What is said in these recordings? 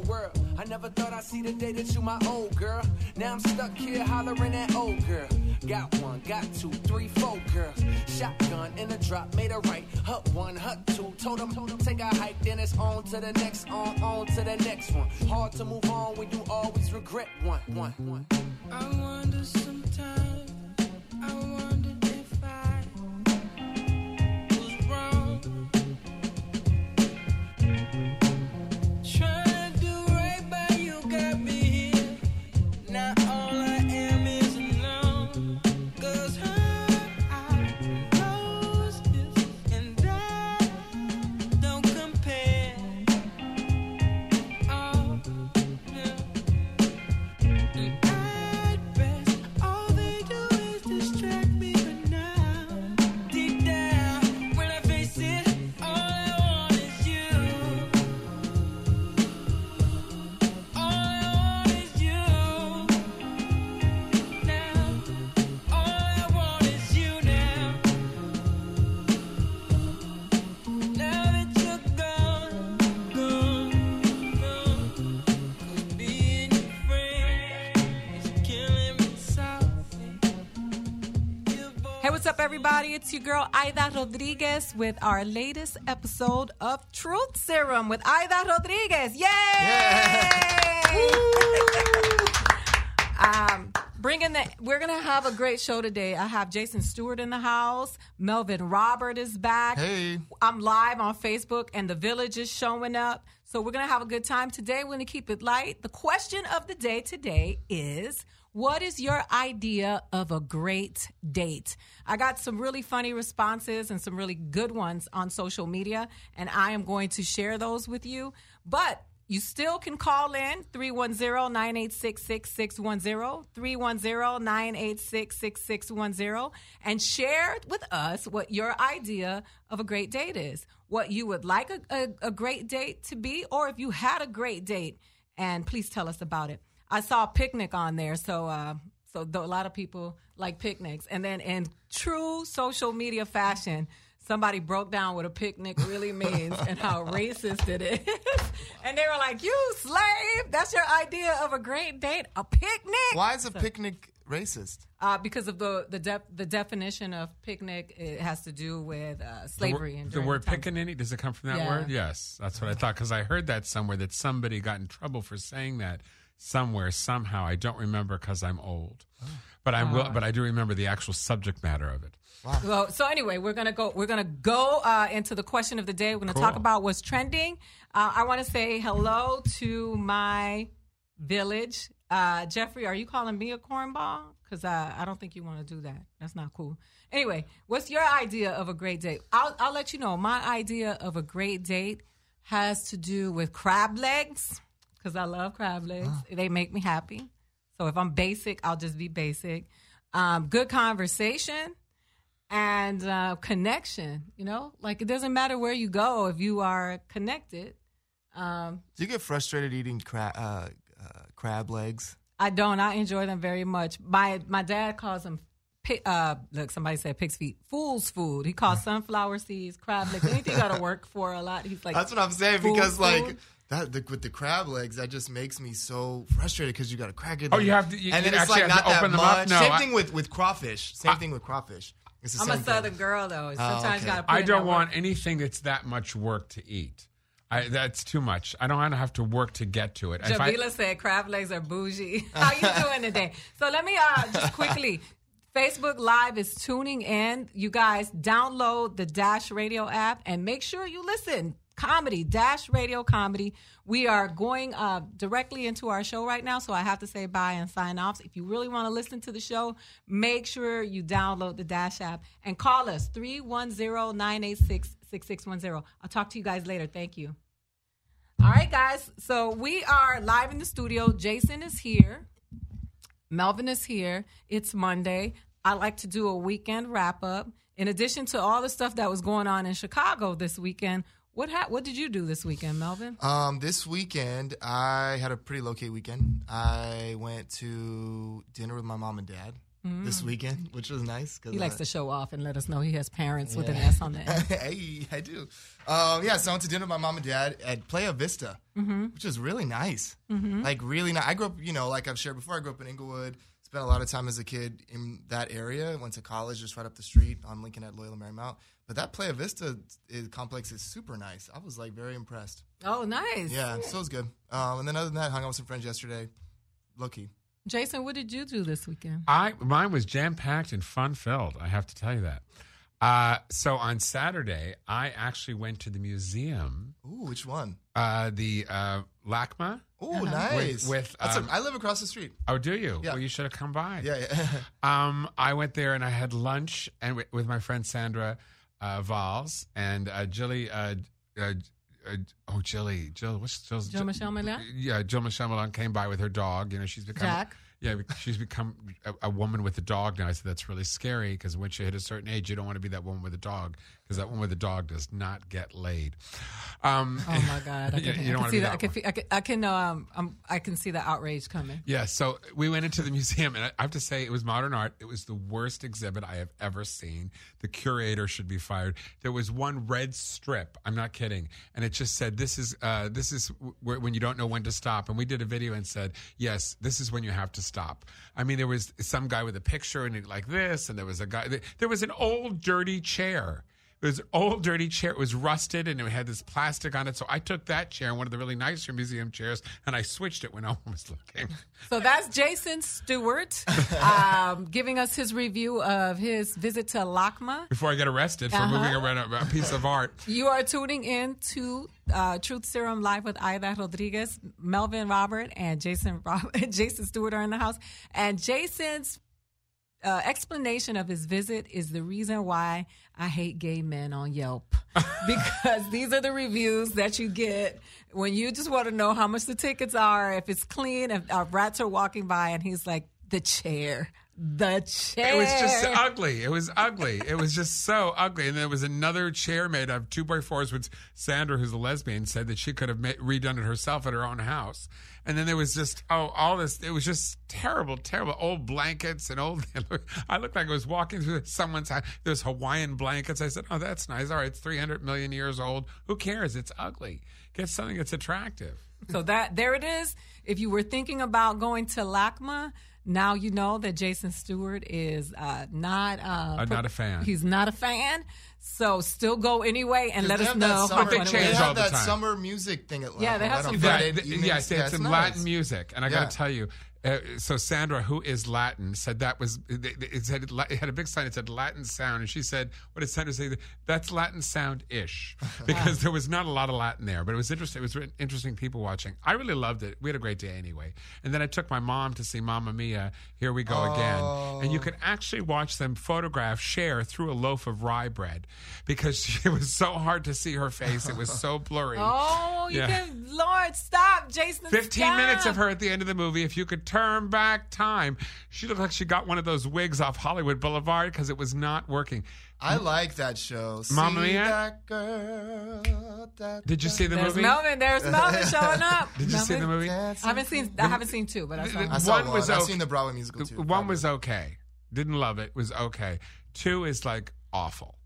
whole world. I never thought I'd see the day that you my old girl. Now I'm stuck here hollering at old girl. Got one, got two, three, four girls. Shotgun in a drop, made a right. Hut one, hut two. Told them, told them take a hike, then it's on to the next, on, on to the next one. Hard to move on when you always regret one, one, one. I wonder sometimes. Your girl Aida Rodriguez with our latest episode of Truth Serum with Aida Rodriguez. Yay! um, bringing the, we're gonna have a great show today. I have Jason Stewart in the house. Melvin Robert is back. Hey. I'm live on Facebook, and the village is showing up. So we're gonna have a good time today. We're gonna keep it light. The question of the day today is. What is your idea of a great date? I got some really funny responses and some really good ones on social media, and I am going to share those with you. But you still can call in 310 986 6610, 310 986 6610, and share with us what your idea of a great date is. What you would like a, a, a great date to be, or if you had a great date, and please tell us about it. I saw a picnic on there, so uh, so th- a lot of people like picnics. And then in true social media fashion, somebody broke down what a picnic really means and how racist it is. and they were like, "You slave! That's your idea of a great date? A picnic?" Why is a picnic racist? Uh, because of the the def- the definition of picnic, it has to do with uh, slavery and The word time- pickaninny, does it come from that Yeah. word? Yes, that's what I thought because I heard that somewhere that somebody got in trouble for saying that somewhere somehow. I don't remember because I'm old, but I will. But I do remember the actual subject matter of it. Well, so anyway, we're gonna go. We're gonna go uh, into the question of the day. We're gonna talk about what's trending. Uh, I want to say hello to my village. Uh, Jeffrey, are you calling me a cornball? Because uh, I don't think you want to do that. That's not cool. Anyway, what's your idea of a great date? I'll, I'll let you know. My idea of a great date has to do with crab legs because I love crab legs. They make me happy. So if I'm basic, I'll just be basic. Um, good conversation and uh, connection. You know, like it doesn't matter where you go if you are connected. Um, Do you get frustrated eating cra- uh, uh, crab legs? I don't. I enjoy them very much. My my dad calls them. Pi- Uh, look, somebody said pig's feet. Fool's food. He calls sunflower seeds, crab legs, anything got to work for a lot. He's like, That's what I'm saying food, because like that the, with the crab legs, that just makes me so frustrated because you got to crack it. Oh, you have to- you- and then you it's like not to open that much. No, same I- thing with with crawfish. Same thing with crawfish. It's the I'm same a thing. southern girl though. Sometimes okay. you got to. Put I don't want work. anything that's that much work to eat. I, that's too much. I don't want to have to work to get to it. If I- said crab legs are bougie. How you doing today? So let me uh, just quickly. Facebook Live is tuning in. You guys download the Dash Radio app and make sure you listen. Comedy, Dash Radio Comedy. We are going uh, directly into our show right now, so I have to say bye and sign off. If you really want to listen to the show, make sure you download the Dash app and call us 310 986 6610. I'll talk to you guys later. Thank you. All right, guys. So we are live in the studio. Jason is here. Melvin is here. It's Monday. I like to do a weekend wrap up. In addition to all the stuff that was going on in Chicago this weekend, what ha- what did you do this weekend, Melvin? Um, this weekend, I had a pretty low key weekend. I went to dinner with my mom and dad. This weekend, which was nice. 'cause, He likes uh, to show off and let us know he has parents with an S on the end. hey, I do. Um, yeah, so I went to dinner with my mom and dad at Playa Vista, Mm-hmm. which is really nice. Like really nice. I grew up, you know, like I've shared before. I grew up in Inglewood. Spent a lot of time as a kid in that area. Went to college just right up the street on Lincoln at Loyola Marymount. But that Playa Vista is, complex is super nice. I was like very impressed. Oh, nice. Yeah, so it was good. Um, and then other than that, hung out with some friends yesterday. Lucky. Jason, what did you do this weekend? I mine was jam packed and fun filled. I have to tell you that. Uh, so on Saturday, I actually went to the museum, Ooh, which one? uh, the uh, LACMA. Ooh, nice. With- with, That's a- um, I live across the street. Oh, do you? Yeah. Well, you should have come by. Yeah, yeah. Um, I went there and I had lunch and with, with my friend Sandra uh, Valls and uh, Jilly. Uh, uh, oh, Jilly, Jill. What's Jill's? Jill Michele Meleán? Yeah, Jill Michele Meleán came by with her dog. You know, she's become Jack? Yeah, she's become a, a woman with a dog now. I said that's really scary because once you hit a certain age, you don't want to be that woman with a dog because that one with the dog does not get laid. Um, Oh my God! I You- can, you don't I can see that. that I can, I can, I can, um, um, I can see the outrage coming. Yeah, so we went into the museum, and I have to say, it was modern art. It was the worst exhibit I have ever seen. The curator should be fired. There was one red strip. I'm not kidding, and it just said, "This is uh, this is w- when you don't know when to stop." And we did a video and said, "Yes, this is when you have to stop." I mean, there was some guy with a picture and it like this, and there was a guy. There was an old dirty chair. It was old dirty chair. It was rusted and it had this plastic on it. So I took that chair, one of the really nicer museum chairs, and I switched it when no one was looking. So that's Jason Stewart um, giving us his review of his visit to LACMA. Before I get arrested for Uh-huh. moving around a, piece of art. You are tuning in to uh, Truth Serum live with Aida Rodriguez, Melvin Robert, and Jason Rob- Jason Stewart are in the house. And Jason's uh, explanation of his visit is the reason why I hate gay men on Yelp. because these are the reviews that you get when you just want to know how much the tickets are, if it's clean, if uh, rats are walking by, and he's like, the chair. The chair. It was just ugly. It was ugly. It was just so ugly. And there was another chair made of two by fours, which Sandra, who's a lesbian, said that she could have ma- redone it herself at her own house. And then there was just oh, all this. It was just terrible, terrible. Old blankets and old. I looked like I was walking through someone's house. There's Hawaiian blankets. I said, oh, that's nice. All right, it's 300 million years old. Who cares? It's ugly. Get something that's attractive. So that there it is. If you were thinking about going to LACMA, now you know that Jason Stewart is uh, not uh, I'm not a fan. He's not a fan. So still go anyway and let us know. summer- But they how fun change They was. all have the that time. summer music thing at Yeah, they have some on That- Friday That- evenings. yes, they Yeah, had some nice. Latin music, and I got to tell you. Uh, so Sandra, who is Latin, said that was it, it said it had a big sign. It said Latin sound, and she said, "What did Sandra say? That's Latin sound ish," because there was not a lot of Latin there, but it was interesting. It was re- interesting people watching. I really loved it. We had a great day anyway. And then I took my mom to see Mamma Mia. Here we go again, and you could actually watch them photograph Cher through a loaf of rye bread because it was so hard to see her face. It was so blurry. Oh, you Yeah. can, Lord, stop, Jason. 15 stop. minutes of her at the end of the movie. If you could turn back time, she looked like she got one of those wigs off Hollywood Boulevard because it was not working. I like that show. Mamma See Mia? that girl, that- Did you see the There's movie? Melvin. There's Melvin showing up. Did you see the Melvin. movie? I haven't seen. I haven't seen two, but I saw. The- I one. saw One one. was I've okay. seen the Broadway musical too. One was okay. Didn't love it. Was okay. Two is like awful.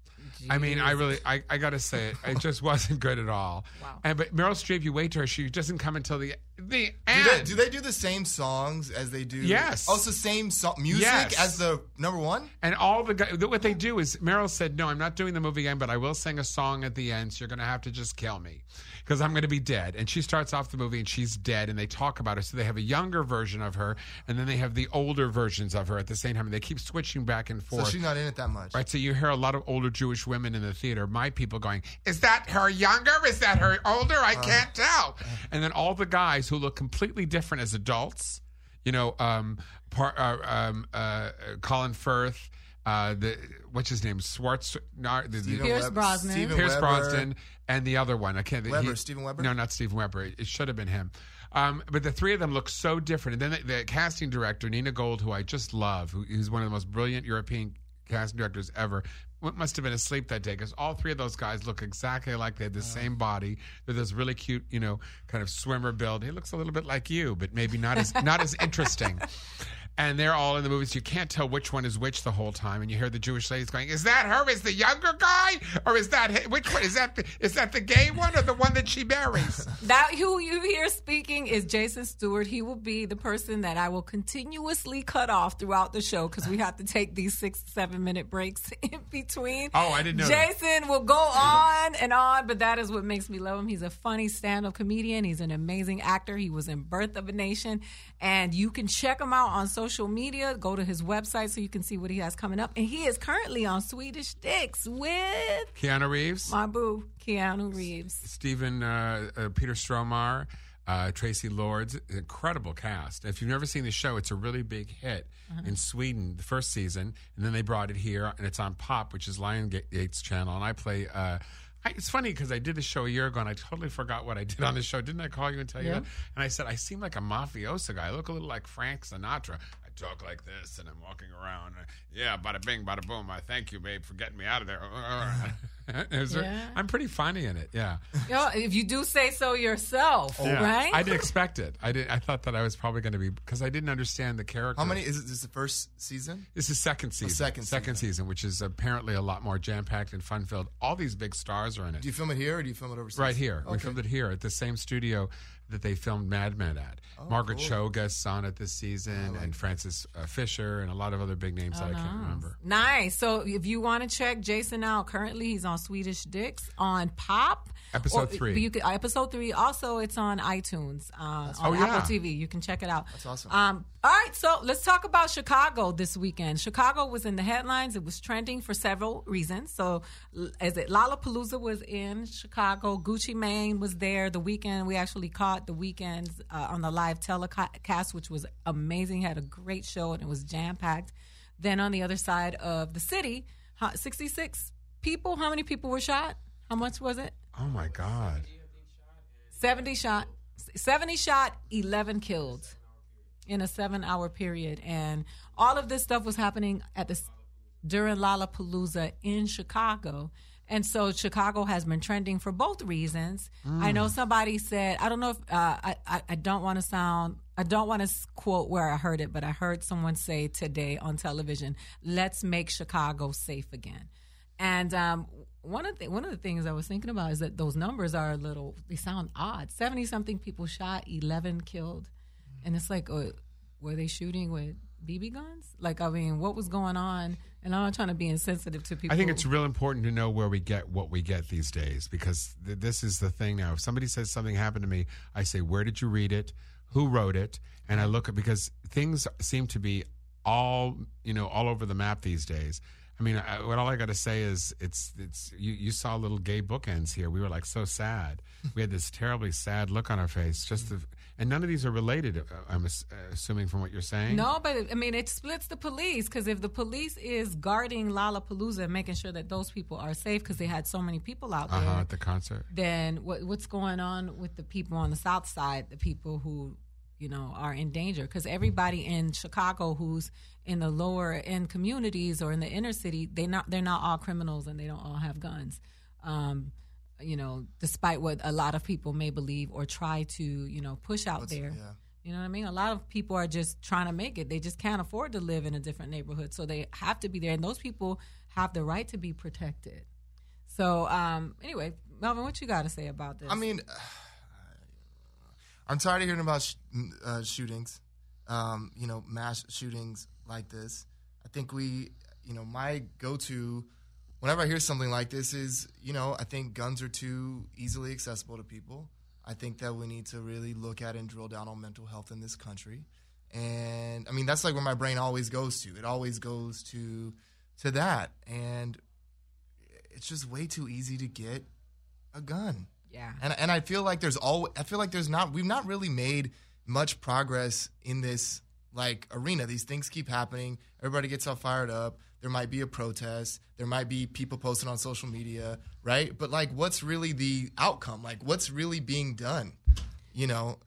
I mean, I really, I, I got to say it. It just wasn't good at all. Wow. And but Meryl Streep, you wait to her. She doesn't come until the the Do end. they, do they do the same songs as they do? Yes. Oh, also, same song music Yes. as the number one. And all the guys, what they do is Meryl said, "No, I'm not doing the movie again, but I will sing a song at the end. So you're going to have to just kill me because I'm going to be dead." And she starts off the movie and she's dead, and they talk about her. So they have a younger version of her, and then they have the older versions of her at the same time. And they keep switching back and forth. So she's not in it that much. Right, so you hear a lot of older Jewish women in the theater. My people going, "Is that her younger? Is that her older? I can't tell." And then all the guys who look completely different as adults, you know, um, par, uh, um, uh, Colin Firth, uh, the what's his name, Swartz, no, the, the, Stephen Pierce Web- Brosnan. Stephen Pierce Weber. Brosnan, and the other one. I can't. Weber, Stephen Weber? No, not Stephen Weber. It, it should have been him. Um, but the three of them look so different. And then the, the casting director Nina Gold, who I just love, who is one of the most brilliant European casting directors ever. What must have been asleep that day because all three of those guys look exactly like they had the same body. They're this really cute, you know, kind of swimmer build. He looks a little bit like you, but maybe not as not as interesting. and they're all in the movies. You can't tell which one is which the whole time, and you hear the Jewish ladies going, "Is that her? Is the younger guy, or is that which one? Is that the, is that the gay one or the one that she marries?" That who you hear speaking is Jason Stewart. He will be the person that I will continuously cut off throughout the show because we have to take these six, seven minute breaks in between. Oh, I didn't know that. Jason will go on and on, but that is what makes me love him. He's a funny stand up comedian. He's an amazing actor. He was in Birth of a Nation. And you can check him out on social media. Go to his website so you can see what he has coming up. And he is currently on Swedish Dicks with Keanu Reeves, my boo, Keanu Reeves. Stephen uh, uh, Peter Stormare, uh, Traci Lords, incredible cast. If you've never seen the show, it's a really big hit in Sweden the first season, and then they brought it here, and it's on Pop, which is Lionsgate channel, and I play. Uh, I, it's funny because I did the show a year ago and I totally forgot what I did on the show. Didn't I call you and tell you Yeah. that? And I said I seem like a mafioso guy. I look a little like Frank Sinatra. I talk like this, and I'm walking around. yeah, bada bing, bada boom. I thank you, babe, for getting me out of there. It was very- Yeah. I'm pretty funny in it. Yeah. You know, if you do say so yourself, oh, Yeah. right? I didn't expect it. I did. I thought that I was probably going to be because I didn't understand the character. How many is it? This the first season? This is second season. second second season. season, which is apparently a lot more jam packed and fun filled. All these big stars are in it. Do you film it here or do you film it overseas? Right here. We filmed it here at the same studio that they filmed Mad Men at. Oh, Margaret Cho guests on it this season, and Frances uh, Fisher, and a lot of other big names that I can't remember. Nice. So if you want to check Jason out, currently he's on Swedish Dicks on Pop. Episode Or- three. You can, episode three. Also, it's on iTunes, uh, on Oh, yeah. Apple TV. You can check it out. That's awesome. Um, all right, so let's talk about Chicago this weekend. Chicago was in the headlines. It was trending for several reasons. So, as it Lollapalooza was in Chicago, Gucci Mane was there the weekend. We actually caught the Weeknd's uh, on the live telecast, which was amazing. Had a great show and it was jam packed. Then on the other side of the city, 66 people. How many people were shot? How much was it? Oh my God. 70 shot 70 shot 11 killed in a 7 hour period and all of this stuff was happening at the during Lollapalooza in Chicago and so Chicago has been trending for both reasons. I know somebody said, I don't know if uh, I, I I don't want to sound I don't want to quote where I heard it, but I heard someone say today on television, "Let's make Chicago safe again." And um, one of the one of the things I was thinking about is that those numbers are a little they sound odd. Seventy something people shot, eleven killed, and it's like, uh, were they shooting with BB guns? Like, I mean, what was going on? And I'm not trying to be insensitive to people. I think it's real important to know where we get what we get these days because th- this is the thing now. If somebody says something happened to me, I say, "Where did you read it? Who wrote it?" And I look at because things seem to be all you know all over the map these days. I mean, I, what all I got to say is it's it's you, you saw little gay bookends here. We were like so sad. We had this terribly sad look on our face. Just the, and none of these are related. uh, I'm assuming from what you're saying. No, but I mean, it splits the police because if the police is guarding Lollapalooza and making sure that those people are safe because they had so many people out there, Uh huh. At the concert. then what, what's going on with the people on the south side, the people who, you know, are in danger? Because everybody in Chicago who's in the lower end communities or in the inner city, they not they're not all criminals and they don't all have guns. Um, you know, despite what a lot of people may believe or try to, you know, push out there. yeah. You know what I mean? A lot of people are just trying to make it. They just can't afford to live in a different neighborhood, so they have to be there. And those people have the right to be protected. So, um, anyway, Melvin, what you got to say about this? I mean, I'm tired of hearing about sh- uh, shootings, um, you know, mass shootings like this. I think we, you know, my go to whenever I hear something like this is, you know, I think guns are too easily accessible to people. I think that we need to really look at and drill down on mental health in this country. And I mean, that's like where my brain always goes to. It always goes to to that. And it's just way too easy to get a gun. yeah. And and I feel like there's all I feel like there's not we've not really made much progress in this like arena. These things keep happening. Everybody gets all fired up. There might be a protest. There might be people posting on social media, right? But like what's really the outcome? Like what's really being done? You know,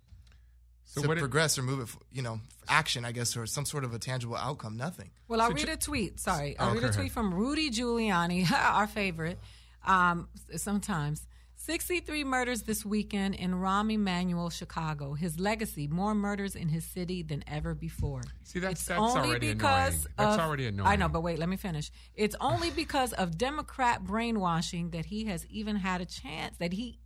So to what? It, progress or move it, f- you know, action, I guess, or some sort of a tangible outcome. Nothing. Well, I'll read a tweet. Sorry. I'll Oh, read a okay. tweet from Rudy Giuliani, our favorite, um, sometimes. 63 murders this weekend in Rahm Emanuel, Chicago. His legacy: more murders in his city than ever before. See, that's- It's that's already because annoying. That's of- already I know, but wait, let me finish. It's only because of Democrat brainwashing that he has even had a chance. That he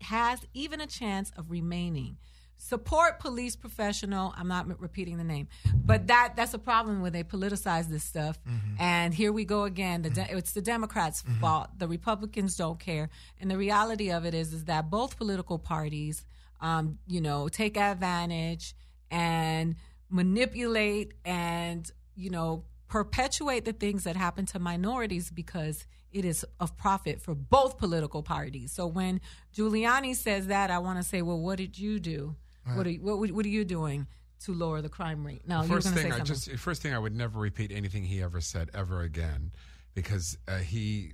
has even a chance of remaining. Support police professional. I'm not repeating the name, but that that's a problem when they politicize this stuff. Mm-hmm. And here we go again. The de- mm-hmm. it's the Democrats' mm-hmm. fault. The Republicans don't care. And the reality of it is, is that both political parties, um, you know, take advantage and manipulate and you know perpetuate the things that happen to minorities because it is of profit for both political parties. So when Giuliani says that, I want to say, well, what did you do? What are you, what, what are you doing to lower the crime rate? No, you're first say thing I something. just first thing I would never repeat anything he ever said ever again, because uh, he,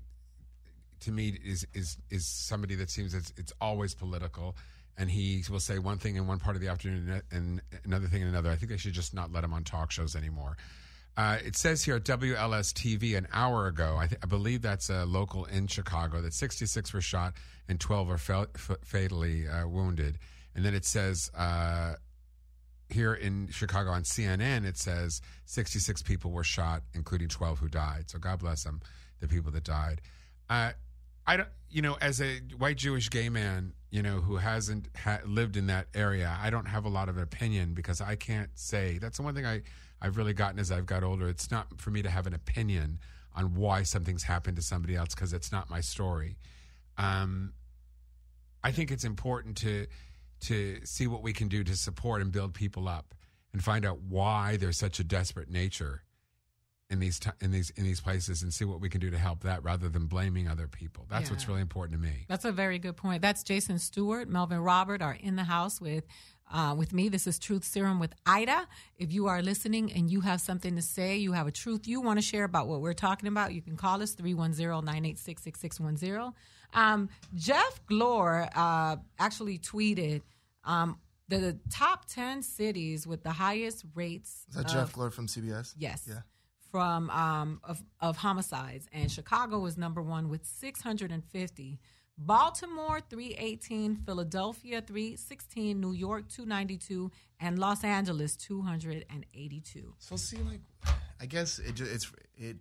to me, is is is somebody that seems it's it's always political, and he will say one thing in one part of the afternoon and another thing in another. I think they should just not let him on talk shows anymore. Uh, it says here at WLS TV an hour ago, I, th- I believe that's a local in Chicago, that 66 were shot and 12 are fa- f- fatally uh, wounded. And then it says uh, here in Chicago on CNN, it says 66 people were shot, including 12 who died. So God bless them, the people that died. Uh, I don't, you know, as a white Jewish gay man, you know, who hasn't ha- lived in that area, I don't have a lot of an opinion because I can't say. That's the one thing I, I've really gotten as I've got older. It's not for me to have an opinion on why something's happened to somebody else because it's not my story. Um, I think it's important to to see what we can do to support and build people up and find out why there's such a desperate nature in these ti in these in these places and see what we can do to help that rather than blaming other people. That's what's really important to me. That's a very good point. That's Jason Stewart. Melvin Robert are in the house with uh, with me. This is Truth Serum with Aida. If you are listening and you have something to say, you have a truth you want to share about what we're talking about, you can call us 310-986-6610. Um, Jeff Glor uh, actually tweeted um, the, the top 10 cities with the highest rates Is that of Jeff Glor from CBS? Yes. Yeah. From um of, of homicides, and Chicago is number one with 650. Baltimore 318, Philadelphia 316, New York 292, and Los Angeles 282. So see, like, I guess it just, it's it.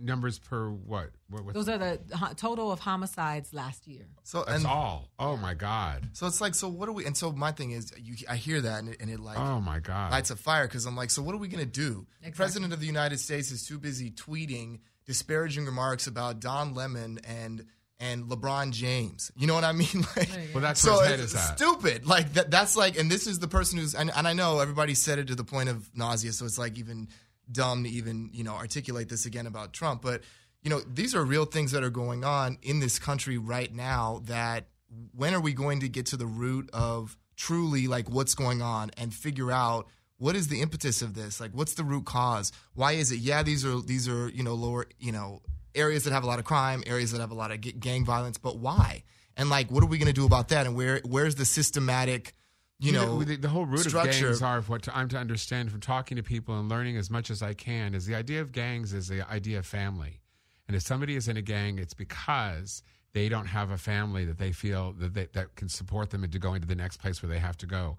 Numbers per what? what what's, Those are the ho- total of homicides last year. So that's and all. Oh my god. so it's like, so what do we? And so my thing is, you, I hear that and it, and it like Oh my god. lights a fire because I'm like, so what are we gonna do? The president of the United States is too busy tweeting disparaging remarks about Don Lemon and and LeBron James. You know what I mean? Like, Well, that's so where his head it's is at. stupid. Like that. That's like, and this is the person who's, and, and I know everybody said it to the point of nausea, so it's like even dumb to even you know articulate this again about Trump. But you know, these are real things that are going on in this country right now. That when are we going to get to the root of truly like what's going on and figure out what is the impetus of this? Like, what's the root cause? Why is it? Yeah, these are these are you know lower you know areas that have a lot of crime, areas that have a lot of gang violence, but why? And like, what are we going to do about that? And where where's the systematic, you know, the, the whole root structure? of gangs are what I'm to understand from talking to people and learning as much as I can is the idea of gangs is the idea of family. And if somebody is in a gang, it's because they don't have a family that they feel that they, that can support them into going to the next place where they have to go.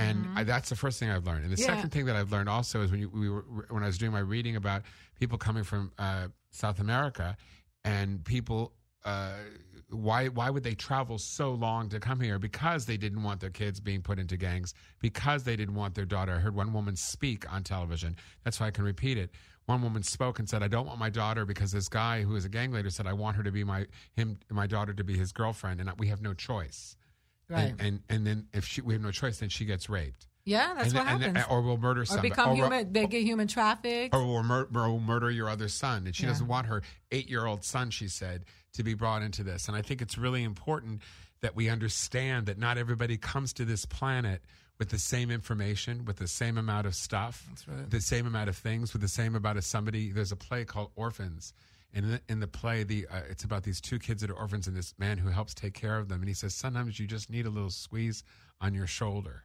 And I, that's the first thing I've learned. And the Yeah. second thing that I've learned also is when you, we were when I was doing my reading about people coming from uh, South America and people uh, why why would they travel so long to come here? Because they didn't want their kids being put into gangs. Because they didn't want their daughter. I heard one woman speak on television. That's why I can repeat it. One woman spoke and said, "I don't want my daughter because this guy who is a gang leader said I want her to be my him my daughter to be his girlfriend, and we have no choice. Right. And and, and then if she we have no choice, then she gets raped. Yeah, that's and what and happens. or we'll murder or become or human. They get human trafficked. or will mur- or will murder your other son. And she Yeah. doesn't want her eight year old son, she said, to be brought into this. And I think it's really important that we understand that not everybody comes to this planet with the same information, with the same amount of stuff, That's right. the same amount of things, with the same amount of somebody. There's a play called Orphans. And in the, in the play, the uh, it's about these two kids that are orphans and this man who helps take care of them. And he says, sometimes you just need a little squeeze on your shoulder.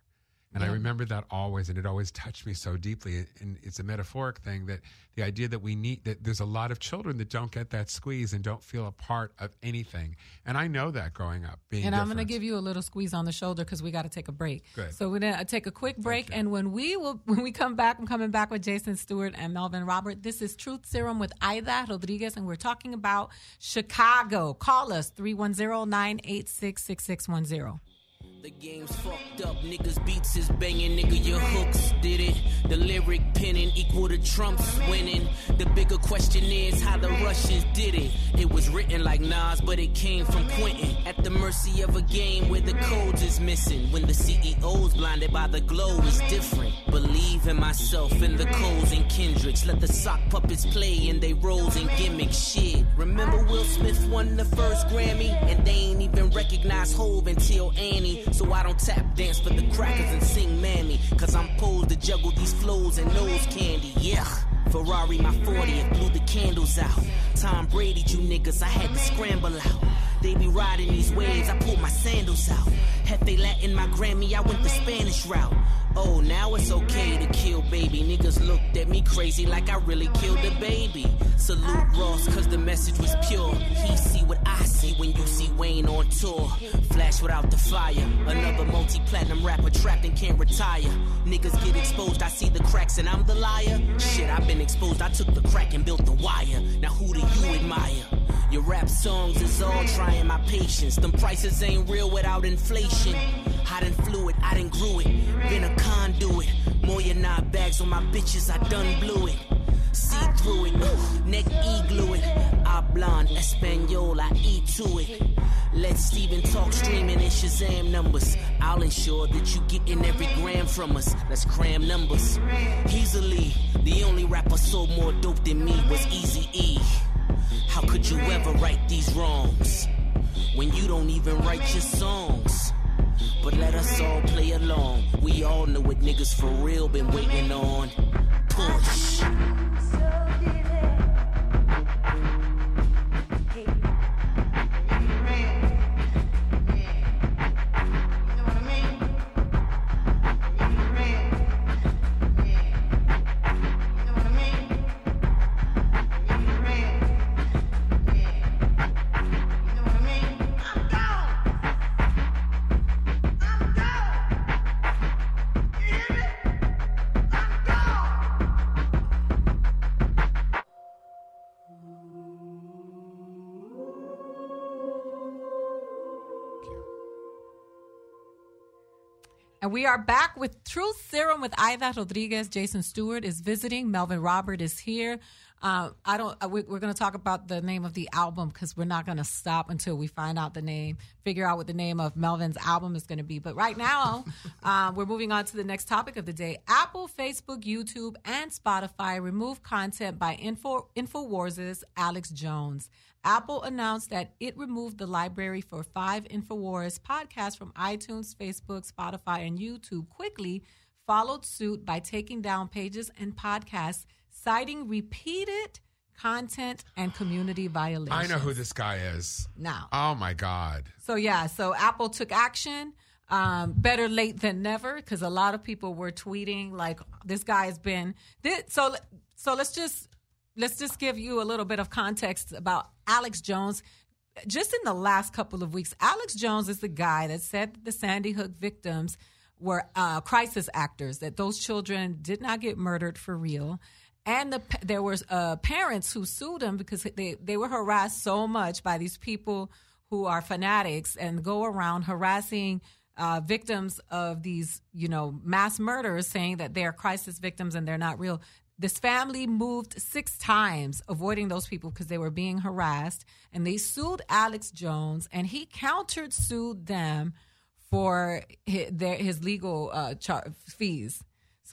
And I remember that always, and it always touched me so deeply. And it's a metaphoric thing that the idea that we need that there's a lot of children that don't get that squeeze and don't feel a part of anything. And I know that growing up, being And I'm going to give you a little squeeze on the shoulder because we got to take a break. Good. So we're going to uh, take a quick break, and when we will, when we come back, I'm coming back with Jason Stewart and Melvin Robert. This is Truth Serum with Aida Rodriguez, and we're talking about Chicago. Call us 310-986-6610. The game's fucked up, niggas beats is banging, nigga, your hooks did it. The lyric penning equal to Trump's winning. The bigger question is how the Russians did it. It was written like Nas, but it came from Quentin. At the mercy of a game where the codes is missing. When the CEO's blinded by the glow is different. Believe in myself and the codes and Kendricks. Let the sock puppets play in they roles and gimmicks. Shit. Remember Will Smith won the first Grammy? And they ain't even recognize Hov until Annie. So I don't tap dance for the crackers and sing Mammy. Cause I'm posed to juggle these flows and nose candy. Yeah. Ferrari, my 40th, blew the candles out. Tom Brady, you niggas, I had to scramble out. They be riding these waves, I pulled my sandals out. Hefe Latin, my Grammy, I went the Spanish route. Oh, now it's okay to kill baby. Niggas looked at me crazy like I really killed a baby. Salute Ross, cause the message was pure. He see what I see when you see Wayne on tour. Flash without the fire. Another multi platinum rapper trapped and can't retire. Niggas get exposed, I see the cracks and I'm the liar. Shit, I've been exposed, I took the crack and built the wire. Now who do you admire? Your rap songs is all trying my patience. Them prices ain't real without inflation. I done flew it, I done grew it. Been a conduit. More than nine bags on my bitches, I done blew it. See through it, neck e-glue it. Hablan Espanol, I eat to it. Let Steven talk streaming in Shazam numbers. I'll ensure that you getting every gram from us. Let's cram numbers. Easily, the only rapper sold more dope than me was Easy E. How could you ever right these wrongs when you don't even write your songs? But let us all play along. We all know what niggas for real been waiting on. Push. And we are back with Truth Serum with Aida Rodriguez. Jason Stewart is visiting. Melvin Robert is here. Uh, I don't. uh, we- We're going to talk about the name of the album because we're not going to stop until we find out the name, figure out what the name of Melvin's album is going to be. But right now, uh, we're moving on to the next topic of the day. Apple, Facebook, YouTube, and Spotify remove content by Info Infowars' Alex Jones. Apple announced that it removed the library for five InfoWars podcasts from iTunes, Facebook, Spotify, and YouTube quickly, followed suit by taking down pages and podcasts, citing repeated content and community violations. I know who this guy is. Now. Oh my God. So yeah, so Apple took action. Um, better late than never, because a lot of people were tweeting like this guy has been. This, so so let's just let's just give you a little bit of context about Alex Jones. Just in the last couple of weeks, Alex Jones is the guy that said that the Sandy Hook victims were uh, crisis actors, that those children did not get murdered for real. And the, there was uh, parents who sued him because they, they were harassed so much by these people who are fanatics and go around harassing uh, victims of these, you know, mass murders, saying that they're crisis victims and they're not real. This family moved six times, avoiding those people because they were being harassed, and they sued Alex Jones, and he countered sued them for his, their, his legal uh, char- fees.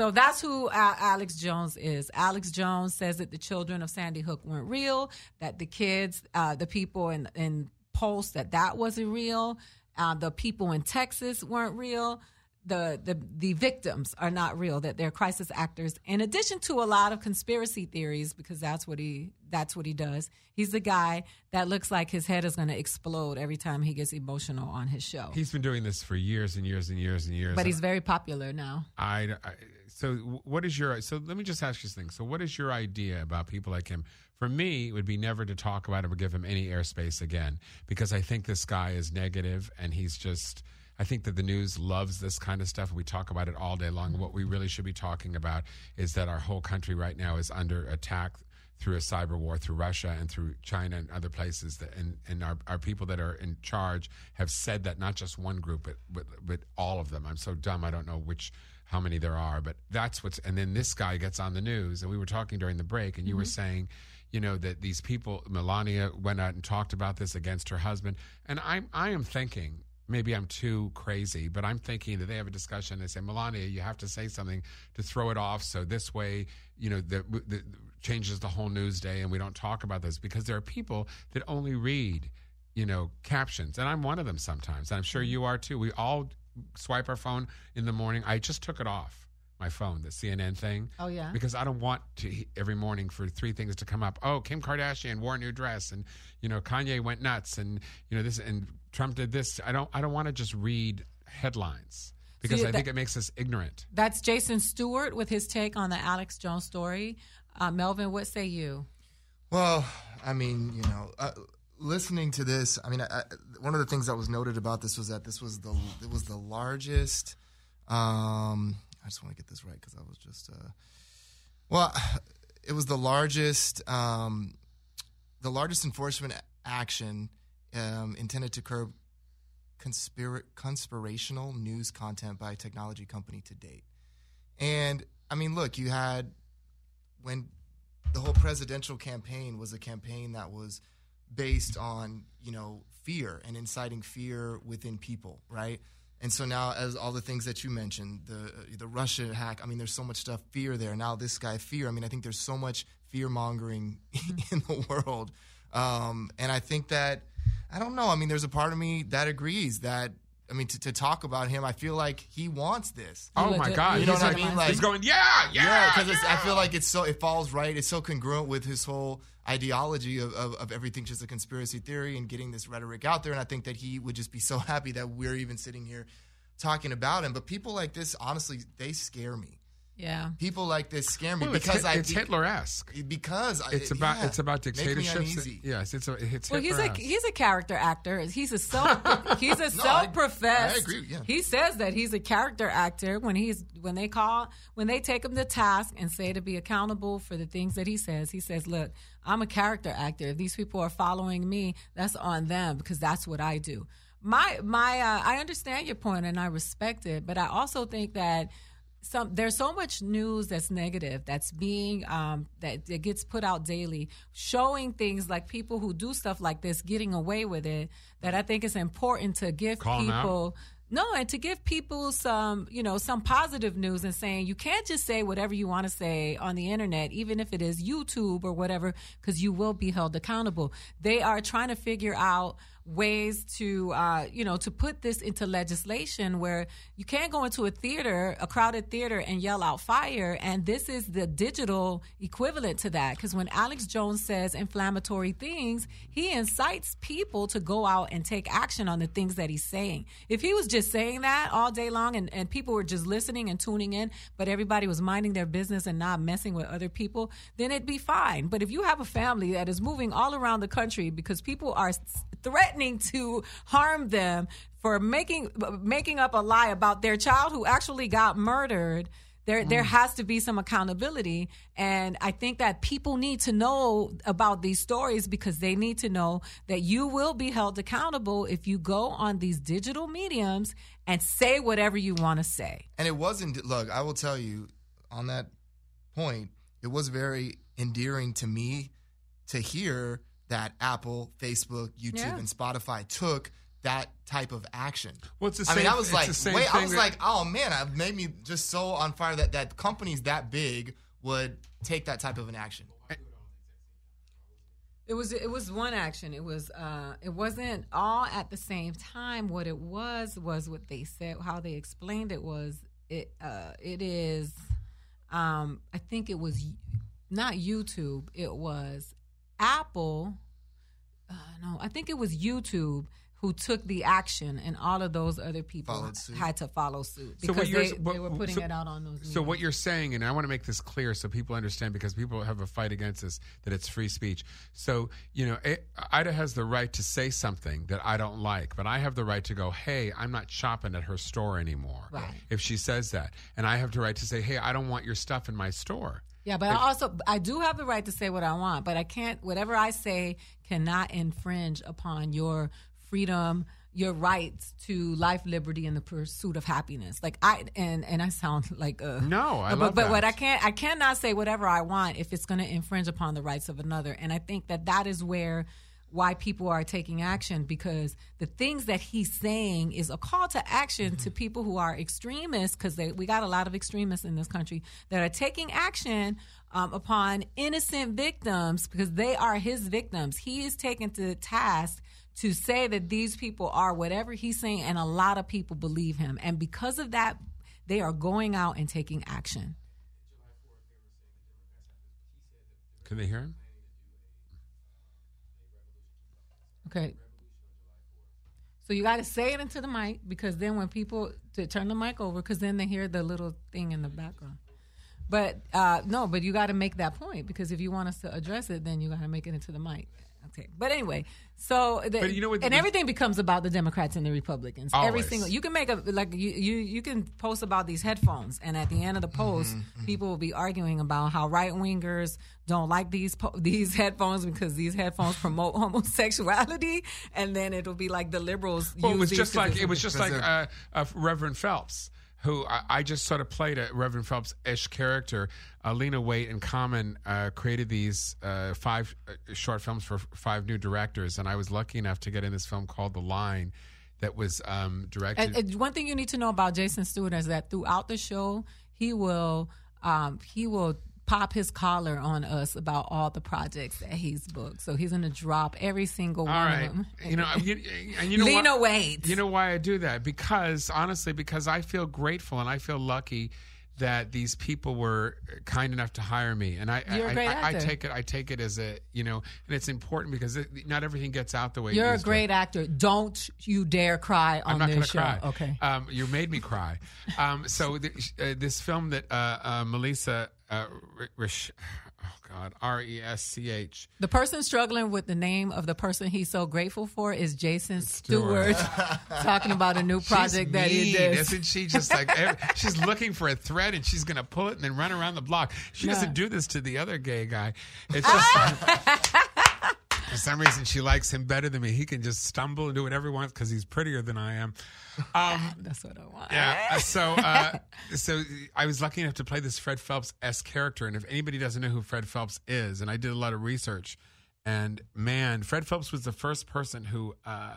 So that's who uh, Alex Jones is. Alex Jones says that the children of Sandy Hook weren't real, that the kids, uh, the people in, in Pulse, that that wasn't real, uh, the people in Texas weren't real. the, the the victims are not real that they're crisis actors in addition to a lot of conspiracy theories because that's what he that's what he does he's the guy that looks like his head is going to explode every time he gets emotional on his show He's been doing this for years and years and years and years. but he's very popular now I, I so what is your so let me just ask you this thing. So what is your idea about people like him? For me, it would be never to talk about him or give him any airspace again because I think this guy is negative and he's just. I think that the news loves this kind of stuff. We talk about it all day long. What we really should be talking about is that our whole country right now is under attack through a cyber war through Russia and through China and other places that and, and our, our people that are in charge have said that not just one group but, but but all of them. I'm so dumb I don't know which how many there are, but that's what's and then this guy gets on the news and we were talking during the break and you were mm-hmm. saying you know that these people Melania went out and talked about this against her husband and I'm I am thinking maybe I'm too crazy, but I'm thinking that they have a discussion. They say, Melania, you have to say something to throw it off. So this way, you know, the, the changes the whole news day, and we don't talk about this because there are people that only read, you know, captions, and I'm one of them sometimes. And I'm sure mm-hmm. you are too. We all swipe our phone in the morning. I just took it off my phone, the CNN thing. Oh, yeah? because I don't want to every morning for three things to come up. Oh, Kim Kardashian wore a new dress, and you know Kanye went nuts, and you know this, and Trump did this. I don't. I don't want to just read headlines because you- I think it makes us ignorant. that's jason stewart with his take on the alex jones story uh, melvin what say you Well, I mean, you know, uh, listening to this, I mean, I, one of the things that was noted about this was that this was the it was the largest. Um, I just want to get this right because I was just, uh, well, it was the largest, um, the largest enforcement action um, intended to curb conspira- conspirational news content by a technology company to date. And I mean, look, you had when the whole presidential campaign was a campaign that was based on you know fear and inciting fear within people right? And so now as all the things that you mentioned the the russia hack i mean there's so much stuff fear there. Now this guy fear i mean i think there's so much fear mongering in the world. Um, and i think that i don't know i mean there's a part of me that agrees that i mean to, to talk about him i feel like he wants this Oh my God! you know He's what I mean? Like- he's going, yeah, yeah, yeah, because I feel like it's so it falls right. It's so congruent with his whole ideology of, of, of everything's just a conspiracy theory and getting this rhetoric out there. And I think that he would just be so happy that we're even sitting here talking about him. But people like this, honestly, they scare me. Yeah People like this scare me Well, because Hit- I it's Hitler-esque. Because I- It's about yeah, it's about make me dictatorships. uneasy. Yes, it's a, it's Well, he's a Hitler-esque. he's a character actor. He's a self he's a I- self-professed. I agree, yeah. He says that he's a character actor when he's when they call when they take him to task and say to be accountable for the things that he says. He says, "Look, I'm a character actor. If these people are following me, that's on them because that's what I do." My my uh, I understand your point and I respect it, but I also think that some there's so much news that's negative that's being um, that, that gets put out daily showing things like people who do stuff like this getting away with it that i think it's important to give Call people no and to give people some you know some positive news and saying you can't just say whatever you want to say on the internet even if it is youtube or whatever because you will be held accountable. They are trying to figure out ways to uh, you know to put this into legislation where you can't go into a theater a crowded theater and yell out fire. And this is the digital equivalent to that. Because when alex jones says inflammatory things he incites people to go out and take action on the things that he's saying. If he was just saying that all day long and, and people were just listening and tuning in but everybody was minding their business and not messing with other people then it'd be fine. But if you have a family that is moving all around the country because people are s- threatening to harm them for making making up a lie about their child who actually got murdered. There there mm. has to be some accountability. And i think that people need to know about these stories because they need to know that you will be held accountable if you go on these digital mediums and say whatever you want to say. And it wasn't, look, I will tell you on that point, it was very endearing to me to hear that Apple, Facebook, YouTube, Yeah. and Spotify took that type of action. Well, it's the I mean, I was like, the same wait, I thing was that- like, oh man, it made me just so on fire that, that companies that big would take that type of an action. It was it was one action. It was uh it wasn't all at the same time. What it was was what they said how they explained it was it uh it is um I think it was not YouTube. It was Apple uh, no, I think it was YouTube who took the action, and all of those other people had to follow suit So what because you're- they, what- they were putting so- it out on those. So what you're saying, and I want to make this clear so people understand, because people have a fight against this, that it's free speech. So you know, it, Aida has the right to say something that I don't like, but I have the right to go, "Hey, I'm not shopping at her store anymore." Right. If she says that, and I have the right to say, "Hey, I don't want your stuff in my store." Yeah, but I also I do have the right to say what I want, but I can't. Whatever I say cannot infringe upon your freedom, your rights to life, liberty, and the pursuit of happiness. Like I and and I sound like uh No, I but, love but that. what I can't I cannot say whatever I want if it's going to infringe upon the rights of another. And I think that that is where why people are taking action because the things that he's saying is a call to action to people who are extremists because we got a lot of extremists in this country that are taking action um, upon innocent victims because they are his victims. He is taken to task to say that these people are whatever he's saying, and a lot of people believe him. And because of that, they are going out and taking action. Can they hear him? Okay. So you got to say it into the mic because then when people to turn the mic over, because then they hear the little thing in the background. But uh, no, but you got to make that point because if you want us to address it, then you got to make it into the mic. But anyway, so the, But you know what- and everything becomes about the Democrats and the Republicans. Every single you can make a like you you you can post about these headphones, and at the end of the post, Mm-hmm, people will be arguing about how right wingers don't like these po- these headphones because these headphones promote homosexuality, and then it'll be like the liberals. Well, it was just like it was just like uh, uh, Reverend Phelps, who I, I just sort of played a Reverend Phelps ish character. Uh, Lena Waithe and Common uh, created these uh, five uh, short films for five new directors, and I was lucky enough to get in this film called The Line, that was um, directed. And, and one thing you need to know about Jason Stuart is that throughout the show, he will um, he will pop his collar on us about all the projects that he's booked. So he's going to drop every single All one right, of them. you know, you, and you know Lena why-. You know why I do that? Because honestly, because I feel grateful and I feel lucky that these people were kind enough to hire me, and I, I, great I, I take it, I take it as a, you know, and it's important because it, not everything gets out the way. You're a used to. great actor. Don't you dare cry on I'm not this going to show. cry. Okay. Um, you made me cry. Um, so th- uh, this film that uh, uh, Melissa, uh, R- Rish, oh God, R E S C H. The person struggling with the name of the person he's so grateful for is Jason Stuart, talking about a new project she's that he did. Isn't she just like every, she's looking for a thread and she's gonna pull it and then run around the block? She No. doesn't do this to the other gay guy. It's just for some reason she likes him better than me. He can just stumble and do whatever he wants because he's prettier than I am. Um, That's what I want. yeah. uh, So, uh, so I was lucky enough to play this Fred Phelps s character, and if anybody doesn't know who Fred Phelps is, and I did a lot of research, and man, Fred Phelps was the first person who uh,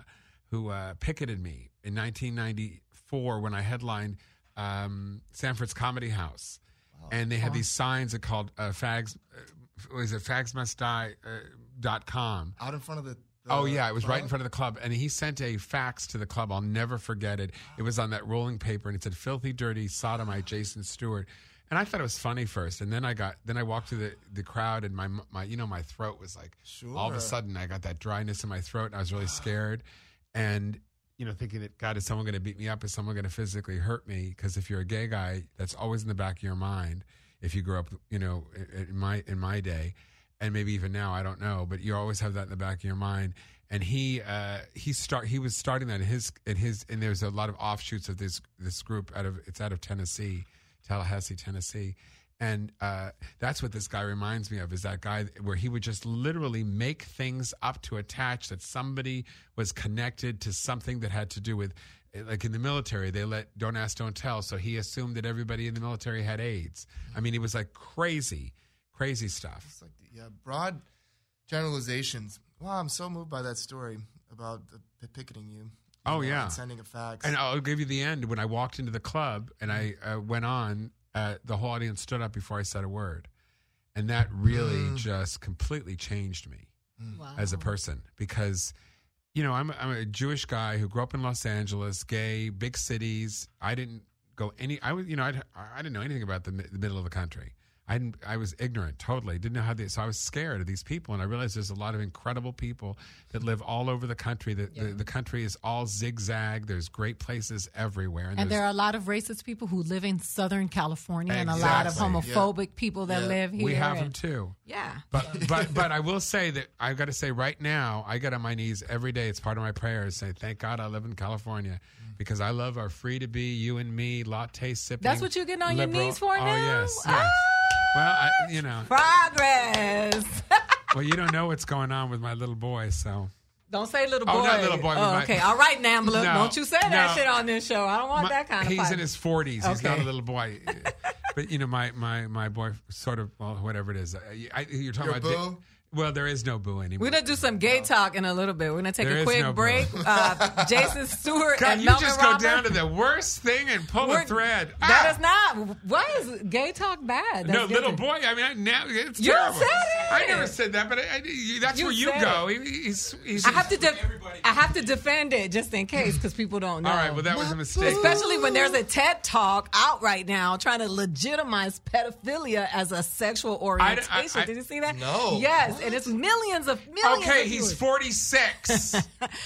who uh, picketed me in 1994 when I headlined um, Sanford's Comedy House, and they had these signs that called uh, fags. Uh, was it fags must dot com? Out in front of the. Oh yeah, it was right in front of the club, and he sent a fax to the club. I'll never forget it. It was on that rolling paper, and it said "filthy, dirty sodomite Jason Stuart." And I thought it was funny first, and then I got then I walked through the, the crowd, and my my you know my throat was like all of a sudden I got that dryness in my throat, and I was really scared, and you know thinking that God is someone going to beat me up? Is someone going to physically hurt me? Because if you're a gay guy, that's always in the back of your mind. If you grew up, you know, in my in my day, and maybe even now, I don't know, but you always have that in the back of your mind. And he uh, he start he was starting that in his in his and there's a lot of offshoots of this this group out of it's out of Tennessee, Tallahassee, Tennessee. And uh, that's what this guy reminds me of is that guy where he would just literally make things up to attach that somebody was connected to something that had to do with, like in the military, they let don't ask, don't tell. So he assumed that everybody in the military had AIDS. I mean, he was like crazy, crazy stuff. It's like yeah, broad generalizations. Wow, I'm so moved by that story about the, the picketing you. Oh, know, yeah. and sending a fax. And I'll give you the end. When I walked into the club and I uh, went on, uh, the whole audience stood up before I said a word. And that really just completely changed me. as a person because you know I'm I'm a Jewish guy who grew up in Los Angeles, gay, big cities. I didn't go any. I was you know I I didn't know anything about the, the middle of the country. I I was ignorant totally. Didn't know how they. So I was scared of these people, and I realized there's a lot of incredible people that live all over the country. That the, the country is all zigzag. There's great places everywhere, And there's- there are a lot of racist people who live in Southern California and a lot of Exactly. homophobic people that Yeah. live here. we have them too. Yeah. But but but I will say that I've got to say right now I get on my knees every day. It's part of my prayers. Say thank God I live in California because I love our free to be you and me latte sipping. That's what you're getting on your knees for oh, now? yes, Ah! yes. Well, I, you know, Progress. well, you don't know what's going on with my little boy, so Don't say little boy. Oh, not little boy, Oh, okay. All right, Nambla. No, Don't you say that no. shit on this show. I don't want My- that kind of he's fight. in his 40s. He's not a little boy. but you know, my my my boy, sort of, well, whatever it is. I, I, you're talking Your about. di- boo? Well, there is no boo anymore. We're gonna do some gay talk in a little bit. We're gonna take There a quick no break. boo. Uh, Jason Stuart God, and you Melvin just go Robert. down to the worst thing and pull We're- a thread. That Ah! is not. Why is gay talk bad? No, That's little good. boy. I mean, I, now it's You terrible. said it. I never said that, but I, I, that's You where you go. He, he's, he's, I have to. Def- I have to defend it just in case because people don't know. All right, well, that was a mistake. Especially when there's a TED talk out right now trying to legitimize pedophilia as a sexual orientation. I- Did you see that? No. Yes, and it's millions of millions. Okay, of he's 46.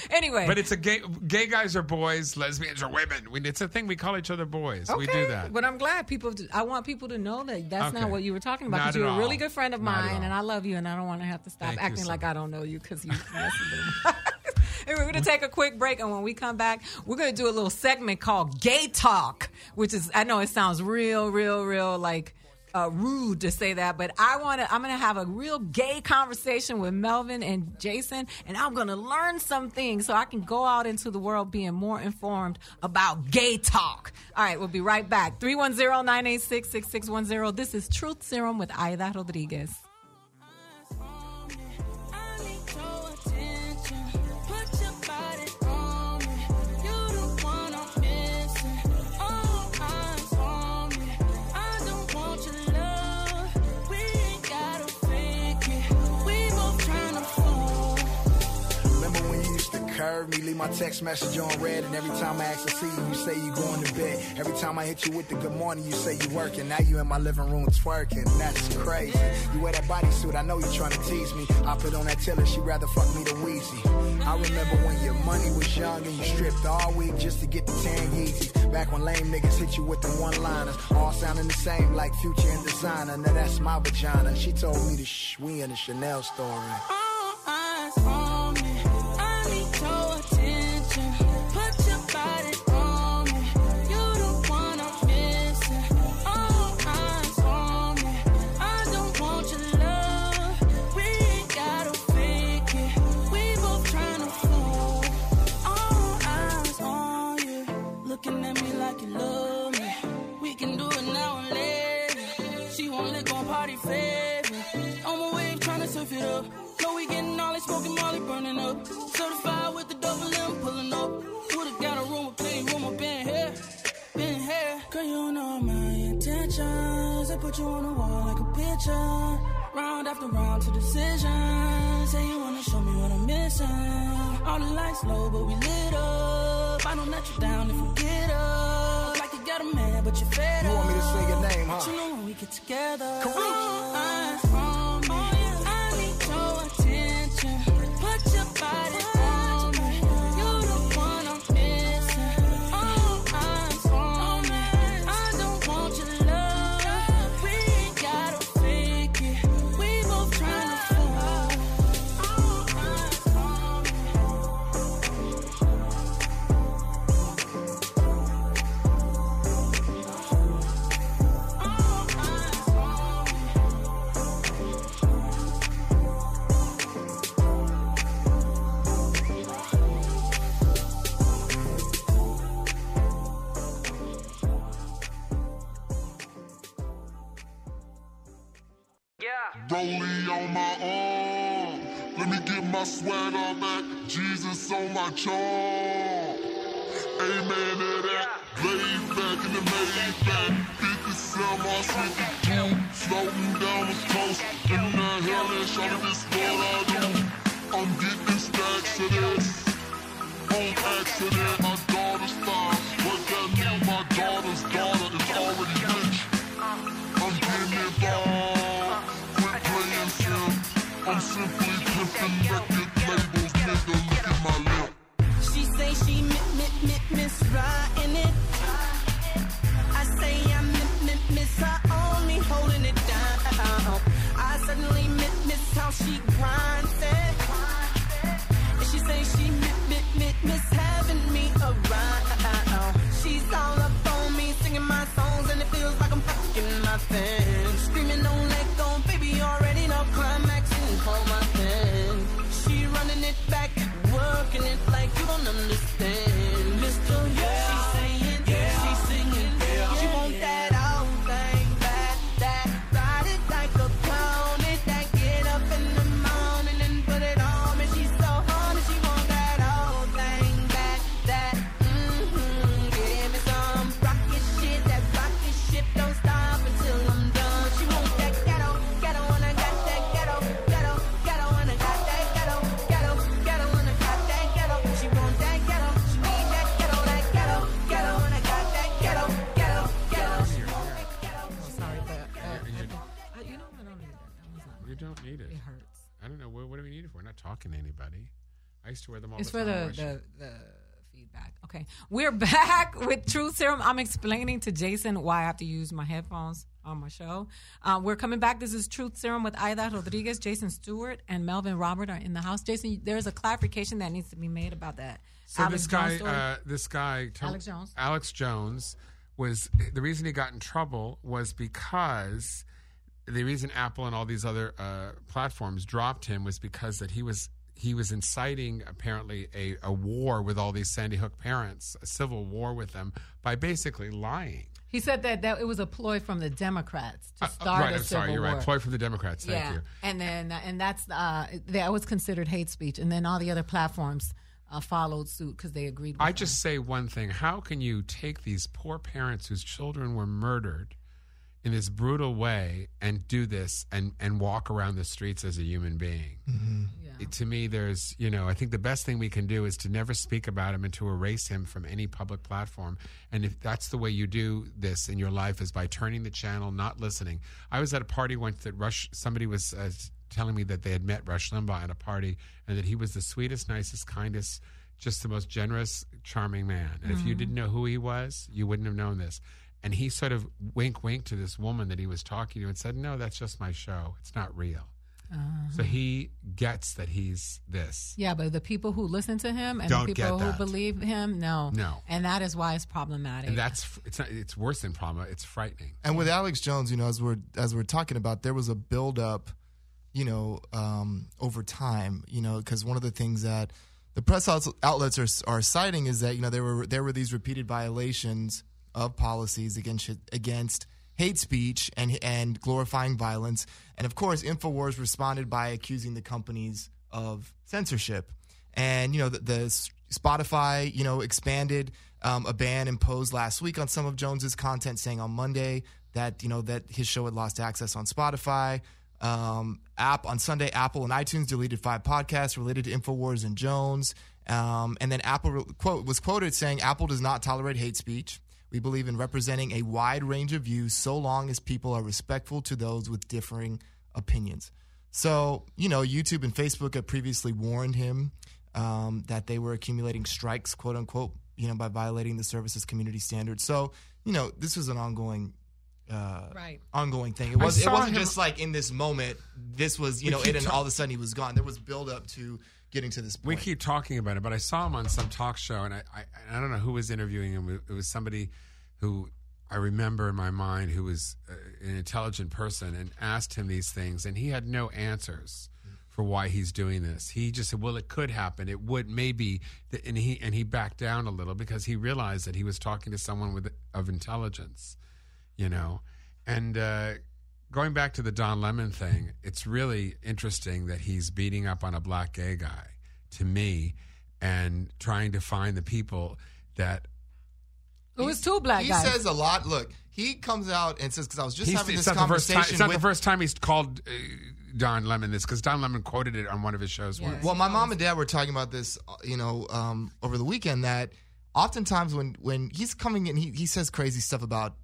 Anyway, but it's a gay. Gay guys are boys. Lesbians are women. We, it's a thing. We call each other boys. We do that. But I'm glad people. I want people to know that that's Okay. not what you were talking about. Because you're at a really good friend of Not mine, and I love you, and I don't want to have to stop Thank acting like. I don't know you because you. Anyway, we're gonna take a quick break, and when we come back, we're gonna do a little segment called "Gay Talk," which is I know it sounds real, real, real like. Uh, rude to say that, but I want to. I'm going to have a real gay conversation with Melvin and Jason, and I'm going to learn some things so I can go out into the world being more informed about gay talk. All right, we'll be right back. 310-986-6610. This is Truth Serum with Aida Rodriguez. To curve me, leave my text message on red, and every time I ask to see you, you say you going to bed. Every time I hit you with the good morning, you say you working. Now you in my living room twerking. That's crazy. You wear that bodysuit, I know you trying to tease me. I put on that tiller, she rather fuck me than Wheezy. I remember when your money was young and you stripped all week just to get the 10 Yeezys. Back when lame niggas hit you with the one-liners, all sounding the same like Future and Designer. Now that's my vagina. She told me to shh, we in a Chanel store. Round after round to decision. Say you wanna show me what I'm missing. All the lights low, but we lit up. I don't let you down if you get up. Like you got a man, but you're fed You want me to say your name, huh? But you know when we get together. Back with Truth Serum. I'm explaining to Jason why I have to use my headphones on my show. Uh, we're coming back. This is Truth Serum with Aida Rodriguez, Jason Stuart, and Melvin Robert are in the house. Jason, there's a clarification that needs to be made about that. So Alex this guy, uh, this guy, Alex Jones. Alex Jones, was the reason he got in trouble was because the reason Apple and all these other uh, platforms dropped him was because that he was he was inciting apparently a, a war with all these Sandy Hook parents, a civil war with them by basically lying. he said that, that it was a ploy from the Democrats to start Uh, start right, a I'm civil sorry, you're war. right. Ploy from the Democrats. Thank yeah, you. and then and that's uh, that was considered hate speech, and then all the other platforms uh, followed suit because they agreed. With I him. just say one thing. How can you take these poor parents whose children were murdered in this brutal way and do this and, and walk around the streets as a human being? It- to me, there's, you know, I think the best thing we can do is to never speak about him and to erase him from any public platform. And if that's the way you do this in your life is by turning the channel, not listening. I was at a party once that Rush, somebody was uh, telling me that they had met Rush Limbaugh at a party and that he was the sweetest, nicest, kindest, just the most generous, charming man. And if you didn't know who he was, you wouldn't have known this. And he sort of wink, wink to this woman that he was talking to and said, No, that's just my show. It's not real. So he gets that he's this. Yeah, but the people who listen to him and Don't the people who believe him, no, No. and that is why it's problematic. And that's it's not, it's worse than trauma. It's frightening. And with Alex Jones, you know, as we're as we're talking about, there was a buildup, you know, um, over time, you know, because one of the things that the press outlets are are citing is that you know there were there were these repeated violations of policies against against hate speech and and glorifying violence, and of course, Infowars responded by accusing the companies of censorship, and you know the, the Spotify, you know, expanded um, a ban imposed last week on some of Jones's content, saying on Monday that you know that his show had lost access on Spotify. Um, app on Sunday, Apple and iTunes deleted five podcasts related to Infowars and Jones. Um, and then Apple re- quote was quoted saying, "Apple does not tolerate hate speech. We believe in representing a wide range of views, so long as people are respectful to those with differing opinions." So, you know, YouTube and Facebook had previously warned him um, that they were accumulating strikes, quote unquote, you know, by violating the service's community standards. So, you know, this was an ongoing, uh, Right. ongoing thing. It was it wasn't him- just like in this moment. This was, you know, it, and ta- all of a sudden he was gone. There was build up to getting to this We keep talking about it, but I saw him on some talk show, and I, I, I don't know who was interviewing him. It was somebody who I remember in my mind who was uh, an intelligent person and asked him these things, and he had no answers for why he's doing this. He just said, "Well, it could happen. It would maybe," and he and he backed down a little because he realized that he was talking to someone with of intelligence, you know, and. Uh, Going back to the Don Lemon thing, it's really interesting that he's beating up on a black gay guy to me and trying to find the people that it was two black he guys. says a lot. Look, he comes out and says because I was just he's, having this not the first conversation time. It's not with the first time he's called uh, Don Lemon this because Don Lemon quoted it on one of his shows once. Well, my mom and dad were talking about this, uh, you know, um, over the weekend. That oftentimes when when he's coming in, he he says crazy stuff about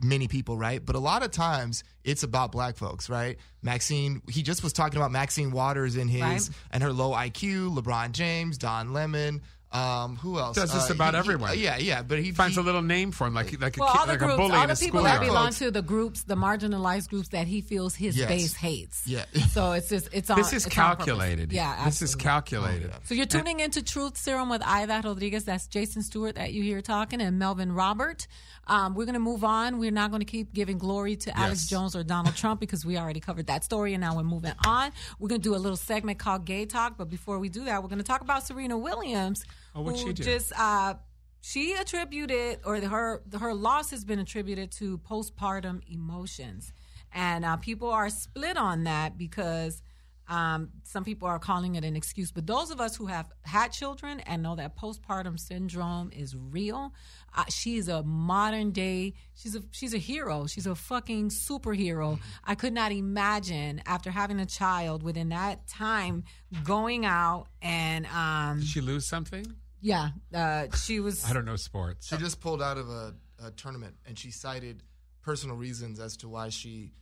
many people, right? But a lot of times it's about black folks, right? Maxine, he just was talking about Maxine Waters in his Right. and her low IQ, LeBron James, Don Lemon. Um, who else? Does this Uh, about he- he- everyone. yeah, yeah. But he Finds he- a little name for him, like like a, Well, kid, all the like groups, a bully all in the people schoolyard. that Black belong to the groups, the marginalized groups that he feels his Yes. base hates. Yeah. So it's just it's on. This is it's on purpose. calculated. Yeah, this is absolutely. calculated. So you're tuning into Truth Serum with Aida Rodriguez. That's Jason Stuart that you hear talking, and Melvin Robert. Um, we're going to move on. We're not going to keep giving glory to Alex Jones or Donald Trump because we already covered that story, and now we're moving on. We're going to do a little segment called Gay Talk, but before we do that, we're going to talk about Serena Williams, Oh, who she do? just uh, she attributed or her her loss has been attributed to postpartum emotions, and uh, people are split on that because. Um, some people are calling it an excuse, but those of us who have had children and know that postpartum syndrome is real, uh, she's a modern day. She's a she's a hero. She's a fucking superhero. I could not imagine after having a child within that time going out and um, Did she lose something? yeah, uh, she was. I don't know sports. She just pulled out of a, a tournament, and she cited personal reasons as to why she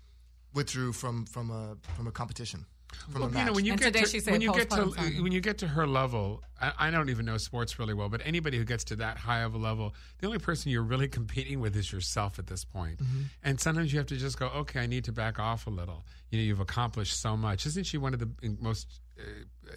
withdrew from from a from a competition. From a you match. know when you And get today to she said when you get to postpartum when you get to her level, I, I don't even know sports really well, but anybody who gets to that high of a level, the only person you're really competing with is yourself at this point. Mm-hmm. And sometimes you have to just go, okay, I need to back off a little. You know, you've accomplished so much. Isn't she one of the most uh,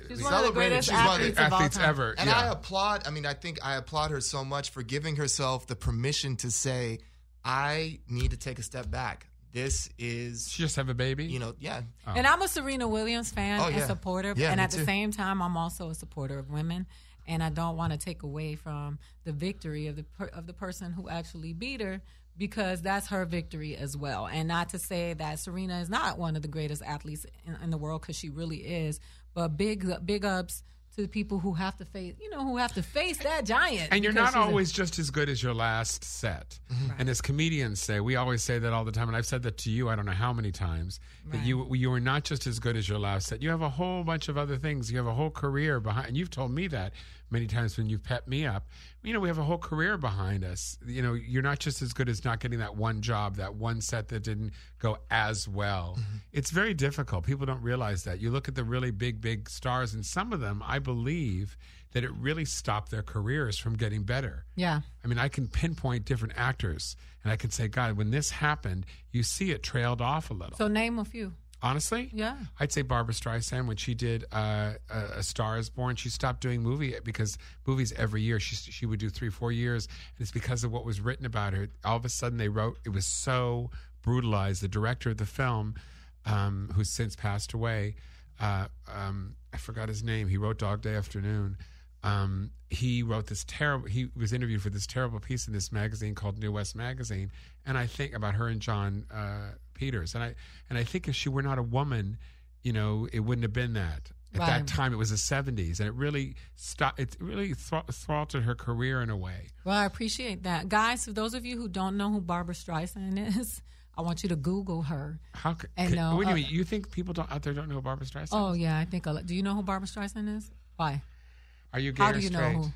She's one of the Celebrated. greatest She's one of the athletes of athletes ever? And yeah. I applaud. I mean, I think I applaud her so much for giving herself the permission to say, "I need to take a step back. This is, she just have a baby. you know, yeah, oh. And I'm a Serena Williams fan Oh, and supporter. Yeah, and me at the same time, I'm also a supporter of women. And I don't want to take away from the victory of the per, of the person who actually beat her because that's her victory as well. And not to say that Serena is not one of the greatest athletes in, in the world because she really is. But big big ups to the people who have to face you know who have to face that giant. and you're not she's a- always just as good as your last set. Mm-hmm. And as comedians say, we always say that all the time. And I've said that to you, I don't know how many times, that you you are not just as good as your last set. You have a whole bunch of other things. You have a whole career behind. And you've told me that many times when you've pepped me up. You know, we have a whole career behind us. You know, you're not just as good as not getting that one job, that one set that didn't go as well. Mm-hmm. It's very difficult. People don't realize that. You look at the really big, big stars, and some of them, I believe, that it really stopped their careers from getting better. yeah. I mean, I can pinpoint different actors, and I can say, God, when this happened, you see it trailed off a little. So name a few. Honestly, Yeah. I'd say Barbara Streisand when she did uh, a, a Star Is Born, she stopped doing movie because movies every year she she would do three four years, and it's because of what was written about her. All of a sudden, they wrote it was so brutalized. The director of the film, um, who's since passed away, uh, um, I forgot his name. He wrote Dog Day Afternoon. Um, he wrote this terrible. He was interviewed for this terrible piece in this magazine called New West Magazine, and I think about her and Jon uh, Peters, and I and I think if she were not a woman, you know, it wouldn't have been that. At Right. that time, it was the '70s, and it really stopped. It really thr- throttled her career in a way. Well, I appreciate that. Guys, for those of you who don't know who Barbara Streisand is, I want you to Google her. How? c- And what do you uh, mean? You think people don't, out there don't know who Barbara Streisand? Oh, is? yeah, I think. a lot- Do you know who Barbara Streisand is? Why? Are you gay How or do you know straight? who?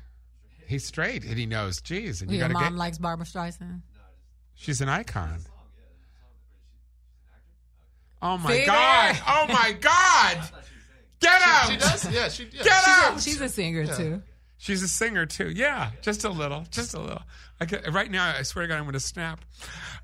He's straight, and he knows. Jeez, and you Your got to mom get. likes Barbara Streisand? She's an icon. Oh my See god! there? Oh my god! Get out! she does. Yeah, she. Yeah, Get she's out! A, She's a singer, too. She's a singer too. Yeah, just a little, just a little. I get, right now, I swear to God, I'm going to snap.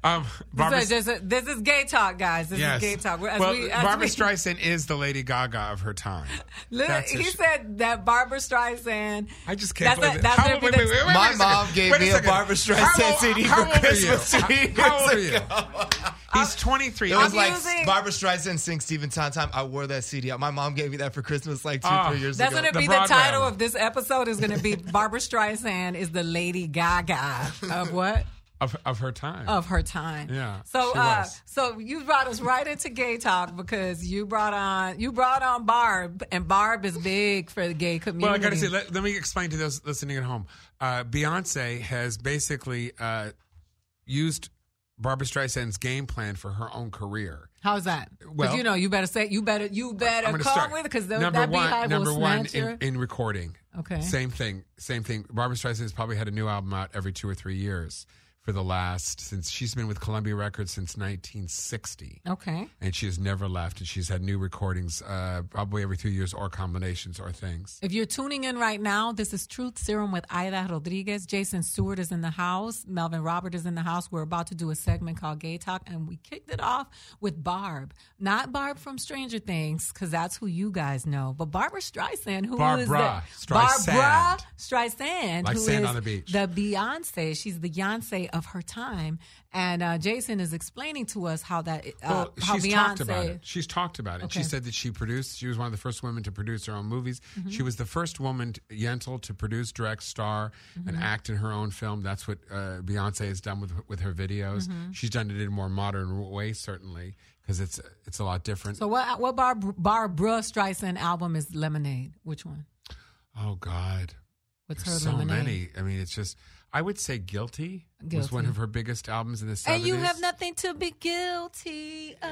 Um, Barbara, This is, this is gay talk, guys. This yes. is gay talk. As well, we- as Barbara we- Streisand is the Lady Gaga of her time. Li- That's he sh- said that Barbara Streisand. I just can't That's believe a- it. that's How gonna old- be wait, wait, wait, wait My a mom gave Wait a me a. Barbara Streisand CD for old are you? Christmas two How- years How old are you? ago. He's 23. It was I'm like using- Barbara Streisand sing Stephen Sondheim. I wore that CD. out. My mom gave me that for Christmas like two, Oh. three years That's ago. going to be Broadway the title of this episode. Is going to be Barbara Streisand is the Lady Gaga of what of, of her time. of her time. Yeah, So, uh, so you brought us right into gay talk because you brought on you brought on Barb, and Barb is big for the gay community. Well, I got to say, let, let me explain to those listening at home. Uh, Beyonce has basically uh, used Barbara Streisand's game plan for her own career. How's that? Because Well- you know, you better say, you better, you better come start. with it because that one, Beyhive number will one snatch your. in, in recording. Okay. Same thing. Same thing. Barbara Streisand has probably had a new album out every two or three years for the last since she's been with Columbia Records since 1960. Okay. And she has never left, and she's had new recordings uh, probably every two years, or combinations, or things. If you're tuning in right now, this is Truth Serum with Aida Rodriguez. Jason Stuart is in the house. Melvin Robert is in the house. We're about to do a segment called Gay Talk, and we kicked it off with Barb. Not Barb from Stranger Things, because that's who you guys know, but Barbara Streisand, who is Barbra the, Streisand. Barbara Streisand, Like who is on the beach. the Beyonce. She's the Beyonce of her time, and uh, Jason is explaining to us how that uh, Well, how she's Beyonce. talked about it. She's talked about it. She said that she produced. She was one of the first women to produce her own movies. Mm-hmm. She was the first woman, Yentl, to produce, direct, star, Mm-hmm. and act in her own film. That's what uh, Beyonce has done with with her videos. Mm-hmm. She's done it in a more modern way, certainly, because it's it's a lot different. So what? What Barb, Barbara Streisand album is Lemonade? Which one? oh God, What's her There's so Lemonade? many. I mean, it's just. I would say "Guilty" was one of her biggest albums in the 70s. And you have nothing to be guilty of.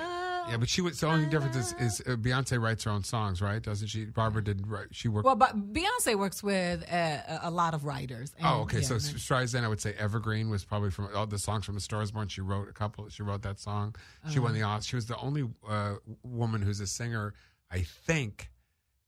Yeah, but she was the only difference is, is uh, Beyonce writes her own songs, right? Doesn't she? Barbara did write. She worked. well, but Beyonce works with uh, a, lot of writers. and- Oh, okay. yeah, so and- Streisand, I would say Evergreen was probably from all the songs from A Star Is Born. She wrote a couple. She wrote that song. She won the Oscar. She was the only uh, woman who's a singer, I think,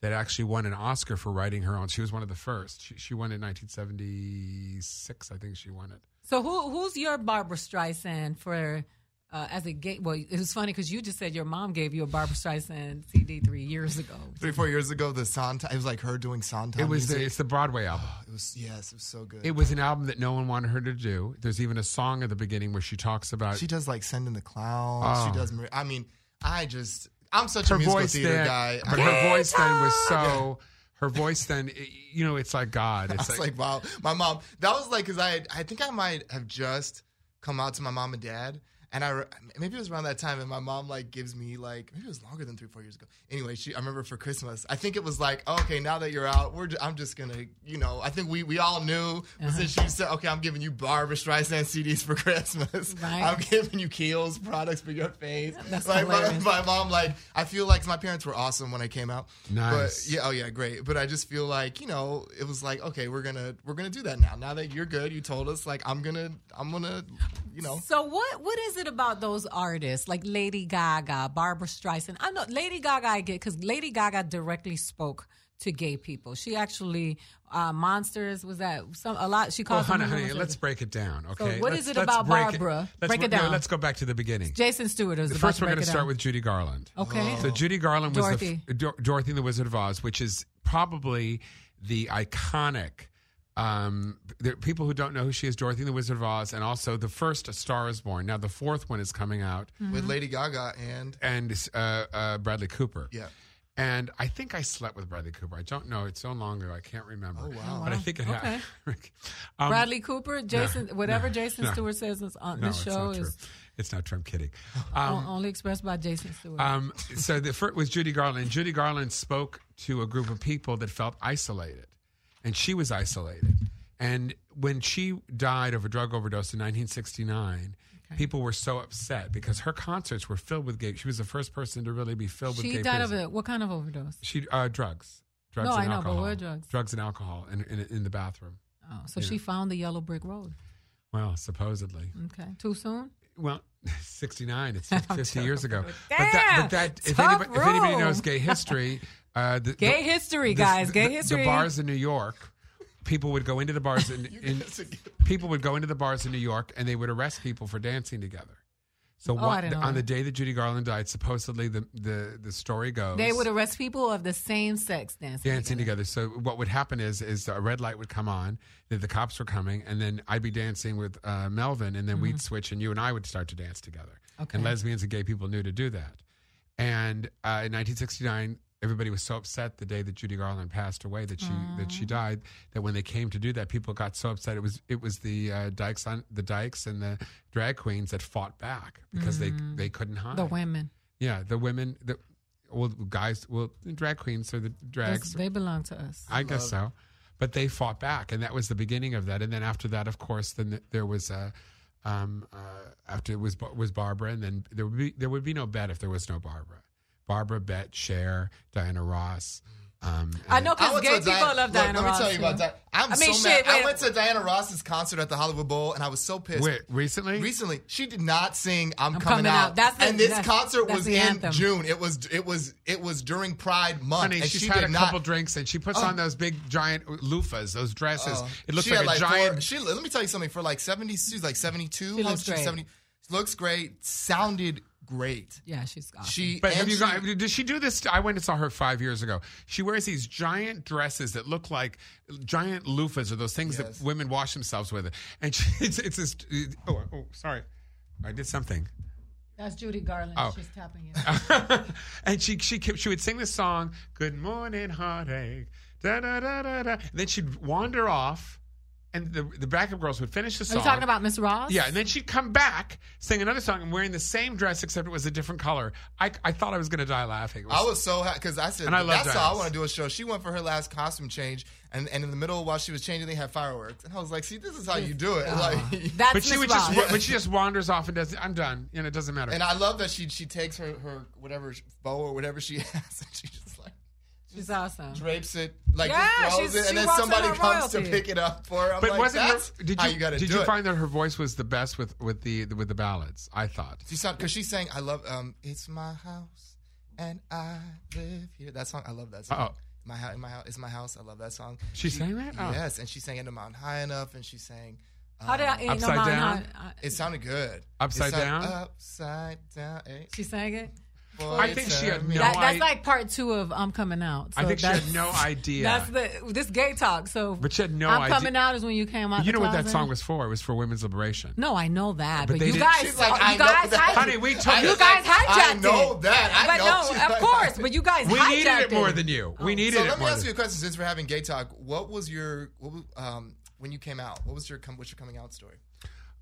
that actually won an Oscar for writing her own. She was one of the first. She, she won in 1976. I think she won it. so who who's your Barbara Streisand for? Uh, as a gay, well, it was funny because you just said your mom gave you a Barbara Streisand CD three years ago. Three, four years ago, the Sondheim, it was like her doing Sondheim It was the, it's the Broadway album. it was, yes, it was so good. It was an album that no one wanted her to do. There's even a song at the beginning where she talks about she does like Send in the Clowns. Oh. She does, I mean, I just, I'm such her a musical voice theater then, guy. but her voice then was so. Her voice then, you know, it's like God. It's like, like, wow. My mom, that was like, because I, I think I might have just come out to my mom and dad. And I re- maybe it was around that time, and my mom like gives me like maybe it was longer than three four years ago. Anyway, she I remember for Christmas, I think it was like okay, now that you're out, we're ju- I'm just gonna you know I think we we all knew but uh-huh. since she said okay, I'm giving you Barbara Streisand CDs for Christmas. Right. I'm giving you Kiehl's products for your face. That's like my, my mom like I feel like my parents were awesome when I came out. Nice. But yeah, oh yeah, great. But I just feel like you know it was like okay, we're gonna we're gonna do that now. Now that you're good, you told us like I'm gonna I'm gonna you know. So what what is it about those artists like Lady Gaga, Barbara Streisand? I know Lady Gaga I get because Lady Gaga directly spoke to gay people. She actually uh, monsters was that some a lot. She well, calls honey, honey, let's break it down, okay? what let's, is it about break Barbara? Let's, Break it no, down. let's go back to the beginning. Jason Stuart was The first, we're going to start with Judy Garland. Okay. So Judy Garland was Dorothy. the Dor- Dorothy the Wizard of Oz, which is probably the iconic. Um, there are people who don't know who she is, Dorothy and the Wizard of Oz, and also the first A Star Is Born. Now the fourth one is coming out, Mm-hmm. with Lady Gaga and and uh, uh, Bradley Cooper. yeah. And I think I slept with Bradley Cooper. I don't know. It's so long ago. I can't remember. Oh, wow. But I think it Okay. happened. um, Bradley Cooper, Jason, whatever no, Jason no. Stuart says on no, this it's show not true. is It's not true. I'm kidding. Um, only expressed by Jason Stuart. um, so the first was Judy Garland. Judy Garland spoke to a group of people that felt isolated, and she was isolated. And when she died of a drug overdose in 1969, people were so upset because her concerts were filled with gay. She was the first person to really be filled with she died of prisoners. a what kind of overdose? She uh, drugs, drugs No, and I know, but alcohol. what drugs? Drugs and alcohol in in, in the bathroom. Oh, so she found the yellow brick road. Well, supposedly. Okay, too soon. Well, 69, it's 50 years ago. but Damn, that, but that if, anybody, if anybody knows gay history, uh, the, Gay the- history, the- guys. Gay history. The bars in New York, people would go into the bars in, in people would go into the bars in New York and they would arrest people for dancing together. So Oh, I one, didn't know on the day that Judy Garland died, supposedly the the, the story goes They would arrest people of the same sex dancing. dancing together. So what would happen is is a red light would come on, that the cops were coming, and then I'd be dancing with uh, Melvin, and then we'd switch, and you and I would start to dance together. Mm-hmm. Okay. And lesbians and gay people knew to do that. And uh, in 1969, everybody was so upset the day that Judy Garland passed away that she that she died that when they came to do that, people got so upset. It was it was the uh, dykes on the dykes and the drag queens that fought back because they they couldn't hide. Mm. The women. Yeah, the women, the well, guys, well, drag queens or the drags. They belong to us. I guess so. But they fought back, and that was the beginning of that. And then after that, of course, then th- there was a, Um, uh, after it was was Barbara, and then there would be there would be no Bette if there was no Barbara. Barbara, Bette, Cher, Diana Ross. Um, I and- know I because went gay to people Diana- love look, Diana Let me tell you about too. that. I'm I mean, so shit, mad. I went to Diana Ross's concert at the Hollywood Bowl, and I was so pissed. Wait, recently? Recently, she did not sing "I'm, I'm Coming, Coming Out," Out. That's the- and this that's- concert that's was in anthem. June. It was it was it was during Pride Month, Honey, and she's she had a not. couple drinks and she puts Oh. on those big giant loofahs, those dresses. Oh. it looks She like had a four- giant. she let me tell you something. For like seventy, she's like seventy two. She looks great. looks great. Sounded great. Yeah, she's awesome. She but have you she- got? Did she do this? I went and saw her five years ago. She wears these giant dresses that look like giant loofahs, or those things Yes. that women wash themselves with. And she, it's, it's this. Oh, oh, sorry, I did something. That's Judy Garland. Oh. She's tapping you. and she she kept- she would sing this song, "Good Morning Heartache," da da da da da. And then she'd wander off, and the the backup girls would finish the Are song. you talking about Miss Ross? Yeah, and then she'd come back, sing another song, and wearing the same dress except it was a different color. I, I thought I was going to die laughing. It I was so happy because I said And I love that's how I want to do a show. She went for her last costume change, and, and in the middle while she was changing, they had fireworks, and I was like, "See, this is how you do it." Like, That's but she Miss would Ross. just but she just wanders off and does. I'm done. You know, it doesn't matter. and I love that she she takes her her whatever bow or whatever she has, and she just like She's awesome. drapes it like Yeah, just throws she's- it, and then somebody comes to pick it up for her. I'm but like, wasn't that's her, did how you, you got to did do you it. find that her voice was the best with with the with the ballads? I thought. She sound because she's saying, "I love um, it's my house and I live here." That song, I love that song. Uh-oh. My house, my house, it's my house. I love that song. She sang that? Oh. Yes, and she sang "In the Mountain High Enough," and she sang. How did I? Upside mine, Down? how- I- It sounded good. Upside It sound- Down? Upside down. eh, she sang it. Boy, I think she had tell no That, that's I- like part two of I'm coming out. I So think she had that's- no idea. That's the this gay talk. So, But she had no I'm idea- coming out is when you came out. you the know what that song was for? It was for women's liberation. No, I know that, But but, you guys, She's like, you I know guys, that. hijacked- Honey, we told you you. guys I hijacked know it. that. I but know. no, of course. But you guys, We hijacked needed it more than you. We Oh. needed So it let me ask than- you a question. Since we're having gay talk, what was your what um when you came out? What was your what's your coming out story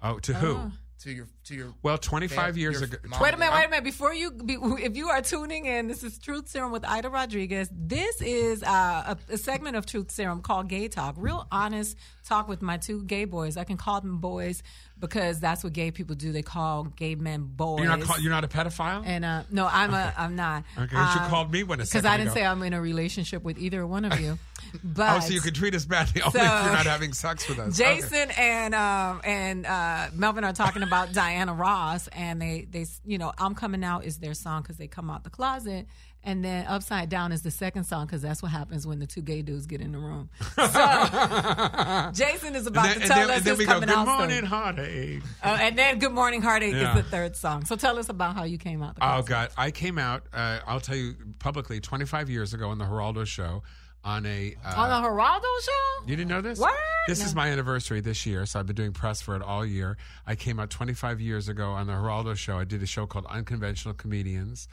Oh, to who? To your to your Well, 25 fam- years your ago. mom? Wait a minute, wait a minute. Before you, be, if you are tuning in, this is Truth Serum with Aida Rodriguez. This is uh, a, a segment of Truth Serum called Gay Talk. Real honest talk with my two gay boys. I can call them boys because that's what gay people do. They call gay men boys. You're not call, you're not a pedophile. and uh, no, I'm a, I'm not. Okay, you called me one a because I didn't ago. say I'm in a relationship with either one of you. But oh, so you could treat us badly only So- if you're not having sex with us. Okay. Jason and um, and uh, Melvin are talking about Diana Ross, and they they you know I'm coming out is their song because they come out the closet, and then Upside Down is the second song because that's what happens when the two gay dudes get in the room. So Jason is about then, to tell then, us then his we go, coming good out morning, story. heartache. Uh, and then Good Morning Heartache Yeah. is the third song. So tell us about how you came out. The Oh. God! I came out. Uh, I'll tell you publicly. 25 years ago on the Geraldo show, on a uh, on the Geraldo show. You didn't know this? What? This No. is my anniversary this year, so I've been doing press for it all year. I came out 25 years ago on the Geraldo show. I did a show called Unconventional Comedians,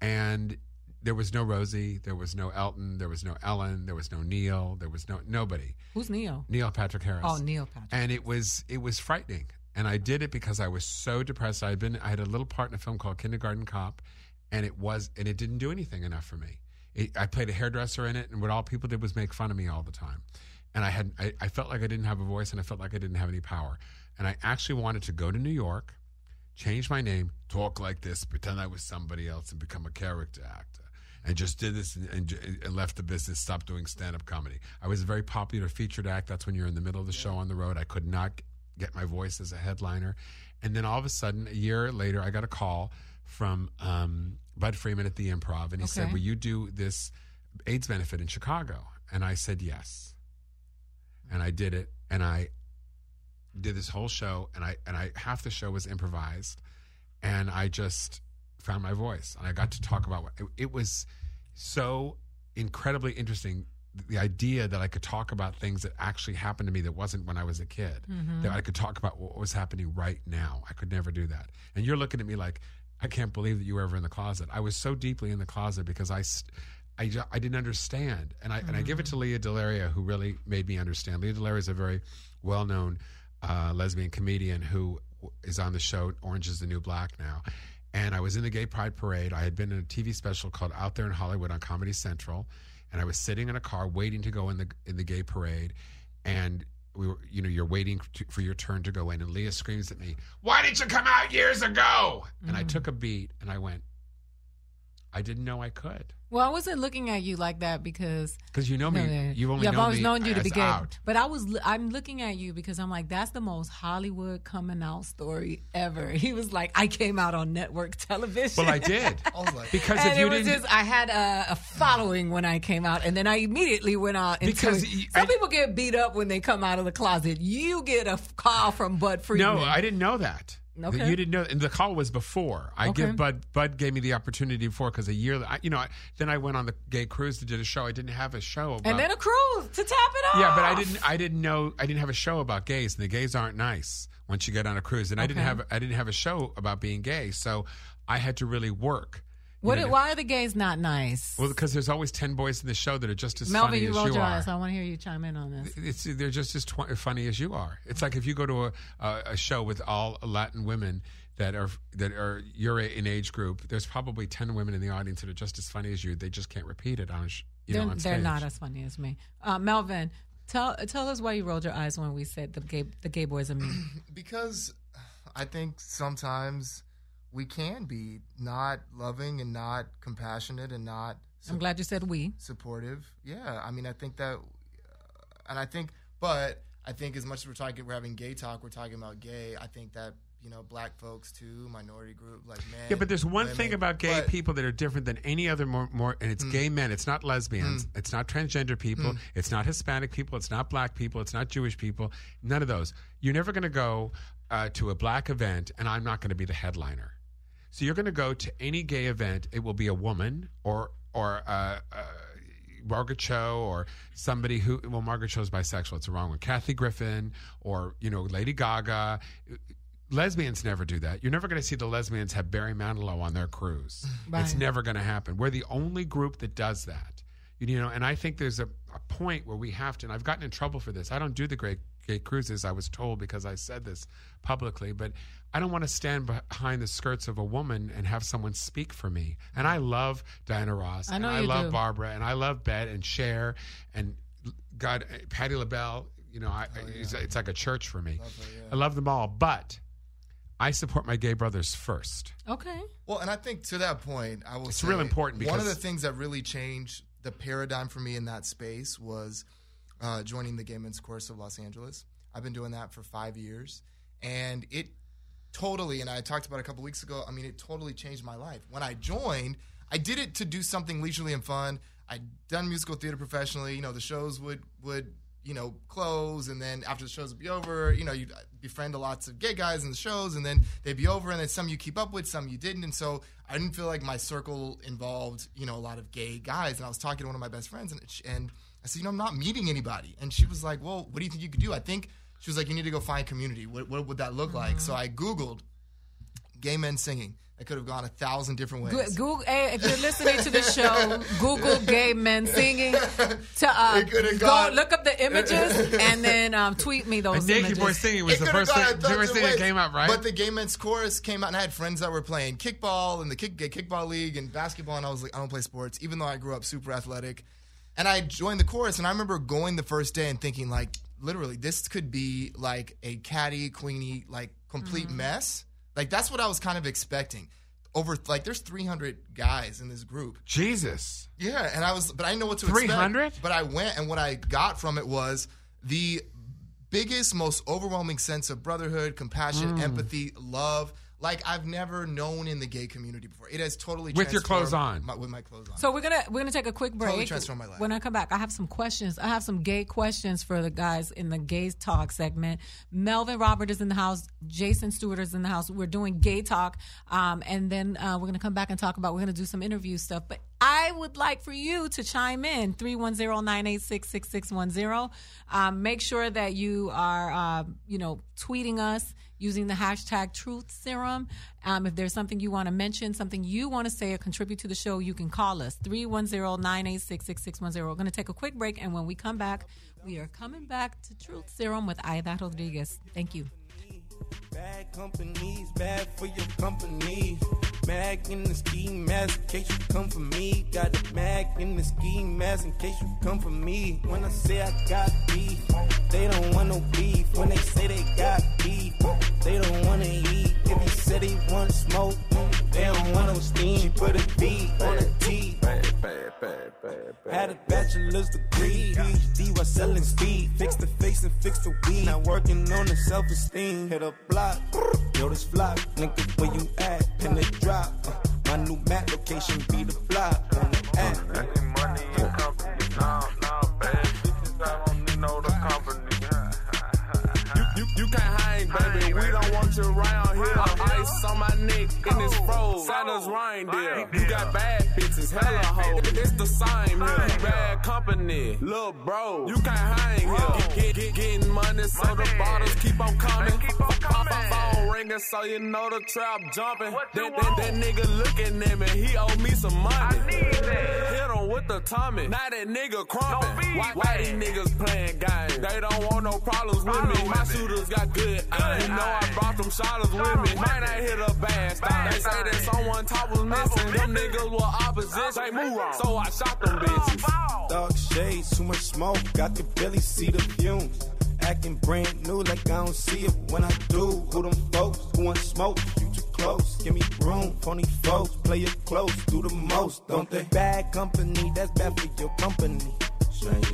and there was no Rosie, there was no Elton, there was no Ellen, there was no Neil, there was no nobody. Who's Neil? Neil Patrick Harris. Oh, Neil Patrick. And it was it was frightening. And I did it because I was so depressed. I had been I had a little part in a film called Kindergarten Cop, and it was and it didn't do anything enough for me. It, I played a hairdresser in it, and what all people did was make fun of me all the time. And I had I, I felt like I didn't have a voice, and I felt like I didn't have any power. And I actually wanted to go to New York, change my name, talk like this, pretend I was somebody else, and become a character actor. And just did this and, and, and left the business, stopped doing stand up comedy. I was a very popular featured act. That's when you're in the middle of the show on the road. I could not get my voice as a headliner. And then all of a sudden, a year later, I got a call from um, Budd Friedman at the Improv, and he said, "Will you do this AIDS benefit in Chicago?" And I said yes, and I did it, and I did this whole show, and I and I half the show was improvised, and I just found my voice, and I got to talk about what it, it was so incredibly interesting. The idea that I could talk about things that actually happened to me that wasn't when I was a kid, that I could talk about what was happening right now. I could never do that. And you're looking at me like, I can't believe that you were ever in the closet. I was so deeply in the closet because I, I, I didn't understand. And I, and I give it to Lea DeLaria, who really made me understand. Lea DeLaria is a very well known uh, lesbian comedian who is on the show Orange is the New Black now. And I was in the Gay Pride Parade. I had been in a TV special called Out There in Hollywood on Comedy Central. And I was sitting in a car waiting to go in the in the gay parade. And we were, you know, you're waiting to, for your turn to go in, and Lea screams at me, "Why didn't you come out years ago?" And I mm. took a beat and I went, "I didn't know I could." Well, I wasn't looking at you like that because Because you know me, No, you've only yeah, I've known always me known you to as be gay. out. But I was, I'm looking at you because I'm like, that's the most Hollywood coming out story ever. He was like, I came out on network television. Well, I did I because and if it you was didn't, just, I had a, a following when I came out, and then I immediately went out. Into Because it. some I- people get beat up when they come out of the closet. You get a call from Budd Friedman. No, I didn't know that. Okay. You didn't know, and the call was before. I Okay. give Budd. Budd gave me the opportunity before because a year, I, you know, I, then I went on the gay cruise to do a show. I didn't have a show about. and then a cruise to tap it off. yeah, but I didn't. I didn't know. I didn't have a show about gays, and the gays aren't nice once you get on a cruise. And I didn't have. I didn't have a show about being gay, so I had to really work. What? You know, why are the gays not nice? Well, because there's always ten boys in the show that are just as Melvin, funny you as rolled you your are. eyes. I want to hear you chime in on this. it's they're just as tw- funny as you are. It's like if you go to a, a, a show with all Latin women that are that are your an age group. There's probably ten women in the audience that are just as funny as you. They just can't repeat it on you They're, know on they're not as funny as me. Uh, Melvin, tell tell us why you rolled your eyes when we said the gay the gay boys are mean. because I think sometimes we can be not loving and not compassionate and not I'm glad you said we. supportive. Yeah, I mean, I think that, and I think, but I think as much as we're talking, we're having gay talk, we're talking about gay. I think that you know, black folks too, minority group, like men. Yeah, but there's one women, thing about gay but- people that are different than any other more, more and Mm. it's gay men. It's not lesbians. It's not transgender people. Mm. It's not Hispanic people. It's not black people. It's not Jewish people. None of those. You're never going to go uh, to a black event, and I'm not going to be the headliner. So you're going to go to any gay event. It will be a woman or or uh, uh, Margaret Cho or somebody who well Margaret Cho's bisexual. It's the wrong one. Kathy Griffin or you know Lady Gaga. Lesbians never do that. You're never going to see the lesbians have Barry Manilow on their cruise. It's never going to happen. We're the only group that does that. You know, and I think there's a, a point where we have to. And I've gotten in trouble for this. I don't do the great gay cruises. I was told because I said this publicly, but I don't want to stand behind the skirts of a woman and have someone speak for me. And I love Diana Ross. I know and I you love do. Barbara, and I love Bette and Cher, and God, Patti LaBelle. You know, I, oh, it's, it's like a church for me. I love them all, but I support my gay brothers first. Okay. Well, and I think to that point, I will. It's say real important one of the things that really changed the paradigm for me in that space was uh, joining the Gay Men's Chorus of Los Angeles. I've been doing that for five years, and it totally. And I talked about a couple weeks ago. I mean, it totally changed my life. When I joined, I did it to do something leisurely and fun. I'd done musical theater professionally. You know, the shows would would you know close, and then after the shows would be over, you know, you'd befriend a lots of gay guys in the shows, and then they'd be over, and then some you keep up with, some you didn't, and so I didn't feel like my circle involved, you know, a lot of gay guys. And I was talking to one of my best friends, and and I said, you know, I'm not meeting anybody, and she was like, well, what do you think you could do? I think she was like, you need to go find community. What, what would that look like? So I googled gay men singing. I could have gone a thousand different ways. Google, hey, if you're listening to the show, Google gay men singing. To uh, It could've go gone- look up the images and then um, tweet me A those naked images. boy singing was It the first thing, a the first thing that came up, right? But the gay men's chorus came out, and I had friends that were playing kickball and the kick, gay kickball league and basketball, and I was like, I don't play sports, even though I grew up super athletic. And I joined the chorus, and I remember going the first day and thinking, like, literally, this could be like a catty, queenie, like complete Mm-hmm. mess. Like that's what I was kind of expecting. Over like, there's 300 guys in this group. Jesus. Yeah, and I was, but I didn't know what to 300? expect. But I went, and what I got from it was the biggest, most overwhelming sense of brotherhood, compassion, Mm. empathy, love, like I've never known in the gay community before. It has totally With your clothes on. my- with my clothes on. So we're gonna we're gonna take a quick break. Totally transformed my life. When I come back, I have some questions. I have some gay questions for the guys in the gay talk segment. Melvin Robert is in the house. Jason Stuart is in the house. We're doing gay talk, um, and then uh, we're gonna come back and talk about. We're gonna do some interview stuff. But I would like for you to chime in 310-986-6610. Um, make sure that you are uh, you know tweeting us using the hashtag truth serum. Um, if there's something you want to mention, something you want to say or contribute to the show, you can call us 310-986-6610. We're going to take a quick break, and when we come back, we are coming back to Truth Serum with Aida Rodriguez. Thank you. Bad companies, bad for your company. Mag in the ski mask in case you come for me. Got mag in the ski mask in case you come for me. When I say I got beef, they don't want no beef. When they say they got beef, they don't wanna eat. If you said they want smoke, they don't want no steam. She put a B on a T. Had a bachelor's degree, PhD while selling speed. Fix the face and fix the weed. Now working on the self-esteem. Hit a block, yo this flock, nigga where you at? Pin the drop. Uh, my new map location be the block on the app. You, You around here. Ice on my neck in this froze. Santa's reindeer. You got bad bitches, hella hoes. It's the same here. Bad company, little bro. You can't hang here. Get, get, get, getting money, so the bottles keep on coming. Phone ringing, so you know the trap jumping. That, that, that nigga looking at me, he owe me some money. Hit him with the tummy. Now that nigga crumping. Why, why these niggas playing games? They don't want no problems with me. My shooters got good. You know I brought them shotters with me. Might not hit a bad stop. They say that someone top was missing. Them niggas were opposition. They move on. So I shot them bitches. Dark shades, too much smoke. Got the belly, see the fumes. Acting brand new like I don't see it when I do. Who them folks who want smoke? You too close. Give me room. Phony folks, play it close. Do the most, don't they? Bad company, that's bad for your company.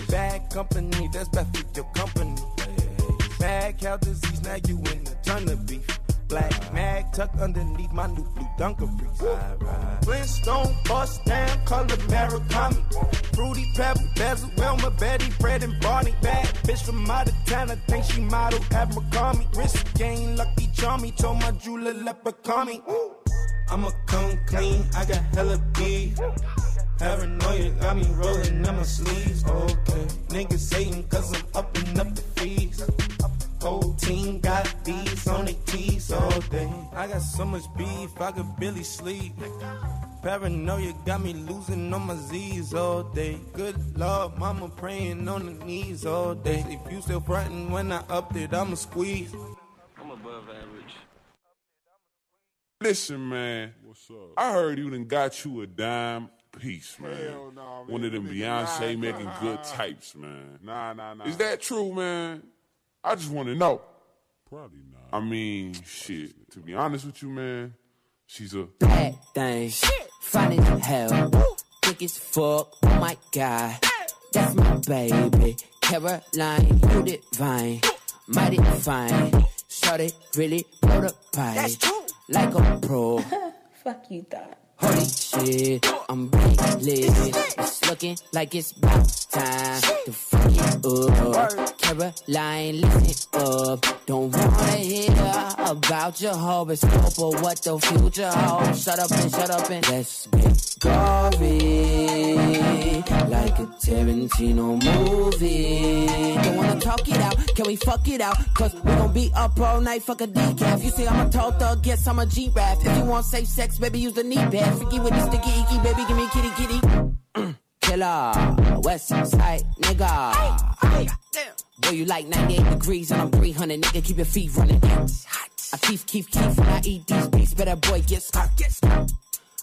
Bad company, that's bad for your company. Mad cow disease, now you in a ton of beef. Black mag tucked underneath my new blue dungarees. Flintstone bust down, color Murakami. Fruity pebble, bezel, Wilma, Betty, Fred, and Barney. Bad bitch from out of town, I think she model Abercrombie. Wrist game, lucky charmy, told my jeweler leprechaun I'ma come clean, I got hella beef. Paranoia got me rolling in my sleeves. Okay, niggas hating cause I'm upping up the fees. Whole team got beats on their teeth all day. I got so much beef, I could barely sleep. Paranoia got me losing on my Z's all day. Good Lord, mama praying on the knees all day. If you still frontin' when I upped it, I'ma squeeze. I'm above average. Listen, man. What's up? I heard you done got you a dime piece, man. Hell nah, man. One of them Beyonce nah, making nah. good types, man. Nah, nah, nah. Is that true, man? I just want to know. Probably not. I mean, shit. To be honest with you, man, she's a bad thing. Fine as hell. Thick as fuck. Oh my god. That's my baby. Caroline, you divine. Mighty fine. Shorty really blow the pipe. Like a pro. Fuck you thought. Holy shit, I'm lit. It's looking like it's about time to fuck it up. Caroline, listen up. Don't wanna hear about your horoscope or what the future holds. Shut up and shut up and let's get gory. Like a Tarantino movie. Don't wanna talk it out, can we fuck it out? Cause we gon' be up all night, fuck a decaf. You say I'm a tall thug, guess I'm a G-Rap. If you want safe sex, baby, use the knee pad. Freaky with the sticky icky, baby, give me kitty kitty. Killer, West Side nigga. Boy, you like 98 degrees and I'm 300, nigga, keep your feet running. I keep, keep, keep when I eat these beats, better boy, get scarf, get.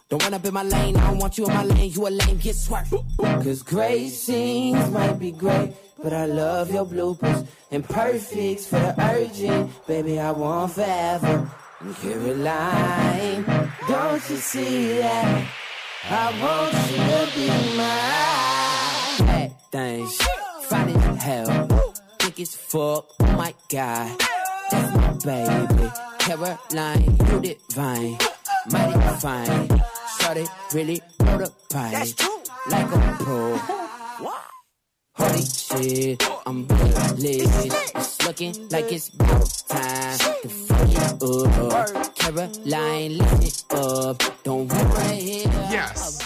Don't run up in my lane, I don't want you in my lane, you a lame, get swerved. Cause great scenes might be great, but I love your bloopers. And perfects for the urgent, baby, I want forever. And Caroline, don't you see that? I want you to be mine. Bad things, as hell, thick as fuck, oh my god. That's my baby, Caroline, you divine, mighty fine. Shorty really blow the like a pro. Holy shit, I'm really lit. It's looking like it's about time to fuck it up. Caroline, listen up. Don't wanna hear Yes.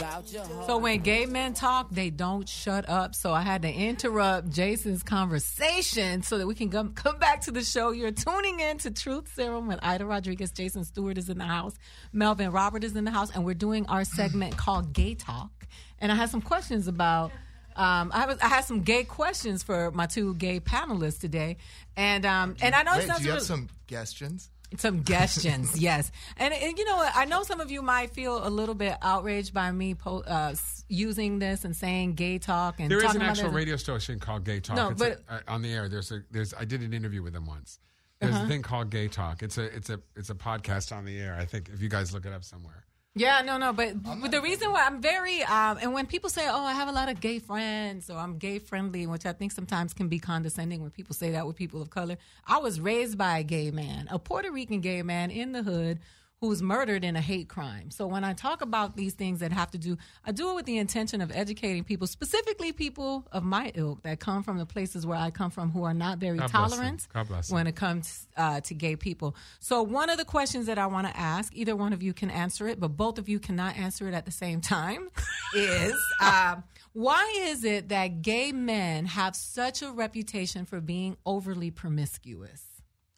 So when gay men talk, they don't shut up. So I had to interrupt Jason's conversation so that we can come, come back to the show. You're tuning in to Truth Serum with Aida Rodriguez. Jason Stuart is in the house. Melvin Robert is in the house. And we're doing our segment called Gay Talk. And I had some questions about. Um, I, was, I had some gay questions for my two gay panelists today, and um, and I know it Wait, sounds do you have some suggestions. Some suggestions, yes. And, and you know? I know some of you might feel a little bit outraged by me po- uh, using this and saying gay talk and There is an actual radio station called Gay Talk. No, It's but- a, uh, on the air. There's a there's I did an interview with them once. There's Uh-huh. a thing called Gay Talk. It's a it's a it's a podcast on the air. I think if you guys look it up somewhere. Yeah, no, no, but, but the reason why I'm very um, and when people say, "Oh, I have a lot of gay friends," or "I'm gay friendly," which I think sometimes can be condescending when people say that with people of color. I was raised by a gay man, a Puerto Rican gay man in the hood who was murdered in a hate crime. So when I talk about these things that have to do, I do it with the intention of educating people, specifically people of my ilk that come from the places where I come from, who are not very God tolerant when it comes uh, to gay people. So, one of the questions that I want to ask, either one of you can answer it, but both of you cannot answer it at the same time, is uh, why is it that gay men have such a reputation for being overly promiscuous?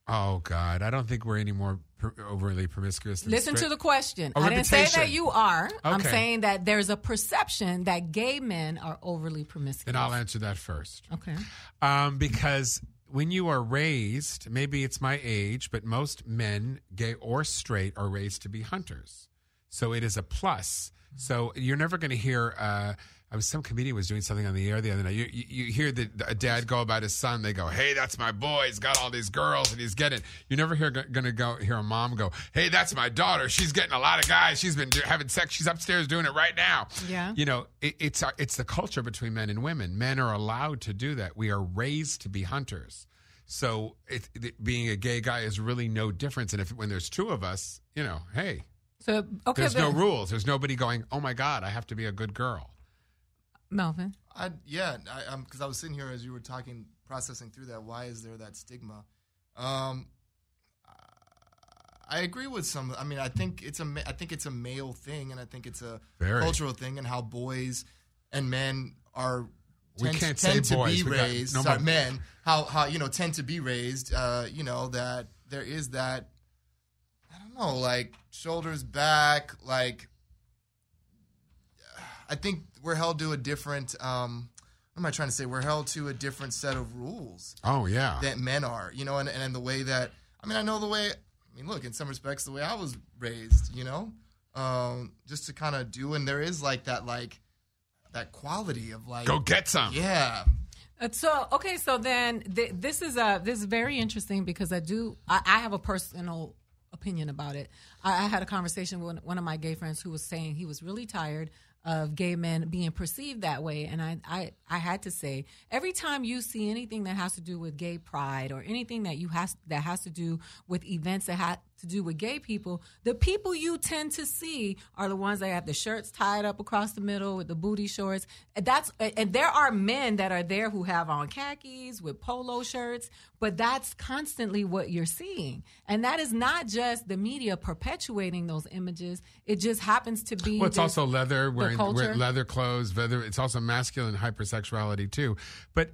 Oh God, I don't think we're any more per- overly promiscuous. Than Listen to the question. I didn't say that you are. I'm saying that there's a perception that gay men are overly promiscuous. Then I'll answer that first. Okay. Um, because when you are raised, maybe it's my age, but most men, gay or straight, are raised to be hunters. So it is a plus. So you're never going to hear. Uh, I was some comedian was doing something on the air the other night. You, you, you hear the, a dad go about his son. They go, "Hey, that's my boy. He's got all these girls and he's getting." You never hear going to go hear a mom go, "Hey, that's my daughter. She's getting a lot of guys. She's been do, having sex. She's upstairs doing it right now." Yeah. You know, it, it's our, it's the culture between men and women. Men are allowed to do that. We are raised to be hunters. So it, it, being a gay guy is really no difference. And if when there's two of us, you know, hey, So, okay. there's no rules. There's nobody going, "Oh my God, I have to be a good girl." Melvin. I yeah, I, um, because I was sitting here as you were talking, processing through that. Why is there that stigma? Um, I agree with some. I mean, I think it's a ma- I think it's a male thing, and I think it's a Very. cultural thing, and how boys and men are. We tend, can't tend say to boys. be We got- raised. no sorry, men. How how you know tend to be raised. Uh, you know that there is that. I don't know, like shoulders back, like I think we're held to a different. Um, what am I trying to say? We're held to a different set of rules Oh yeah. that men are, you know, and, and the way that I mean, I know the way. I mean, look, in some respects, the way I was raised, you know, um, just to kind of do, and there is like that, like that quality of like, Go get some. yeah, Uh, So okay, so then th- this is uh this is very interesting because I do I, I have a personal opinion about it. I, I had a conversation with one of my gay friends who was saying he was really tired of gay men being perceived that way, and I I I had to say every time you see anything that has to do with gay pride or anything that you has that has to do with events that have to do with gay people, the people you tend to see are the ones that have the shirts tied up across the middle with the booty shorts. And that's and there are men that are there who have on khakis with polo shirts, but that's constantly what you're seeing. And that is not just the media perpetuating those images. It just happens to be Well, it's this- also leather, wearing, wearing leather clothes. Leather. It's also masculine hypersexuality too. But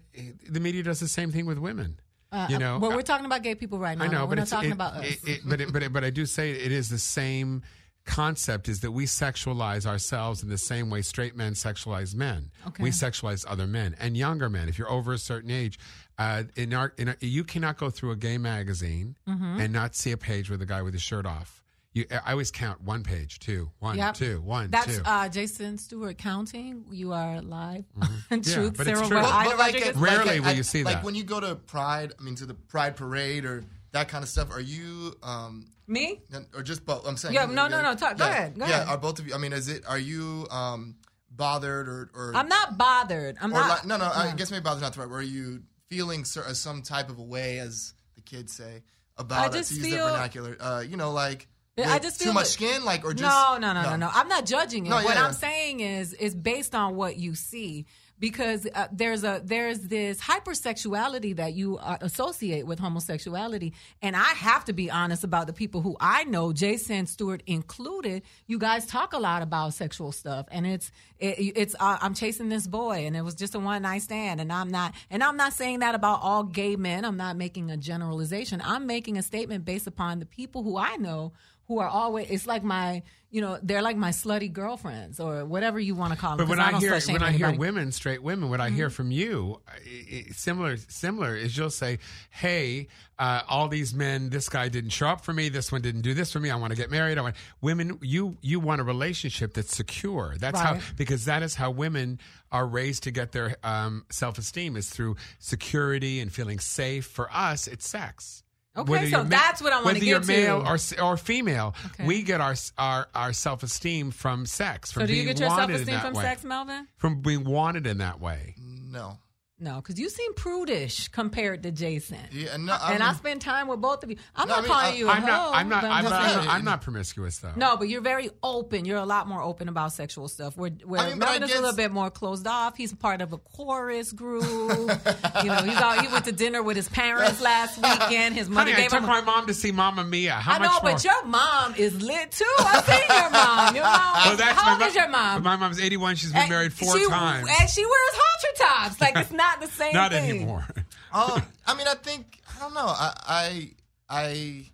the media does the same thing with women. Uh, you know, But we're talking about gay people right now. I know, We're but not it's talking it- about us. it- it- but it, but it, but I do say it is the same concept. Is that we sexualize ourselves in the same way straight men sexualize men. Okay. We sexualize other men and younger men. If you're over a certain age, uh, in our, in our, you cannot go through a gay magazine Mm-hmm. and not see a page with a guy with his shirt off. You, I always count one page, two, one, Yep. two, one, That's two. uh, Jason Stuart counting. You are live. Yeah, Truth, but it's Serum true. Red- But- Aida like, Rodriguez. at- Rarely like at- will you see like that. Like when you go to Pride. I mean, to the Pride parade or that kind of stuff. Are you? Um, Me? or just both? I'm saying. Yeah, you- no, no, no, talk- go yeah, ahead, go yeah, ahead. are both of you? I mean, is it? Are you um, bothered or? or I'm not bothered. I'm or not. like, no, no. I Yeah. guess maybe bothered not the right. word. Are you feeling some type of a way, as the kids say, I about it? just To use feel- the vernacular, uh, you know, like Yeah, I just too feel much that- skin, like or just no, no, no, no, no. I'm not judging it. No, what yeah. I'm saying is, is based on what you see. Because uh, there's a there's this hypersexuality that you uh, associate with homosexuality, and I have to be honest about the people who I know, Jason Stuart included. You guys talk a lot about sexual stuff, and it's it, it's uh, I'm chasing this boy, and it was just a one night stand, and I'm not and I'm not saying that about all gay men. I'm not making a generalization. I'm making a statement based upon the people who I know who are always. It's like my, you know, they're like my slutty girlfriends or whatever you want to call them. But when I, don't hear when I hear women, straight women, what I hear from you, i- i- similar similar is you'll say, "Hey, uh, all these men, this guy didn't show up for me. This one didn't do this for me. I want to get married. I want women. You you want a relationship that's secure. That's Right. how because that is how women are raised to get their um, self esteem is through security and feeling safe. For us, it's sex. Okay, Whether so you're ma- that's what I wanna Whether you're male to. or or female, Okay. we get our our, our self esteem from sex. From So do you being get your self esteem from way sex, Melvin? from being wanted in that way. No. No, because you seem prudish compared to Jason. Yeah, no, I and I spend time with both of you. I'm No, not I mean, calling I- you a I'm not. hoe, I'm not. I'm not, I'm not. I'm not promiscuous though. No, but you're very open. You're a lot more open about sexual stuff. Where, where I mean, but I Melvin is a guess- little bit more closed off. He's part of a chorus group. you know, he's all, he went to dinner with his parents last weekend. His mother Honey, I took him. a- my mom to see Mamma Mia. How I know, but your mom is lit too. I've seen your mom. Your mom. well, that's how old is your mom? My mom's 81. She's been And married four she, times. and she wears halter tops. Like it's not the same. Not thing. anymore. Um, I mean, I think I don't know. I I, I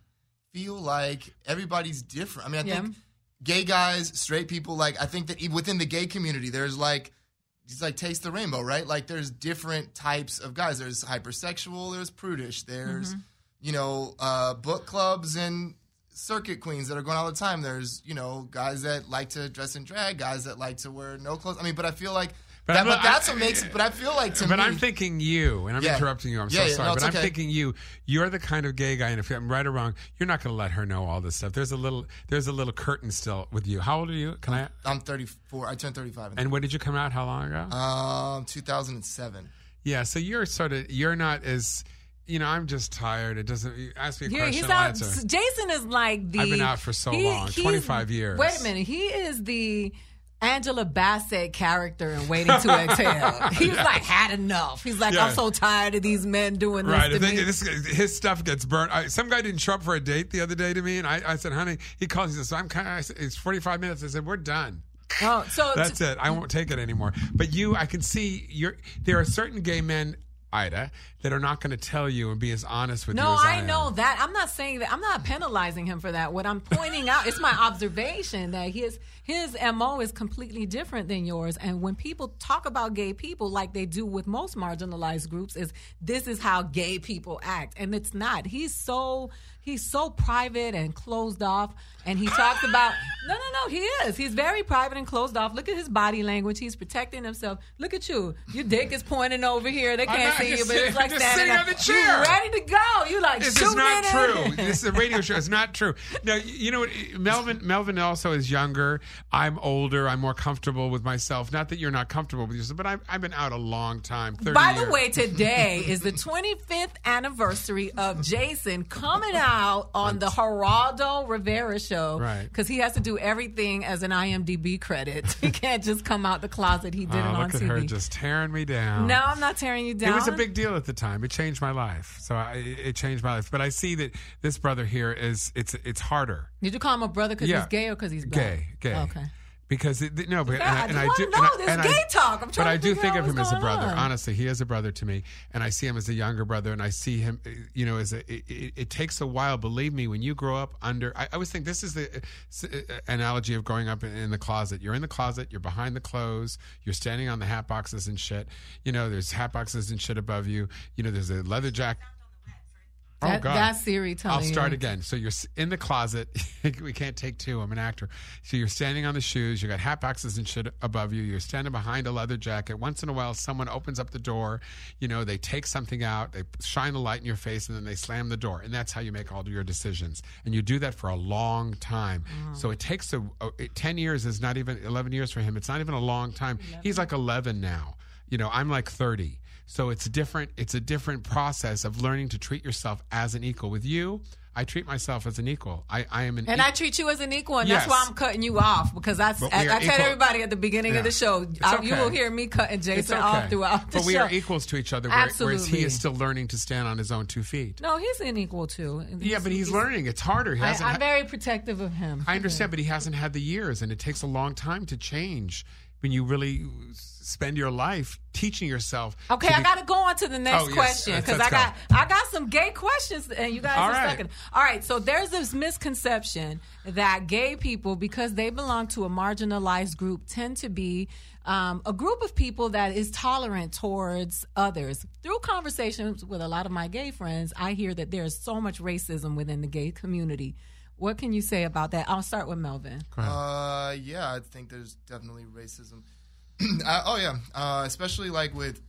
feel like everybody's different. I mean, I Yeah. think gay guys, straight people, like I think that even within the gay community, there's like it's like taste the rainbow, right? Like there's different types of guys. There's hypersexual. There's prudish. There's you know uh, book clubs and circuit queens that are going all the time. There's you know guys that like to dress in drag, guys that like to wear no clothes. I mean, but I feel like. But that, I'm but that's I- what makes. It. But I feel like to but me, I'm thinking you, and I'm Yeah. interrupting you. I'm Yeah, so yeah, sorry, no, but it's I'm thinking you. You're the kind of gay guy, and if I'm right or wrong, you're not going to let her know all this stuff. There's a little, there's a little curtain still with you. How old are you? Can I? I'm 34. I turned 35. And when did you come out? How long ago? Um, 2007. yeah, so you're sort of, you're not as, you know, I'm just tired. It doesn't. Ask me a Yeah, question, he's out. Jason is like the. I've been out for so long, 25 years. Wait a minute. He is the Angela Bassett character in Waiting to Exhale. He's like had enough. He's like, Yeah. I'm so tired of these men doing this Right. to me. this, his stuff gets burnt. I, some guy didn't show up for a date the other day to me, and I, I said, "Honey," he calls. He says, "I'm kind of." It's 45 minutes. I said, "We're done." Oh, so That's it. I won't take it anymore. But you, I can see you're. There are certain gay men, Aida, that are not going to tell you and be as honest with you. No, I, I know am. that. I'm not saying that. I'm not penalizing him for that. What I'm pointing out, it's my observation that his his mo is completely different than yours. And when people talk about gay people, like they do with most marginalized groups, is this is how gay people act, and it's not. He's so he's so private and closed off, and he talks about no, no, no. He is. He's very private and closed off. Look at his body language. He's protecting himself. Look at you. Your dick is pointing over here. They can't see you, but it's like just standing sitting on the chair. You're ready to go? You like This is not true. this is a radio show. It's not true. Now you you know what? Melvin Melvin also is younger. I'm older. I'm more comfortable with myself. Not that you're not comfortable with yourself, but I've, I've been out a long time. 30 By the years. way, today is the 25th anniversary of Jason coming out on the Geraldo Rivera show. Right. Because he has to do everything as an IMDb credit. He can't just come out the closet. He did Oh, it on look at TV. her just tearing me down. no, I'm not tearing you down. It was a big deal at the time. It changed my life. So I, it changed my life. But I see that this brother here is it's it's harder. Did you call him a brother because Yeah. he's gay or because he's black? Gay, gay. Okay. Because it, no, but Yeah, I and, I, do know and I- this and I- gay talk. I'm but trying I do think of him as a brother. on. Honestly, he is a brother to me, and I see him as a younger brother, and I see him, uh, you know, as a. It, it, it takes a while. Believe me, when you grow up under, I, I always think this is the uh, uh, analogy of growing up in, in the closet. You're in the closet. You're behind the clothes. You're standing on the hat boxes and shit. You know, there's hat boxes and shit above you. You know, there's a leather jacket. Oh That- God! that's Siri telling I'll start you. again. So you're in the closet. we can't take two. I'm an actor. So you're standing on the shoes. You got hat boxes and shit above you. You're standing behind a leather jacket. Once in a while, someone opens up the door. You know, they take something out. They shine a light in your face, and then they slam the door. And that's how you make all your decisions. And you do that for a long time. Mm. So it takes a, a ten years is not even eleven years for him. It's not even a long time. He's like eleven now. You know, I'm like thirty. So it's different. It's a different process of learning to treat yourself as an equal. With you, I treat myself as an equal. I, I am an. And e- I treat you as an equal, and Yes. that's why I'm cutting you off because I, But I, we I tell everybody at the beginning Yeah. of the show, I- uh, you will hear me cutting Jason okay. off throughout the but we show. are equals to each other, where- whereas he is still learning to stand on his own two feet. No, he's an equal too. Yeah, but he's learning. It's harder. He I, ha- very protective of him. I understand, but he hasn't had the years, and it takes a long time to change. when you really spend your life teaching yourself. Okay, to I be- got to go on to the next Oh, question Let's- because I let's got go. I got some gay questions and you guys All are right. stuck in. All right, so there's this misconception that gay people, because they belong to a marginalized group, tend to be um, a group of people that is tolerant towards others. Through conversations with a lot of my gay friends, I hear that there is so much racism within the gay community. What can you say about that? I'll start with Melvin. Uh, yeah, I think there's definitely racism. uh, oh yeah, uh, especially like with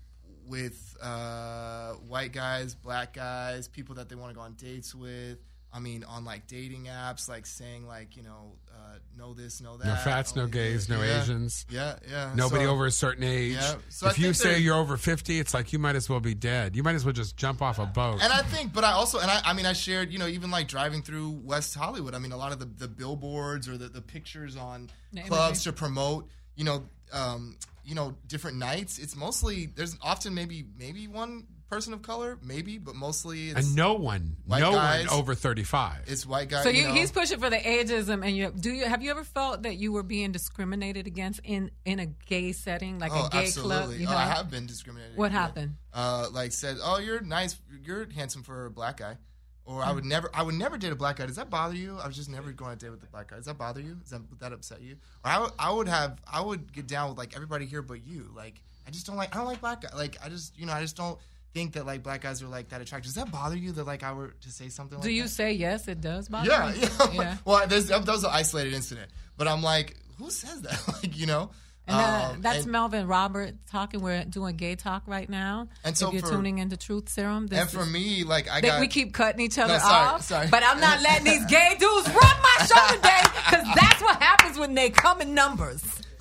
with uh, white guys, black guys, people that they want to go on dates with. I mean, on like dating apps, like saying like you know, uh, know this, know that. No fats, no only gays, no Yeah. Asians. Yeah, yeah. Nobody So- over a certain age. Yeah. So I if you say you're over 50, it's like you might as well be dead. You might as well just jump off a boat. And I think, but I also, and I, I mean, I shared, you know, even like driving through West Hollywood. I mean, a lot of the, the billboards or the, the pictures on The clubs imagery. to promote, you know, um, you know, different nights. It's mostly there's often maybe maybe one person of color, maybe, but mostly it's and no one, white no guys. one over 35. it's white guys. So you you, know. he's pushing for the ageism, and you do you have you ever felt that you were being discriminated against in in a gay setting, like Oh, a gay absolutely. club? You Oh, I have? have been discriminated. What yeah. happened? Uh, like said, oh, you're nice, you're handsome for a black guy, or. I would never, I would never date a black guy. Does that bother you? I was just never going on a date with a black guy. Does that bother you? Does that, would that upset you? Or I would, I would have, I would get down with like everybody here but you. Like I just don't like, I don't like black guys. Like I just, you know, I just don't think that like black guys are like that attractive. Does that bother you that like I were to say something? Like Do you that? say yes? It does bother Yeah, you? yeah. yeah. well, there's, that was an isolated incident, but I'm like, who says that? like, you know. And Um, that's and- Melvin Robert talking. We're doing gay talk right now. And so if you're for- tuning into Truth Serum, this And for is- me, like I got we keep cutting each other No, sorry, off. sorry. But I'm not letting these gay dudes run my show today because that's what happens when they come in numbers.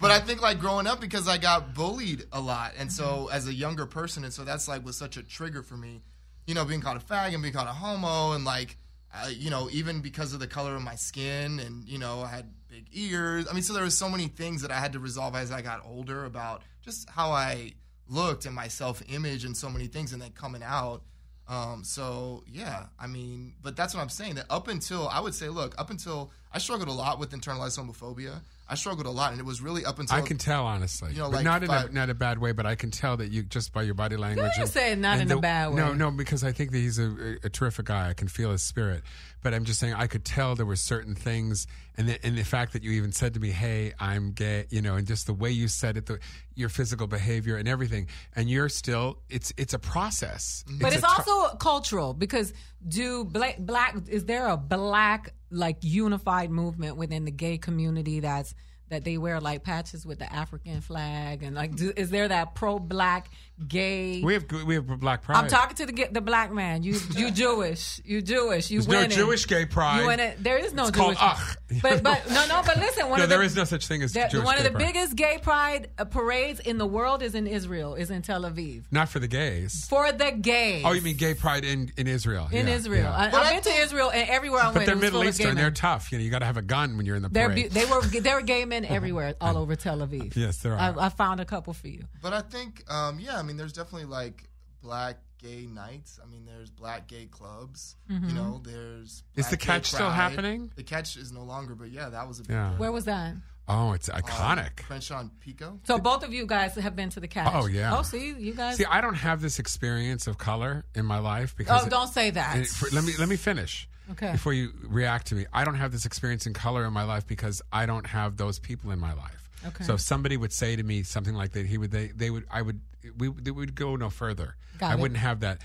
but I think like growing up because I got bullied a lot, and so as a younger person, and so that's like was such a trigger for me, you know, being called a fag and being called a homo, and like, uh, you know, even because of the color of my skin, and you know, I had big ears. I mean, so there was so many things that I had to resolve as I got older about just how I looked and my self image and so many things, and then coming out. Um, so yeah, I mean, but that's what I'm saying. That up until I would say, look, up until I struggled a lot with internalized homophobia. I struggled a lot, and it was really up until I can tell, honestly, You know, like not in a not a bad way. But I can tell that you just by your body language. you and- say not and in a bad No, way. no, because I think that he's a, a terrific guy. I can feel his spirit. But I'm just saying, I could tell there were certain things, and the, and the fact that you even said to me, "Hey, I'm gay," you know, and just the way you said it, the, your physical behavior and everything, and you're still. It's it's a process. But it's, tr- also cultural because do black black is there a black like unified movement within the gay community that's that they wear like patches with the African flag and like do, is there that pro black gay we have we have black pride. I'm talking to the the black man. You you Jewish. You Jewish. You There's no. Jewish gay pride. You win it. There is no It's Jewish. called ugh. But but no no. But listen, one no, of the, there is no such thing as the- Jewish one of the pride. biggest gay pride uh, parades in the world is in Israel. Is in Tel Aviv Not for the gays. for the gays. Oh, you mean gay pride in, in Israel? in Yeah, Israel? yeah. I, But I've I been to Israel and everywhere I went. but they're Middle full Eastern. They're tough. You know, you got to have a gun when you're in the They're parade. be- they were there were gay men everywhere, all over Tel Aviv. Yes, there I, are. I found a couple for you. But I think, um, yeah, I mean, there's definitely like black gay nights. I mean, there's black gay clubs. Mm-hmm. You know, there's Is the catch still happening? The catch is no longer, but yeah, that was a big Yeah. Where was that? oh, it's Um, iconic. Crenshaw and Pico. So both of you guys have been to the catch. Oh, yeah. Oh, see, you guys. See, I don't have this experience of color in my life because. oh, don't say that. and for- let me let me finish. Okay. Before you react to me, I don't have this experience in color in my life because I don't have those people in my life. Okay. So if somebody would say to me something like that, he would they they would I would we they would go no further. Got I it. wouldn't have that.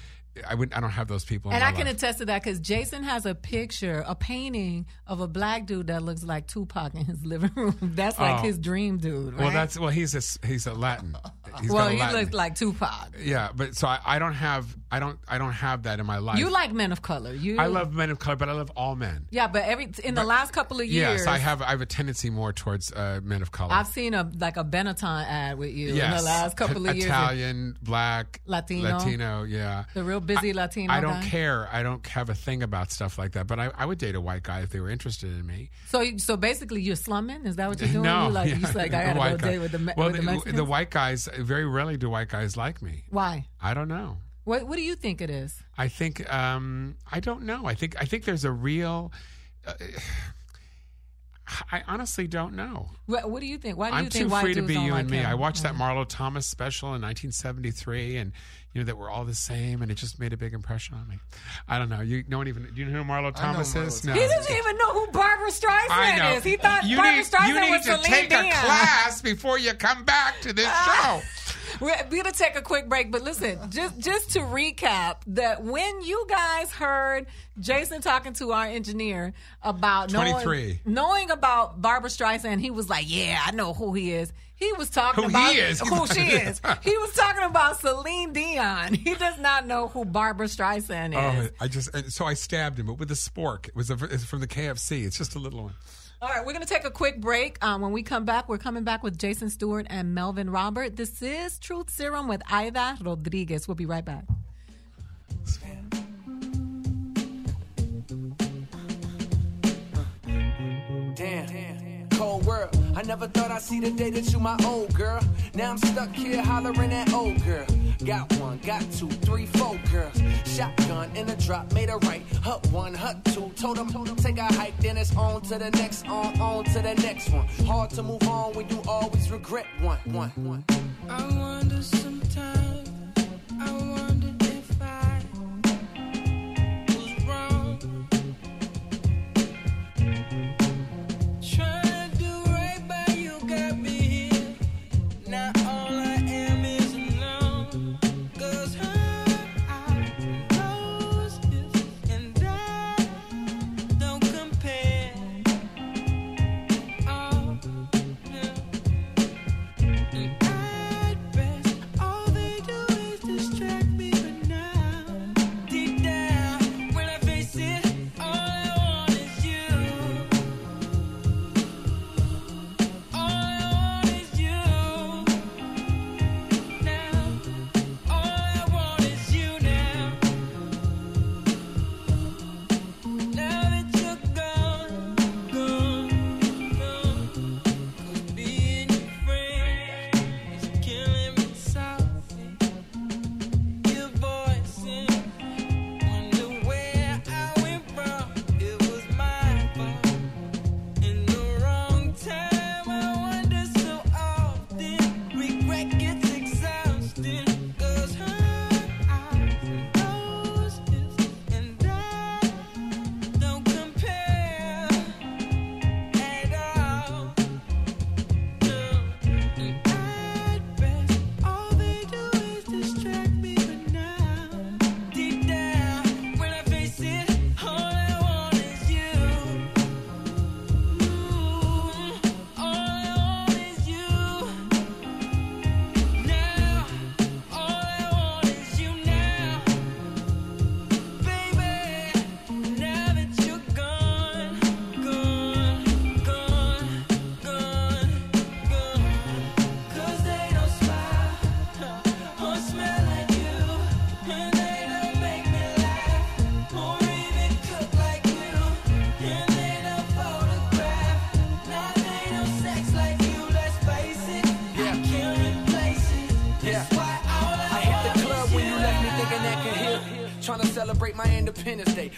I wouldn't. I don't have those people. And I can life. attest to that because Jason has a picture, a painting of a black dude that looks like Tupac in his living room. That's like Oh. his dream dude, right? Well, that's well. He's a he's a Latin. He's well, got a he Latin. looks like Tupac. Yeah, but so I, I don't have I don't I don't have that in my life. You like men of color. You I love men of color, but I love all men. Yeah, but every in the last couple of years, Yes, I have I have a tendency more towards uh, men of color. I've seen a like a Benetton ad with you in the last couple of years. Italian, black, Latino. Latino, yeah. The real busy Latino I don't guy? care. I don't have a thing about stuff like that. But I, I would date a white guy if they were interested in me. So, so basically, you're slumming. Is that what you're doing? no, you like yeah, you like I gotta go guy. date with the well, with the the, the white guys. Very rarely do white guys like me. Why? I don't know. What What do you think it is? I think um, I don't know. I think I think there's a real. Uh, I honestly don't know. What, what do you think? Why do I'm you think I'm too free to be don't you like and me. him? I watched that Marlo Thomas special in 1973, and you know that we're all the same, and it just made a big impression on me. I don't know. You no one even. Do you know who Marlo Thomas Marlo is? Thomas. He doesn't even know who Barbra Streisand is. He thought you Barbra need, Streisand you need was to Celine take Dion. a class before you come back to this show. We're, we're gonna take a quick break, but listen, just just to recap, that when you guys heard Jason talking to our engineer about knowing, 23. knowing about Barbra Streisand, he was like, "Yeah, I know who he is." He was talking Who about he is. who she is. He was talking about Celine Dion. He does not know who Barbra Streisand oh, is. Oh, I just so I stabbed him, but with a spork. It was a, from the KFC. It's just a little one. All right, we're going to take a quick break. Um, when we come back, we're coming back with Jason Stuart and Melvin Robert. This is Truth Serum with Aida Rodriguez. We'll be right back. Cold world. I never thought I'd see the day that you my old girl. Now I'm stuck here hollering at old girl. Got one, got two, three, four girls. Shotgun in a drop, made a right. Hut one, hut two. Told them, told them take a hike, then it's on to the next, on, on to the next one. Hard to move on when you always regret one, one, one. I wonder sometimes. I wonder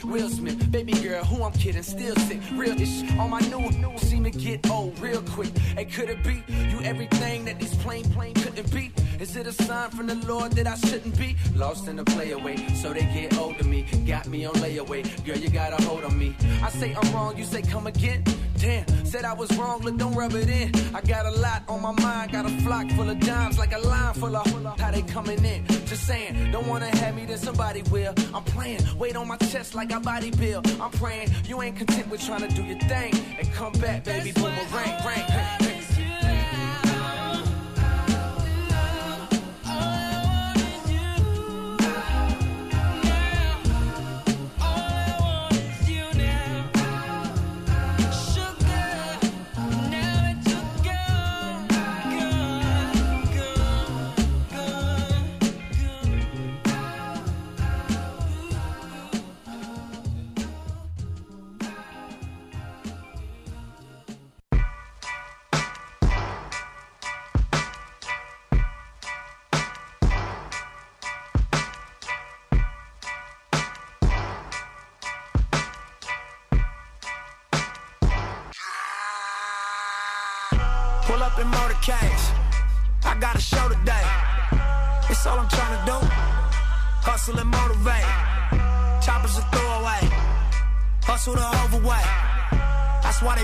Will Smith, baby girl, who I'm kidding, still sick. Real ish on my new, new seem to get old real quick. Hey, could it be you everything that these plain, plain couldn't be? Is it a sign from the Lord that I shouldn't be? Lost in the playaway, so they get old to me. Got me on layaway, girl, you got a hold on me. I say I'm wrong, you say come again. Damn, said I was wrong, look, don't rub it in. I got a lot on my mind, got a flock full of dimes, like a line full of how they coming in. Just saying, don't wanna have me, then somebody will. I'm playing, weight on my chest like I body build. I'm praying, you ain't content with trying to do your thing. And come back, baby, boomerang, ring, ring, ring.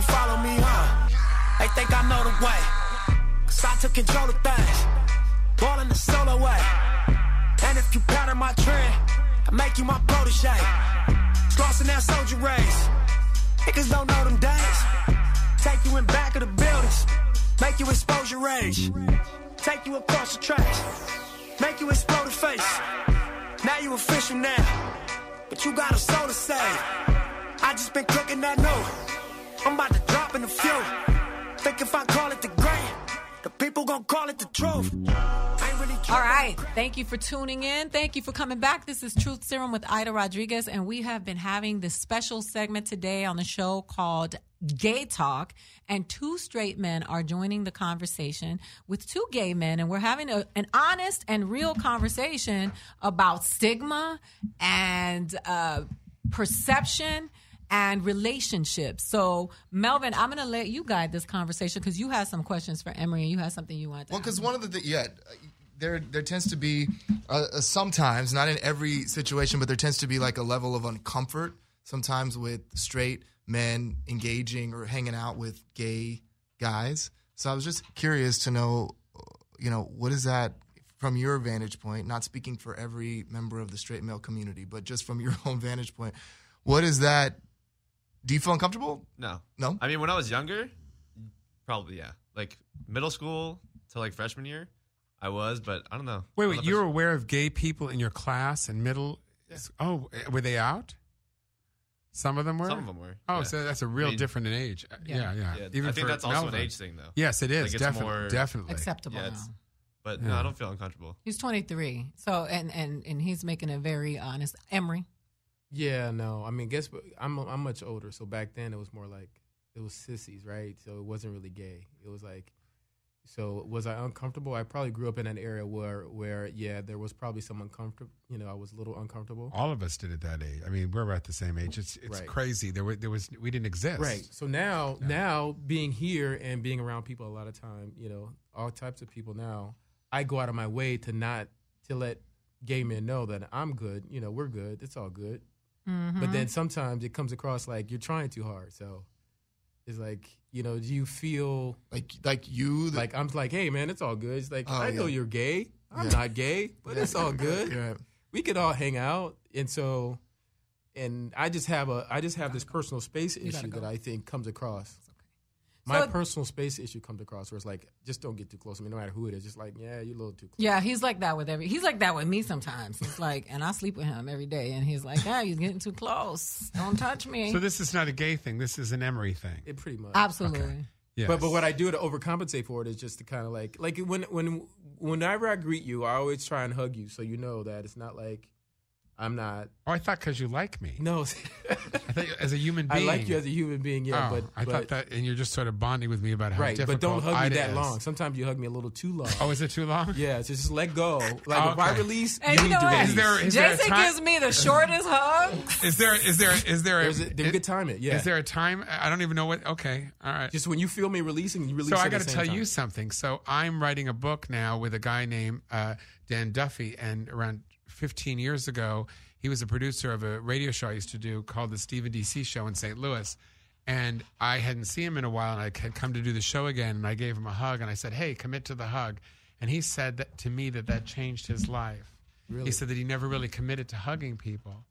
They follow me, huh? They think I know the way. Cause I took control of things. Ballin' the solo way. And if you pattern my trend, I make you my protege. Crossing that soldier race. Niggas don't know them days. Take you in back of the buildings. Make you expose your rage. Take you across the tracks. Make you explode the face. Now you official now. But you got a soul to save. I just been cooking that new. I'm about to drop in a few. Think if I call it the great, the people gon' call it the truth. Really All right. Thank you for tuning in. Thank you for coming back. This is Truth Serum with Aida Rodriguez, and we have been having this special segment today on the show called Gay Talk. And two straight men are joining the conversation with two gay men, and we're having a, an honest and real conversation about stigma and uh, perception and relationships. So, Melvin, I'm going to let you guide this conversation because you have some questions for Emery and you have something you want to Well, because one of the th- yeah, there there tends to be uh, uh, sometimes not in every situation, but there tends to be like a level of uncomfort sometimes with straight men engaging or hanging out with gay guys. So I was just curious to know, you know, what is that from your vantage point? Not speaking for every member of the straight male community, but just from your own vantage point, what is that? Do you feel uncomfortable? No. No? I mean, when I was younger, probably yeah. Like middle school to like freshman year, I was, but I don't know. Wait, wait. You're aware of gay people in your class and middle? Oh, were they out? Some of them were. Some of them were, Oh, yeah. so that's a real I mean- different in age. Uh, Yeah, yeah. Yeah, Even I think for that's also an age thing, though. Yes, it is. Like, it's definitely, more- definitely acceptable Yeah, now. it's- But no, I don't feel uncomfortable. He's 23. So and and and he's making a very honest Emery. Yeah, no. I mean, guess what? I'm I'm much older, so back then it was more like it was sissies, right? So it wasn't really gay. It was like, so was I uncomfortable? I probably grew up in an area where where yeah, there was probably some uncomfortable. You know, I was a little uncomfortable. All of us did at that age. I mean, we're at the same age. It's it's Right. crazy. There were there was we didn't exist. Right. So now, now being here and being around people a lot of time, you know, all types of people now, I go out of my way to not to let gay men know that I'm good. You know, we're good. It's all good. But then sometimes it comes across like you're trying too hard. So it's like, you know, do you feel like like you like I'm like, hey man, it's all good. It's like Oh, I know you're gay. I'm Yeah. not gay, but it's all good. Yeah. We could all hang out, and so, and I just have a I just have this personal space issue that I think comes across. My So- personal space issue comes across where it's like, just don't get too close to me, no matter who it is. Just like, yeah, you're a little too close. Yeah, he's like that with every. He's like that with me sometimes. It's like, and I sleep with him every day, and he's like, "Yeah, you're getting too close. Don't touch me." So this is not a gay thing. This is an Emery thing. It pretty much. Absolutely. Yes. But but what I do to overcompensate for it is just to kind of like like when when whenever I greet you, I always try and hug you so you know that it's not like I'm not. Oh, I thought because you like me. No, I thought as a human being, I like you as a human being, yeah. Oh, but I but, thought that, and you're just sort of bonding with me about how right, but don't hug me Aida that is. long. Sometimes you hug me a little too long. Oh, is it too long? Yeah, so just let go. Like if I release, And you you need know to what? Is there, is Jason time? gives me the shortest hug. Is there is there is there a, There's a- there's is- good timing, yeah. Is there a time? I don't even know what. Okay, all right. just when you feel me releasing, you release. so I got got to tell you something. So I'm writing a book now with a guy named uh, Dan Duffy, and around 15 years ago, he was a producer of a radio show I used to do called the Stephen DC Show in St. Louis. And I hadn't seen him in a while, and I had come to do the show again, and I gave him a hug, and I said, "Hey, commit to the hug." And he said that to me that that changed his life. He said that he never really committed to hugging people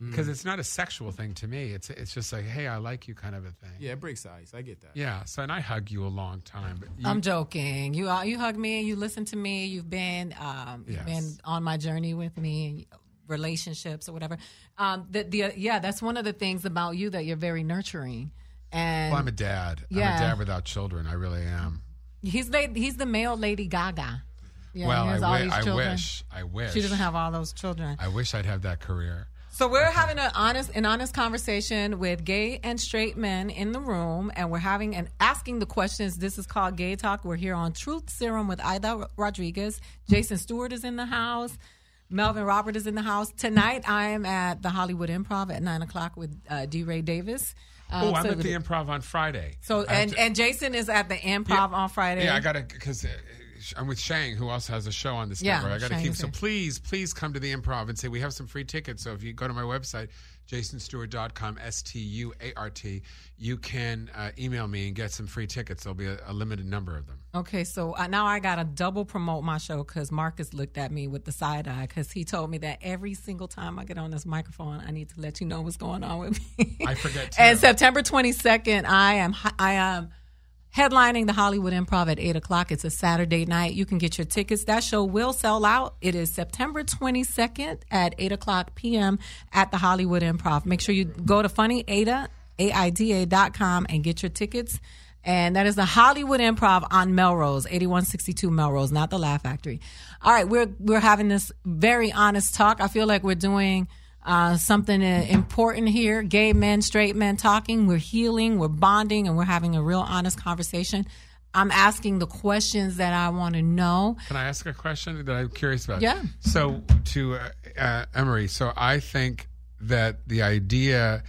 because it's not a sexual thing to me. It's it's just like, "Hey, I like you," kind of a thing. Yeah, it breaks the ice. I get that. Yeah. So, and I hug you a long time, but you, I'm joking. You uh, you hug me. You listen to me. You've been um, you've Yes. been on my journey with me, relationships or whatever. Um, the, the yeah, that's one of the things about you that you're very nurturing. And Well, I'm a dad. I'm Yeah. a dad without children. I really am. he's la- he's the male Lady Gaga. Yeah, well, I, wi- I wish. I wish. She doesn't have all those children. I wish I'd have that career. So we're having an honest, an honest conversation with gay and straight men in the room, and we're having and asking the questions. This is called Gay Talk. We're here on Truth Serum with Aida Rodriguez. Jason Stuart is in the house. Melvin Robert is in the house tonight. I am at the Hollywood Improv at nine o'clock with uh, D. Ray Davis. oh, Um, I'm so at the Improv on Friday. So and to- and Jason is at the Improv on Friday. Yeah, I gotta because uh, I'm with Shang, who also has a show on this Yeah, network. I gotta keep. So please, please come to the Improv and say we have some free tickets. So if you go to my website, jasonstuart.com, S T U A R T, you can uh, email me and get some free tickets. There'll be a, a limited number of them. Okay, so uh, now I gotta double promote my show because Marcus looked at me with the side eye because he told me that every single time I get on this microphone, I need to let you know what's going on with me. I forget and September twenty second, I am I am headlining the Hollywood Improv at eight o'clock. It's a Saturday night. You can get your tickets. That show will sell out. It is September twenty second at eight o'clock p.m. at the Hollywood Improv. Make sure you go to Funny Aida A-I-D-A dot com and get your tickets. And that is the Hollywood Improv on Melrose, 8162 Melrose, not the Laugh Factory. All right, we're we're having this very honest talk. I feel like we're doing uh, something uh, important here. Gay men, straight men talking. We're healing, we're bonding, and we're having a real honest conversation. I'm asking the questions that I want to know. Can I ask a question that I'm curious about? Yeah. So to uh, uh, Emery, so I think that the idea,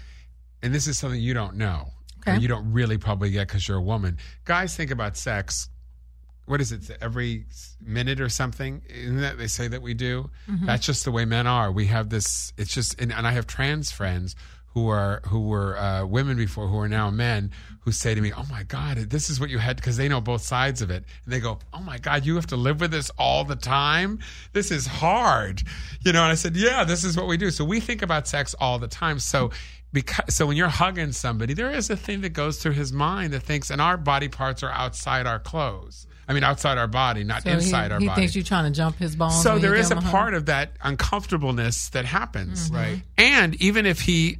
and this is something you don't know, Okay. you don't really probably get because you're a woman. Guys think about sex. What is it? Every minute or something? Isn't that they say that we do? Mhm. That's just the way men are. We have this. It's just, and, and I have trans friends who are who were uh, women before who are now men who say to me, "Oh my God, this is what you had," because they know both sides of it, and they go, "Oh my God, you have to live with this all the time. This is hard," you know. And I said, "Yeah, this is what we do." So we think about sex all the time. So. Because so when you're hugging somebody, there is a thing that goes through his mind that thinks, and our body parts are outside our clothes. I mean, outside our body, not So inside he, our he body. thinks you're trying to jump his bones. So when there you is a give him part of that uncomfortableness that happens, Mhm. Right. And even if he,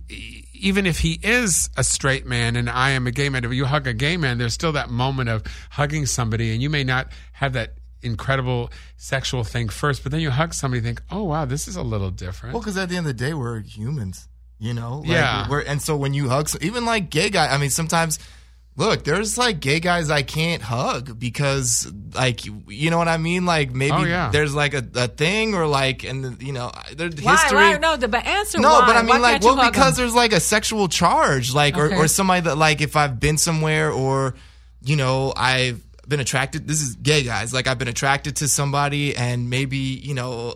even if he is a straight man and I am a gay man, if you hug a gay man, there's still that moment of hugging somebody, and you may not have that incredible sexual thing first, but then you hug somebody, and think, oh wow, this is a little different. Well, because at the end of the day, we're humans, you know. Like, Yeah. We're, and so when you hug, even like gay guy, I mean, sometimes, look, there's like gay guys I can't hug because, like, you know what I mean? Like maybe Oh, yeah. there's like a, a thing or like, and you know, there's Why? history. Why? No, the but answer. No, why? but I mean, Why like, well, because him? there's like a sexual charge, like, or, Okay. or somebody that, like, if I've been somewhere or, you know, I've been attracted. This is gay guys. Like, I've been attracted to somebody, and maybe, you know,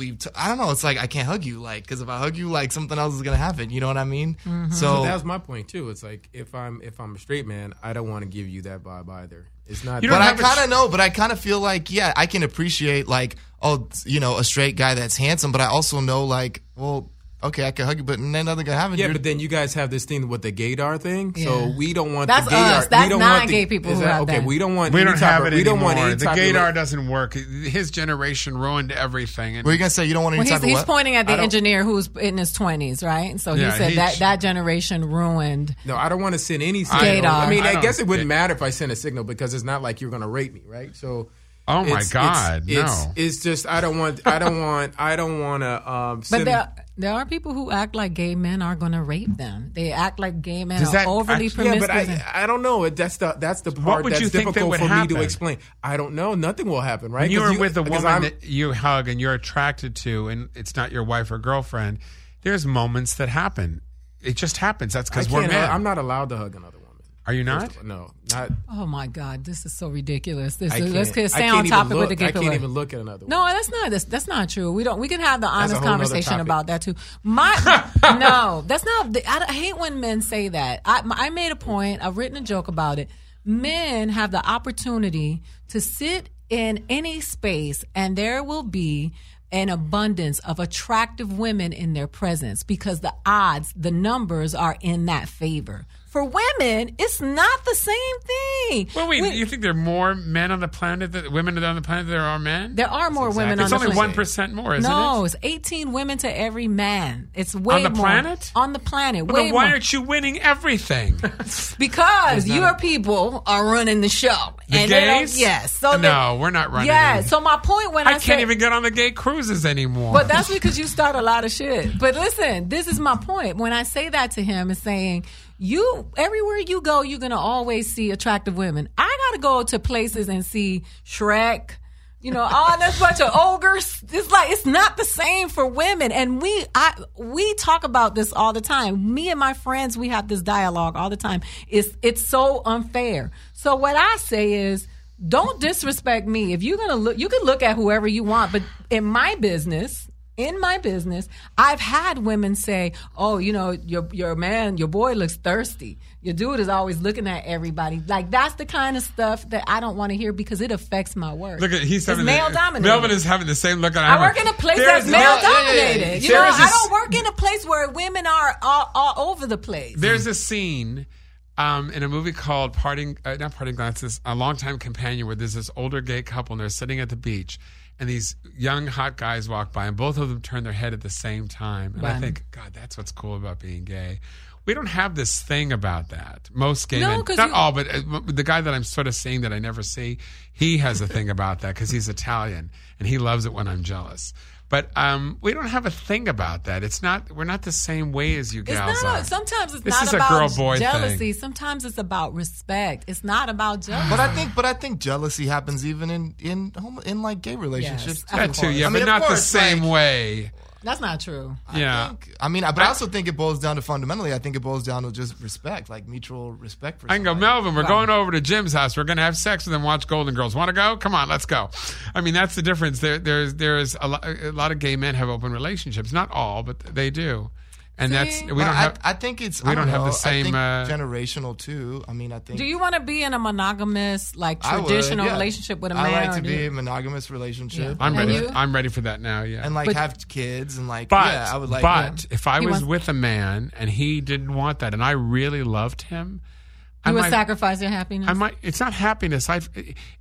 we. T- I don't know. It's like I can't hug you, like, because if I hug you, like, something else is gonna happen. You know what I mean? Mm-hmm. So that was my point too. It's like if I'm if I'm a straight man, I don't want to give you that vibe either. It's not. but I kind of know, but I kind of feel like, yeah, I can appreciate like, oh, you know, a straight guy that's handsome, but I also know like, well, okay, I can hug you, but then nothing can happen. Yeah, You're- but then you guys have this thing with the gaydar thing. So Yeah. we don't want That's the gaydar. us. That's we don't want non-gay people is who that- have okay, that. we don't want. we any don't type have of, it We don't anymore. want any the type gaydar doesn't work. His generation ruined everything. And Were you gonna say you don't want any Well, he's, type of he's what? pointing at the engineer who's in his twenties, right? So he Yeah, said he- that that generation ruined. No, I don't want to send any I- signal. Gaydar. I mean, I I, don't- guess it wouldn't matter if I sent a signal because it's not like you're going to rape me, right? So. Oh, my it's- it's- God, It's, no. it's just I don't want I don't want I don't want to um send there there are people who act like gay men are going to rape them. They act like gay men Does are that overly actually- yeah, promiscuous. but I, I don't know. That's the that's the part that's you think that difficult would for me to explain. I don't know. Nothing will happen, right? When you 'Cause are with a because woman I'm- that you hug and you're attracted to, and it's not your wife or girlfriend, there's moments that happen. It just happens. That's because we're men. I'm not allowed to hug another woman. Are you not? All, No, not. oh my God, this is so ridiculous. This is, let's can't- get I stay on even topic look- with the I can't even look at another No, that's not that's, that's not true. We don't. We can have the honest conversation about that too. My no, that's not. I, I hate when men say that. I I made a point. I've written a joke about it. Men have the opportunity to sit in any space, and there will be an abundance of attractive women in their presence because the odds, the numbers are in that favor. For women, it's not the same thing. Well, wait, We- you think there are more men on the planet, that women on the planet than there are men? There are more women It's on the planet. It's only 1% more, isn't no, it? No, it's 18 women to every man. It's way on the more. planet? On the planet. Well, way then why more. aren't you winning everything? Because your a- people are running the show. The and gays? Yes. So no, they- we're not running. Yeah. any- So my point when I, I can't said, even get on the gay cruises anymore. But that's because you start a lot of shit. But listen, this is my point. When I say that to him, is saying you everywhere you go, you're gonna always see attractive women. I gotta go to places and see Shrek, You know, all this bunch of ogres. It's like it's not the same for women. And we I we talk about this all the time. Me and my friends, we have this dialogue all the time. It's it's so unfair. So what I say is don't disrespect me. If you're gonna look you can look at whoever you want, but in my business, in my business, I've had women say, "Oh, you know, your your man, your boy looks thirsty. Your dude is always looking at everybody." Like that's the kind of stuff that I don't want to hear because it affects my work. Look at he's having male the, dominated. Melvin is having the same look. on I work in a place that's male dominated. You know, There's I don't work in a place where women are all, all over the place. There's a scene um, in a movie called Parting, uh, not Parting Glances, A Longtime Companion, where there's this older gay couple and they're sitting at the beach, and these young hot guys walk by, and both of them turn their head at the same time. And I think, God, that's what's cool about being gay. We don't have this thing about that. Most gay No, men, not you- all, but uh, the guy that I'm sort of seeing that I never see, he has a thing about that because he's Italian and he loves it when I'm jealous. But um, we don't have a thing about that. It's not. We're not the same way as you guys. It's not. are. Sometimes it's This not is a about girl-boy jealousy. thing. Sometimes it's about respect. It's not about jealousy. But I think, but I think jealousy happens even in in home, in like gay relationships. Yes, That too, yeah, I mean, but of not the same like- way. That's not true. Yeah. I mean, but I also think it boils down to fundamentally. I think it boils down to just respect, like mutual respect for. I can go, Melvin, we're going over to Jim's house. We're going to have sex with him, watch Golden Girls. Want to go? Come on, let's go. I mean, that's the difference. There, there's, there's a lot, a lot of gay men have open relationships. Not all, but they do. And that's, we But don't have, I think it's. we I don't have the same, I think uh, generational too. I mean, I think. Do you want to be in a monogamous, like I would, traditional yeah. relationship with a man? I like to be in a monogamous relationship. I'm ready. you? I'm ready for that now. Yeah. and like But- have kids and like But, yeah, I would like. but yeah. if I He was wants- with a man and he didn't want that and I really loved him, I You would might, sacrifice your happiness. I might, it's not happiness. I,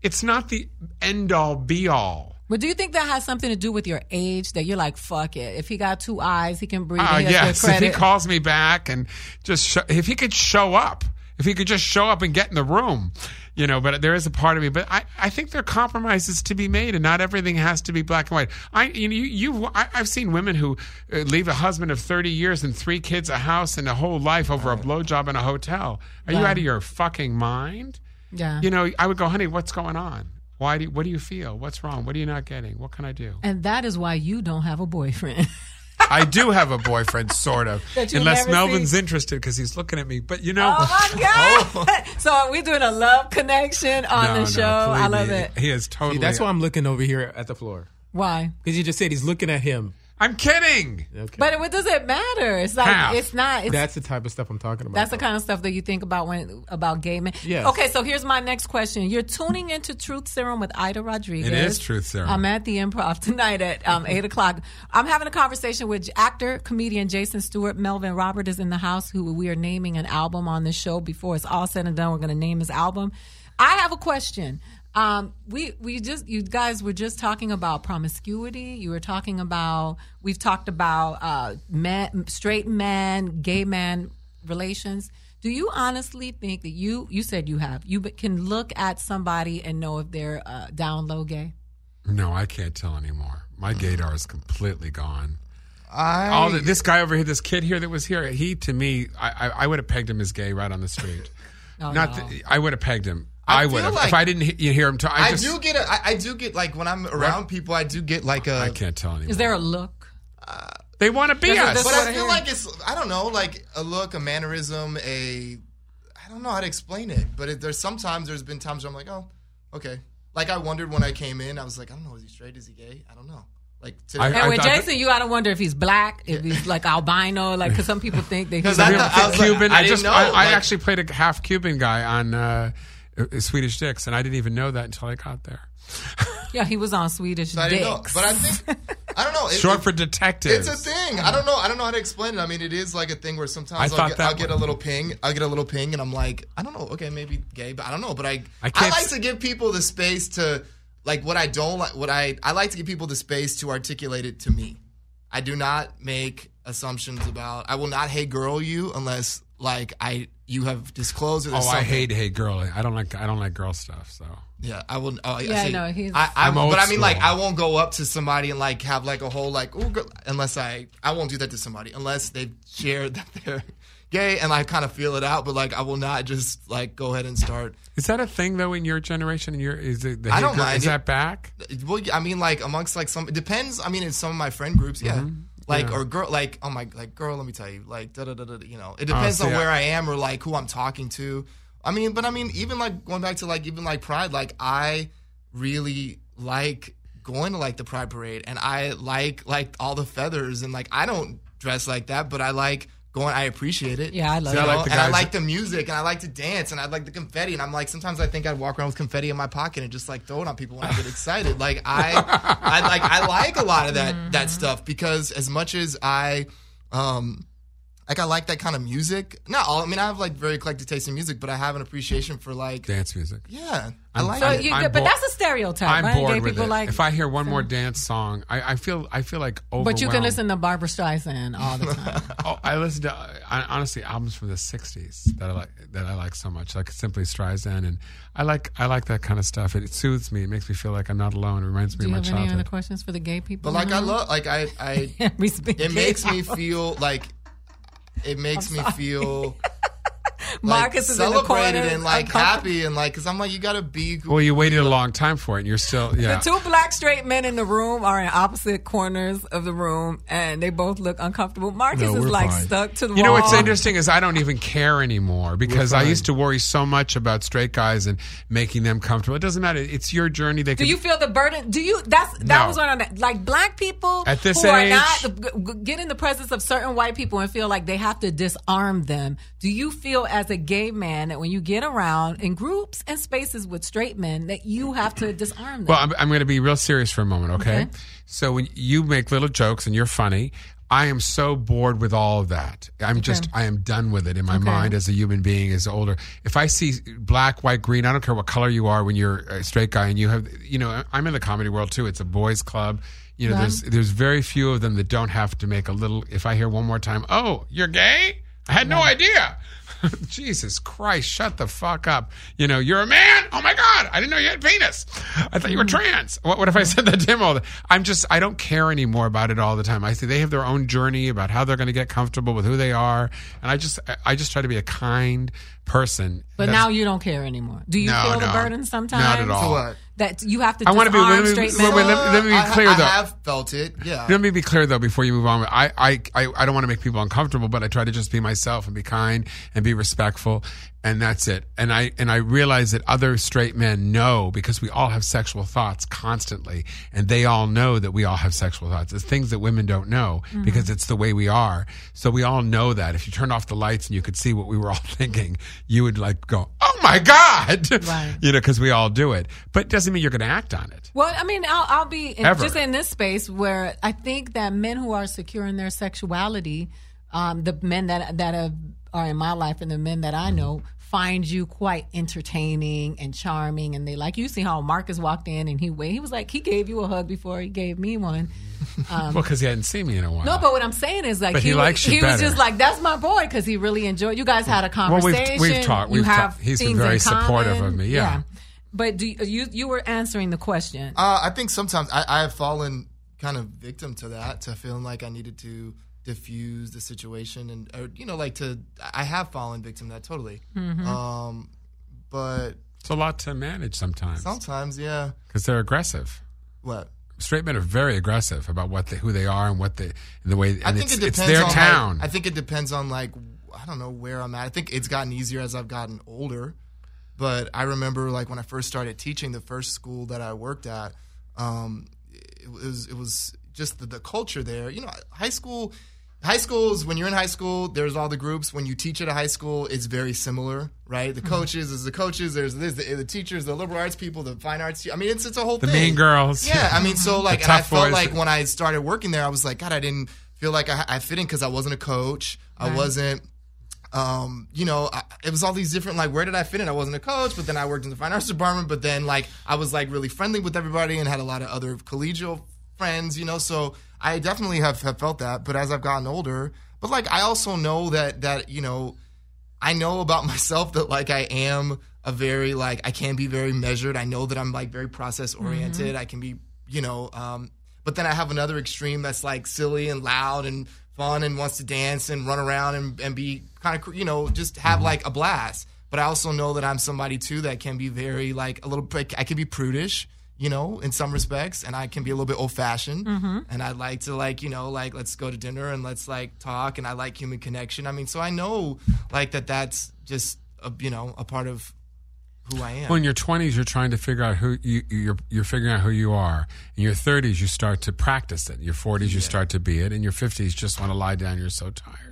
it's not the end all be all. But do you think that has something to do with your age? That you're like, fuck it. If he got two eyes, he can breathe. Uh, yes, if he calls me back and just show, if he could show up, if he could just show up and get in the room, you know. But there is a part of me. But I, I think there are compromises to be made, and not everything has to be black and white. I, you, know, you, I, I've seen women who uh, leave a husband of thirty years and three kids, a house, and a whole life over a blowjob in a hotel. Are you out of your fucking mind? yeah. You know, I would go, honey, what's going on? Why do? What do you feel? What's wrong? What are you not getting? What can I do? and that is why you don't have a boyfriend. I do have a boyfriend, sort of, unless Melvin's see. interested because he's looking at me. But you know, oh my god! Oh. so are we doing a love connection on No, the no, show? I love me, it. He is totally. See, that's why I'm looking over here at the floor Why? because you just said he's looking at him. I'm kidding. Okay, But what does it matter? It's like How? it's not. It's, that's the type of stuff I'm talking about. That's the kind of stuff that you think about when about gay men. Yes. Okay, so here's my next question. You're tuning into Truth Serum with Aida Rodriguez. It is Truth Serum. I'm at the Improv tonight at um, eight o'clock. I'm having a conversation with actor comedian Jason Stuart. Melvin Robert is in the house. Who we are naming an album on this show. Before it's all said and done, we're going to name his album. I have a question. Um, we we just you guys were just talking about promiscuity. You were talking about we've talked about uh, men, straight men, gay men relations. Do you honestly think that you you said you have you can look at somebody and know if they're uh, down low gay? No, I can't tell anymore. My gaydar is completely gone. I All the, this guy over here, this kid here that was here, he to me, I, I, I would have pegged him as gay right on the street. Oh, Not, no. the, I would have pegged him. I I, would have like- if I didn't he- hear him talk. I, I just, do get a, I, I do get like when I'm around people, I do get like a. I can't tell anymore. Is there a look? They want to be That's- us. that's But I I feel hear. like it's I don't know, like a look, a mannerism, a I don't know how to explain it. But it, there's sometimes there's been times where I'm like, oh, okay. Like I wondered when I came in, I was like, I don't know, is he straight? Is he gay? I don't know. Like today, I- And with thought- Jason, you gotta wonder if he's black, if he's like albino, like because some people think that he's. 'Cause I real I was like, Cuban. I I, just know, I, I like- actually played a half Cuban guy on uh, uh, Uh, Swedish Dicks, and I didn't even know that until I got there. yeah, he was on Swedish so I didn't know. dicks. But I think I don't know. It, Short it- for detective. It's a thing. I don't know. I don't know how to explain it. I mean, it is like a thing where sometimes I I'll, get, I'll get a little ping. I'll get a little ping, and I'm like, I don't know. Okay, maybe gay, but I don't know. But I, I I, like s- to give people the space to like what I don't like. What I I like to give people the space to articulate it to me. I do not make assumptions about. I will not hey girl you unless like I you have disclosed. Or Oh, there's I something. hate hey girl. I don't like I don't like girl stuff. So Yeah, I will. Oh, Yeah, I see, know, he's- I, I, I'm old but I mean, like. I won't go up to somebody and like have like a whole like, ooh, girl, unless I, I won't do that to somebody unless they've shared that they're gay and I kind of feel it out, but like I will not just like go ahead and start. Is that a thing though in your generation? In your is it? The I don't girl- mind Is it. that back? Well, I mean, like amongst like some, it depends. I mean, in some of my friend groups, yeah. Mm-hmm. Like. Yeah. or girl, like oh my, like girl. Let me tell you, like da da da da. You know, it oh, depends Oh, see, on where I- I am or like who I'm talking to. I mean, but I mean, even like going back to like even like Pride, like I really like going to like the Pride parade, and I like like all the feathers, and like I don't dress like that, but I like going. I appreciate it. Yeah, I love You it. I like and I like the music, and I like to dance, and I like the confetti, and I'm like sometimes I think I'd walk around with confetti in my pocket and just like throw it on people when I get excited. Like I, I like I like a lot of that Mm-hmm. that stuff because as much as I, um, like I like that kind of music. Not all. I mean, I have like very eclectic taste in music, but I have an appreciation for like Dance music. yeah. I like So it. you, I'm but bored- that's a stereotype, I'm right? bored Gay with people it. like. if I hear one more dance song, I, I feel I feel like overwhelmed. but you can listen to Barbra Streisand all the time. Oh, I listen to I, honestly albums from the '60s that I like that I like so much, like Simply Streisand, and I like I like that kind of stuff. It, soothes me. It makes me feel like I'm not alone. It reminds me Do you of my have any other questions for the gay people? But like I love like I I it makes me feel like it makes me feel like Marcus is in the celebrated corner, and like happy and like because I'm like you gotta be who Well, you waited a long time for it, and you're still yeah. The two black straight men in the room are in opposite corners of the room, and they both look uncomfortable. Marcus No, is like fine. stuck to the You know what's interesting is I don't even care anymore because I used to worry so much about straight guys and making them comfortable. It doesn't matter. It's your journey. They Do can, you feel the burden? Do you? That's that No. was one on that. Like black people At this who age- are not g- g- get in the presence of certain white people and feel like they have to disarm them. Do you feel as a gay man that when you get around in groups and spaces with straight men that you have to disarm them? Well, I'm, I'm going to be real serious for a moment, okay? Okay. So when you make little jokes and you're funny, I am so bored with all of that. I'm just, I am done with it in my mind as a human being, as older. If I see black, white, green, I don't care what color you are when you're a straight guy and you have, you know, I'm in the comedy world too. It's a boys' club. You know, Yeah. there's there's very few of them that don't have to make a little. If I hear one more time, oh, you're gay, I had no idea. Jesus Christ, shut the fuck up. You know, you're a man? Oh my God, I didn't know you had a penis. I thought you were hmm. trans. What, what if I said that to him all the I'm just, I don't care anymore about it all the time. I see they have their own journey about how they're going to get comfortable with who they are. And I just, I- I just try to be a kind person. But That's- now you don't care anymore. Do you No, feel the burden sometimes? not at all. To what? That you have to I wanna be- let me- straight wait, wait, let- let me be I, clear, I though. have felt it. Yeah. Let me be clear though before you move on. I, I, I, I don't want to make people uncomfortable, but I try to just be myself and be kind and be respectful. And that's it. And I, and I realize that other straight men know because we all have sexual thoughts constantly and they all know that we all have sexual thoughts. It's things that women don't know Mm-hmm. because it's the way we are. So we all know that if you turned off the lights and you could see what we were all thinking, you would like go, Oh my God. Right. you know, cause we all do it, but it doesn't mean you're going to act on it. Well, I mean, I'll, I'll be in, just in this space where I think that men who are secure in their sexuality, um, the men that that have, are in my life and the men that I mm-hmm. know, find you quite entertaining and charming, and they like you. See how Marcus walked in and he wait. He was like he gave you a hug before he gave me one. Mm-hmm. Um, well, cause he hadn't seen me in a while. No, but what I'm saying is like But he was- likes you he was just like that's my boy because he really enjoyed. You guys had a conversation Well, we've- conversation. we've talked- we've talked. He's been very supportive of me, yeah. But do you, you you were answering the question? Uh, I think sometimes I, I have fallen kind of victim to that, to feeling like I needed to diffuse the situation, and or you know, like to I have fallen victim to that totally. Mm-hmm. Um, but It's a lot to manage sometimes sometimes, yeah. because they're aggressive. What? Straight men are very aggressive about what they, who they are and what they the way. And I think it's, it depends it's their on, like- town. I think it depends on like I don't know where I'm at. I think it's gotten easier as I've gotten older. But I remember like when I first started teaching, the first school that I worked at, um, it was it was just the, the culture there. You know, high school. High schools, when you're in high school, there's all the groups. When you teach at a high school, it's very similar, right? Mm-hmm. The coaches is the coaches. There's this, the, the teachers, the liberal arts people, the fine arts. I mean, it's it's a whole thing. the thing. mean girls. Yeah, I mean, so like, and I felt boys. like when I started working there, I was like, God, I didn't feel like I, I fit in because I wasn't a coach. I wasn't, um, you know, I, it was all these different like, where did I fit in? I wasn't a coach, but then I worked in the fine arts department. But then like, I was like really friendly with everybody and had a lot of other collegial friends, you know. So I definitely have, have felt that. But as I've gotten older, but like, I also know that that you know. I know about myself that like I am a very like I can be very measured. I know that I'm like very process oriented. I can be, you know, um but then I have another extreme that's like silly and loud and fun and wants to dance and run around and, and be kind of you know just have like a blast. But I also know that I'm somebody too that can be very like a little. I can be prudish, you know, in some respects, and I can be a little bit old fashioned. Mhm. And I like to like you know like let's go to dinner and let's like talk. And I like human connection. I mean, so I know like that that's just a, you know a part of who I am. Well, in your twenties, you're trying to figure out who you, you're. You're figuring out who you are. In your thirties, you start to practice it. In your forties, you start to be it. In your fifties, just want to lie down. You're so tired.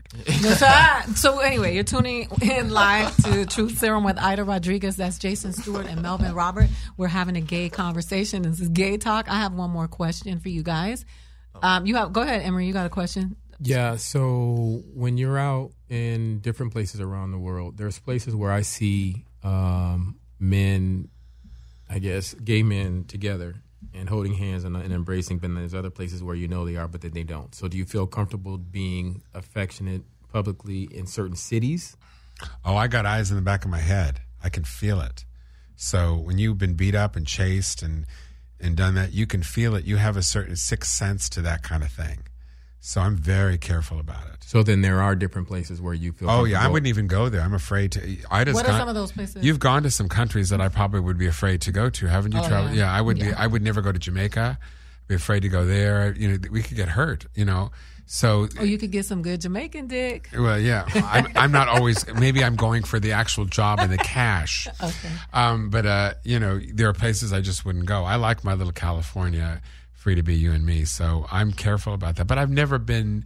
So anyway, you're tuning in live to Truth Serum with Aida Rodriguez. That's Jason Stuart and Melvin Robert. We're having a gay conversation. This is gay talk. I have one more question for you guys. Um, you have go ahead, Emery. You got a question? Yeah, so when you're out in different places around the world, there's places where I see um, men, I guess, gay men together and holding hands and, and embracing, but there's other places where you know they are, but that they don't. So do you feel comfortable being affectionate publicly in certain cities? Oh, I got eyes in the back of my head. I can feel it. So when you've been beat up and chased and and done that, you can feel it. You have a certain sixth sense to that kind of thing. So I'm very careful about it. So then there are different places where you feel. Oh yeah, I wouldn't even go there. I'm afraid to. Aida's What are some of those places? You've gone to some countries that I probably would be afraid to go to, haven't you? Oh, traveled? yeah. Yeah. I would. Be, Yeah. I would never go to Jamaica. Be afraid to go there. You know, we could get hurt. You know, so Or you could get some good Jamaican dick. well, yeah, I'm, I'm not always. Maybe I'm going for the actual job and the cash. Okay. Um, but uh, you know, there are places I just wouldn't go. I like my little California, free to be you and me. So I'm careful about that. But I've never been.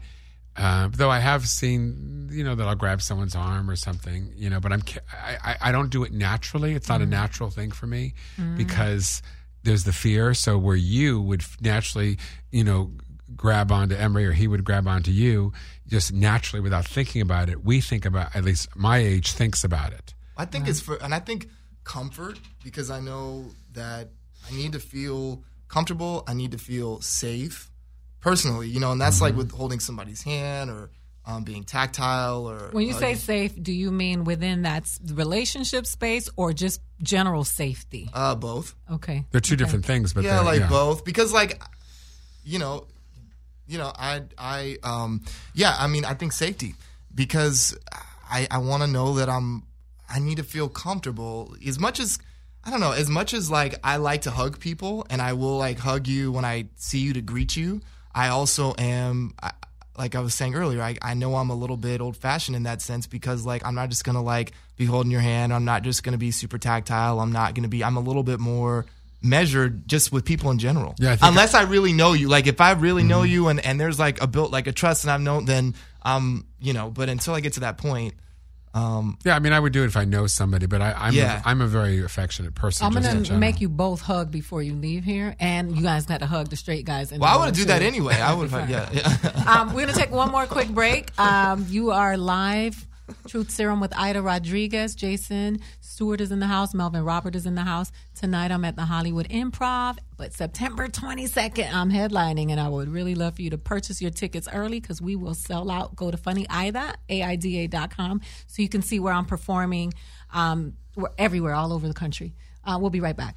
Uh, though I have seen, you know, that I'll grab someone's arm or something, you know, but I'm, I, I, I don't do it naturally. It's not a natural thing for me Mm. because there's the fear. So where you would naturally, you know, grab onto Emery or he would grab onto you just naturally without thinking about it, we think about, at least my age thinks about it. I think it's for, and I think comfort because I know that I need to feel comfortable. I need to feel safe personally, you know, and that's like with holding somebody's hand or um, being tactile or. When you say safe, do you mean within that relationship space or just general safety? Uh, both. Okay. They're two different things, but yeah, like yeah. both because like, you know, you know, I I um yeah, I mean, I think safety because I I want to know that I'm I need to feel comfortable as much as I don't know as much as like I like to hug people and I will like hug you when I see you to greet you. I also am. I, like I was saying earlier, I, I know I'm a little bit old fashioned in that sense because like I'm not just gonna like be holding your hand. I'm not just gonna be super tactile. I'm not gonna be. I'm a little bit more measured just with people in general. Yeah, I think- Unless I really know you. Like if I really know you and and there's like a built like a trust and I've known then um you know. But until I get to that point, um Yeah, I mean, I would do it if I know somebody, but I, I'm Yeah. a, I'm a very affectionate person. I'm gonna make you both hug before you leave here, and you guys got to hug the straight guys. In well, I the would do that anyway. I would have yeah. yeah. um, we're gonna take one more quick break. Um, you are live. Truth Serum with Aida Rodriguez. Jason Stuart is in the house. Melvin Robert is in the house. Tonight I'm at the Hollywood Improv, but September 22nd I'm headlining, and I would really love for you to purchase your tickets early because we will sell out. Go to Funny Aida, so you can see where I'm performing um, everywhere, all over the country. Uh, we'll be right back.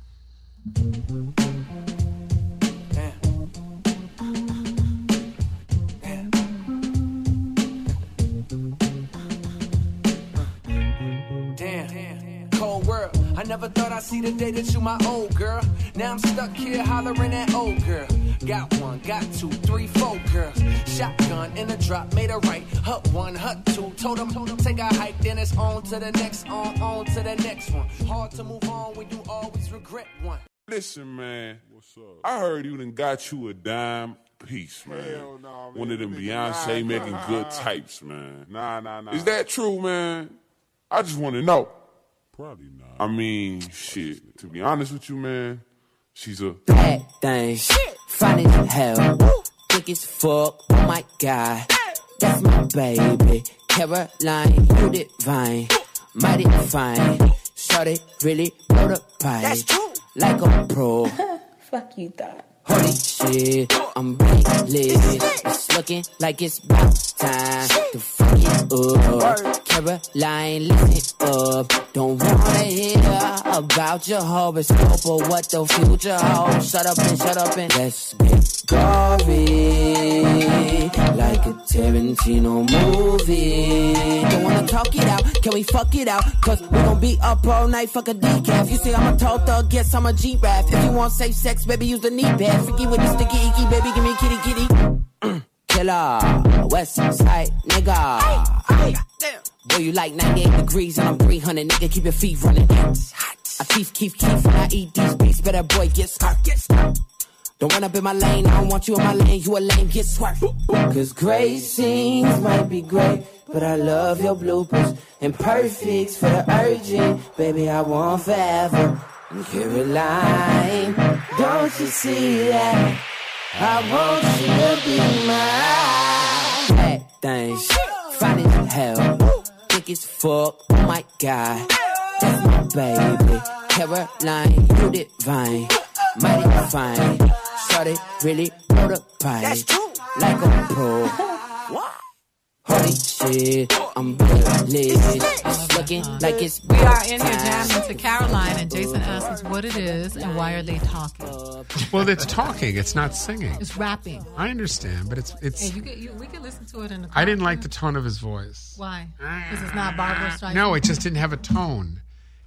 World. I never thought I'd see the day that you my old girl. Now I'm stuck here hollering at old girl. Got one, got two, three, four girls. Shotgun in a drop, made a right. Hut one, hut two. Told them, told them take a hike, then it's on to the next, on, on to the next one. Hard to move on when you always regret one. Listen, man. What's up? I heard you done got you a dime piece, man. Hell nah, man. One of them Beyonce nah, making nah, good types, man. Nah, nah, nah. Is that true, man? I just want to know. Probably not. I mean, shit. To be honest with you, man, she's a Bad thing. Fine as hell. Thick as fuck. Oh my god. That's my baby. Caroline, you divine. Mighty fine. Shorty really know the pipe. That's true. Like a pro. Fuck you thought. Holy shit, I'm really. It's looking like it's about time to fuck it up. Caroline, listen up. Don't wanna hear about your horoscope or what the future holds. Shut up and shut up and let's get gory. Tarantino movie. Don't wanna talk it out, can we fuck it out? Cause we gon' be up all night, fuck a decaf. You say I'm a tall thug, guess I'm a G-Rap. If you want safe sex, baby, use the knee pad. Freaky with the sticky icky, baby, give me kitty kitty. Killer, West Side nigga. Boy, you like 98 degrees and I'm 300, nigga, keep your feet running. I keep, keep, keep when I eat these beats, better boy, get smart, get smart. Don't up in my lane, I don't want you in my lane, you a lame, get smart. Cause great scenes might be great, but I love your bloopers. And perfects for the urgent, baby, I want forever. And Caroline, don't you see that? I want you to be mine. That thing, fine as hell, thick as fuck, oh my god. That's my baby. Caroline, you divine, mighty fine. Started really wrote a pie, like a pro. Holy shit, I'm really It's looking like it's We are in here jamming to Caroline, and Jason asks us what it is and why are they talking. Well, it's talking. It's not singing. It's rapping. I understand, but it's it's. Hey, you get, you, we can listen to it in the. I didn't like the tone of his voice. Why? Because it's not Barbra Streisand. No, it just didn't have a tone.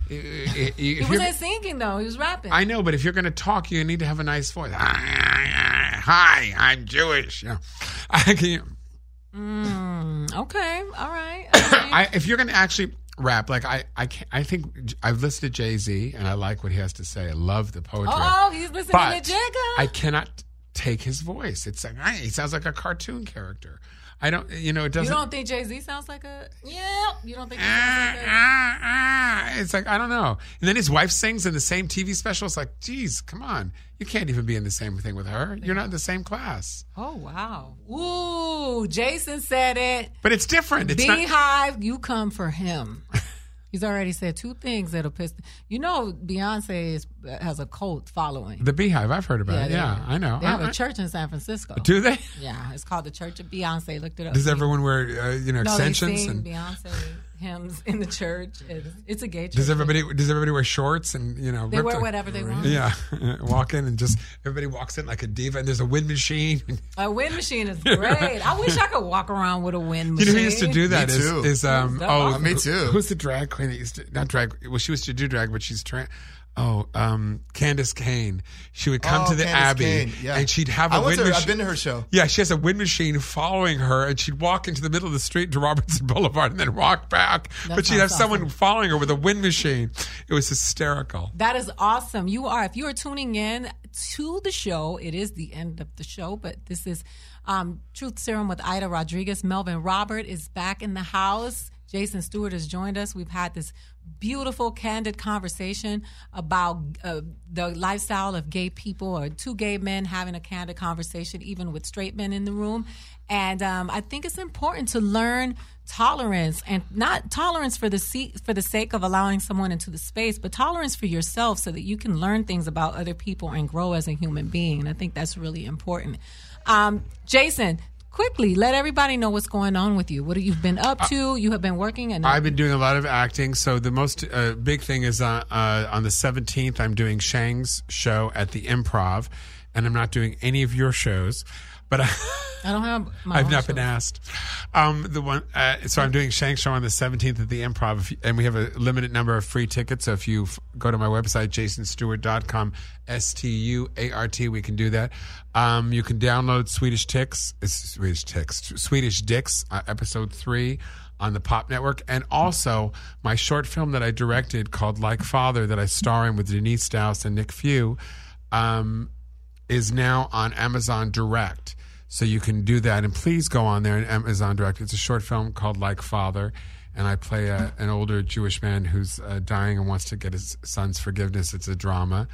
He wasn't singing though. He was rapping. I know, but if you're going to talk, you need to have a nice voice. Hi, I'm Jewish. Yeah. I can, Mm, okay. All right. I, if you're going to actually rap, like I, I, can't, I think I've listened to Jay Z and I like what he has to say. I love the poetry. Oh, he's listening But to Jigga. I cannot take his voice. It's like he sounds like a cartoon character. I don't, you know, it doesn't. You don't think Jay Z sounds like a? Yeah. You don't think? Ah, sounds like a, It's like I don't know. And then his wife sings in the same TV special. It's like, geez, come on, you can't even be in the same thing with her. You're not in the same class. oh wow. Ooh, Jason said it. But it's different. It's not. Beyhive, you come for him. He's already said two things that'll piss. You know, Beyonce is, has a cult following. The Beyhive, I've heard about it. they- Yeah, I know. They have I- a church in San Francisco. Do they? Yeah, it's called the Church of Beyonce. Looked it up. Does everyone wear, uh, you know, no, extensions? They sing and Beyonce hymns in the church. It's, it's a gay church. does everybody does everybody wear shorts and you know? They wear the- whatever they want. Yeah, walk in and just everybody walks in like a diva, and there's a wind machine. A wind machine is great. I wish I could walk around with a wind You machine. know who used to do that? Me Is too. is, um That's oh awesome. Me too. Who's the drag queen that used to not drag? Well, she used to do drag, but she's trans. Oh, um, Candis Cayne. She would come Oh, to the Candace Abbey Kane, yeah. and she'd have a I wind machine. I've been to her show. Yeah, she has a wind machine following her, and she'd walk into the middle of the street to Robertson Boulevard and then walk back. That but she'd have sounds someone following her with a wind machine. It was hysterical. That is awesome. You are, if you are tuning in to the show, it is the end of the show, but this is um, Truth Serum with Aida Rodriguez. Melvin Robert is back in the house. Jason Stuart has joined us. We've had this beautiful, candid conversation about uh, the lifestyle of gay people or two gay men having a candid conversation, even with straight men in the room. And um, I think it's important to learn tolerance and not tolerance for the se- for the sake of allowing someone into the space, but tolerance for yourself so that you can learn things about other people and grow as a human being. And I think that's really important. Um, Jason, quickly let everybody know what's going on with you. What you've been up to? You have been working, and I've been doing a lot of acting. So the most uh, big thing is uh, uh, on the 17th, I'm doing Shang's show at the Improv, and I'm not doing any of your shows. But I, I don't have. My I've not show. been asked. Um, the one, uh, so I'm doing Shang's show on the 17th at the Improv, you- and we have a limited number of free tickets. So if you f- go to my website, jasonstuart.com, S T U A R T, we can do that. Um, you can download Swedish Ticks, it's Swedish Ticks, Swedish Dicks, uh, episode three on the Pop Network, and also my short film that I directed called Like Father that I star in with Denise Strauss and Nick Few. Um, is now on Amazon Direct. So you can do that. And please go on there and Amazon Direct. It's a short film called Like Father. And I play a, an older Jewish man who's uh, dying and wants to get his son's forgiveness. It's a drama.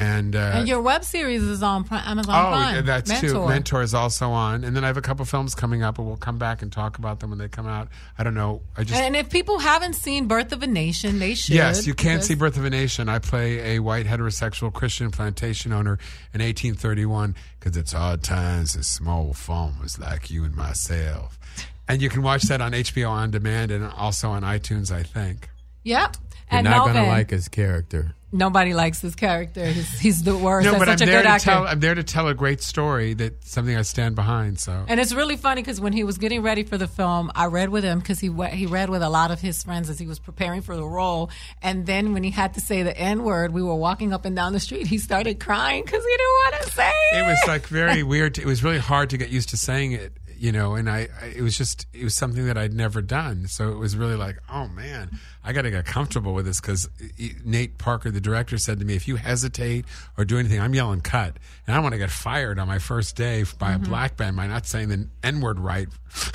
And, uh, And your web series is on Amazon Oh, Prime. that's Mentor. too. Mentor is also on, and then I have a couple films coming up, and we'll come back and talk about them when they come out. I don't know. I just And if people haven't seen Birth of a Nation, they should. Yes, you can't see Birth of a Nation. I play a white heterosexual Christian plantation owner in 1831 because it's hard times as small farmers like you and myself. And you can watch that on HBO On Demand and also on iTunes, I think. Yep. You're And not Melvin, gonna like his character. nobody likes his character. He's, he's the worst. No, That's but I'm a there good to actor. tell. I'm there to tell a great story that something I stand behind. So And it's really funny because when he was getting ready for the film, I read with him because he he read with a lot of his friends as he was preparing for the role. And then when he had to say the N word, we were walking up and down the street. He started crying because he didn't want to say it. it was like very weird. to- It was really hard to get used to saying it, you know. And I, I, it was just, it was something that I'd never done. So it was really like, oh man, I got to get comfortable with this because Nate Parker, the director, said to me, if you hesitate or do anything, I'm yelling cut, and I want to get fired on my first day by a mm-hmm. black band by not saying the N word right.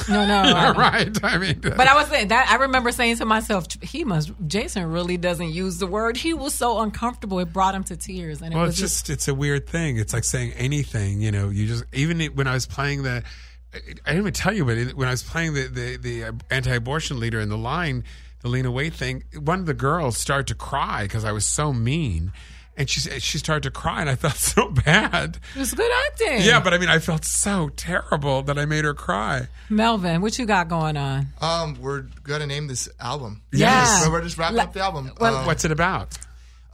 No, no. right. I mean, But I was saying that I remember saying to myself, he must. Jason really doesn't use the word. He was so uncomfortable. It brought him to tears, and it well, was it's just it's a weird thing. It's like saying anything. You know, you just even when I was playing the, I I didn't even tell you, but when I was playing the the, the uh, anti-abortion leader in the line, the Lena Waithe thing, one of the girls started to cry because I was so mean. And she she started to cry, and I felt so bad. It was good acting. Yeah, but I mean, I felt so terrible that I made her cry. Melvin, what you got going on? Um, we're gonna name this album. Yeah. so we're just wrapping Le- up the album. well- Um, What's it about?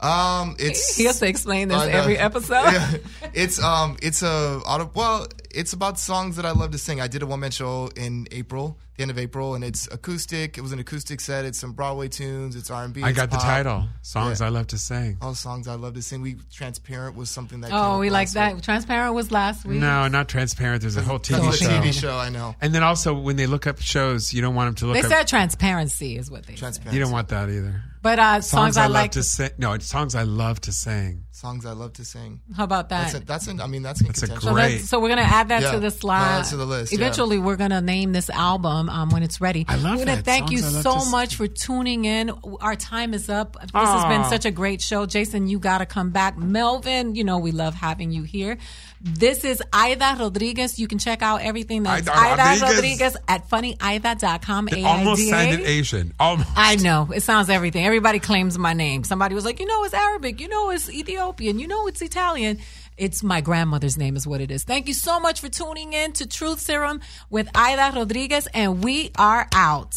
Um, it's He has to explain this I know. every episode. Yeah. It's um, it's a auto. Well, it's about songs that I love to sing. I did a one man show in April, the end of April, and it's acoustic. It was an acoustic set. It's some Broadway tunes. It's R and B. I got the title. Songs I love to sing. All songs I love to sing. We transparent was something that. Oh, up we like that. week. Transparent was last week. No, not transparent. There's a whole TV whole show. TV show, I know. And then also, when they look up shows, you don't want them to look They up. said transparency is what they said. You don't want that either. But uh, songs, I, love like. to sing. No, it's songs I love to sing. Songs I love to sing. How about that? That's a, that's an, I mean, that's, That's a contention. So, that's- so we're gonna add that Yeah. to the No, slide. to the list, yeah. Eventually, we're gonna name this album um, when it's ready. I love We're gonna that. thank Songs you so to s- much for tuning in. Our time is up. This has been such a great show, Jason. You gotta come back, Melvin. You know we love having you here. This is Aida Rodriguez. You can check out everything that's Aida Aida Rodriguez. Rodriguez at funnyaida.com. It almost sounded Asian. Almost. I know. It sounds everything. Everybody claims my name. Somebody was like, you know, it's Arabic. You know, it's Ethiopian. You know, it's Italian. It's my grandmother's name, is what it is. Thank you so much for tuning in to Truth Serum with Aida Rodriguez, and we are out.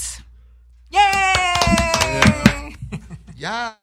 Yay! Yeah.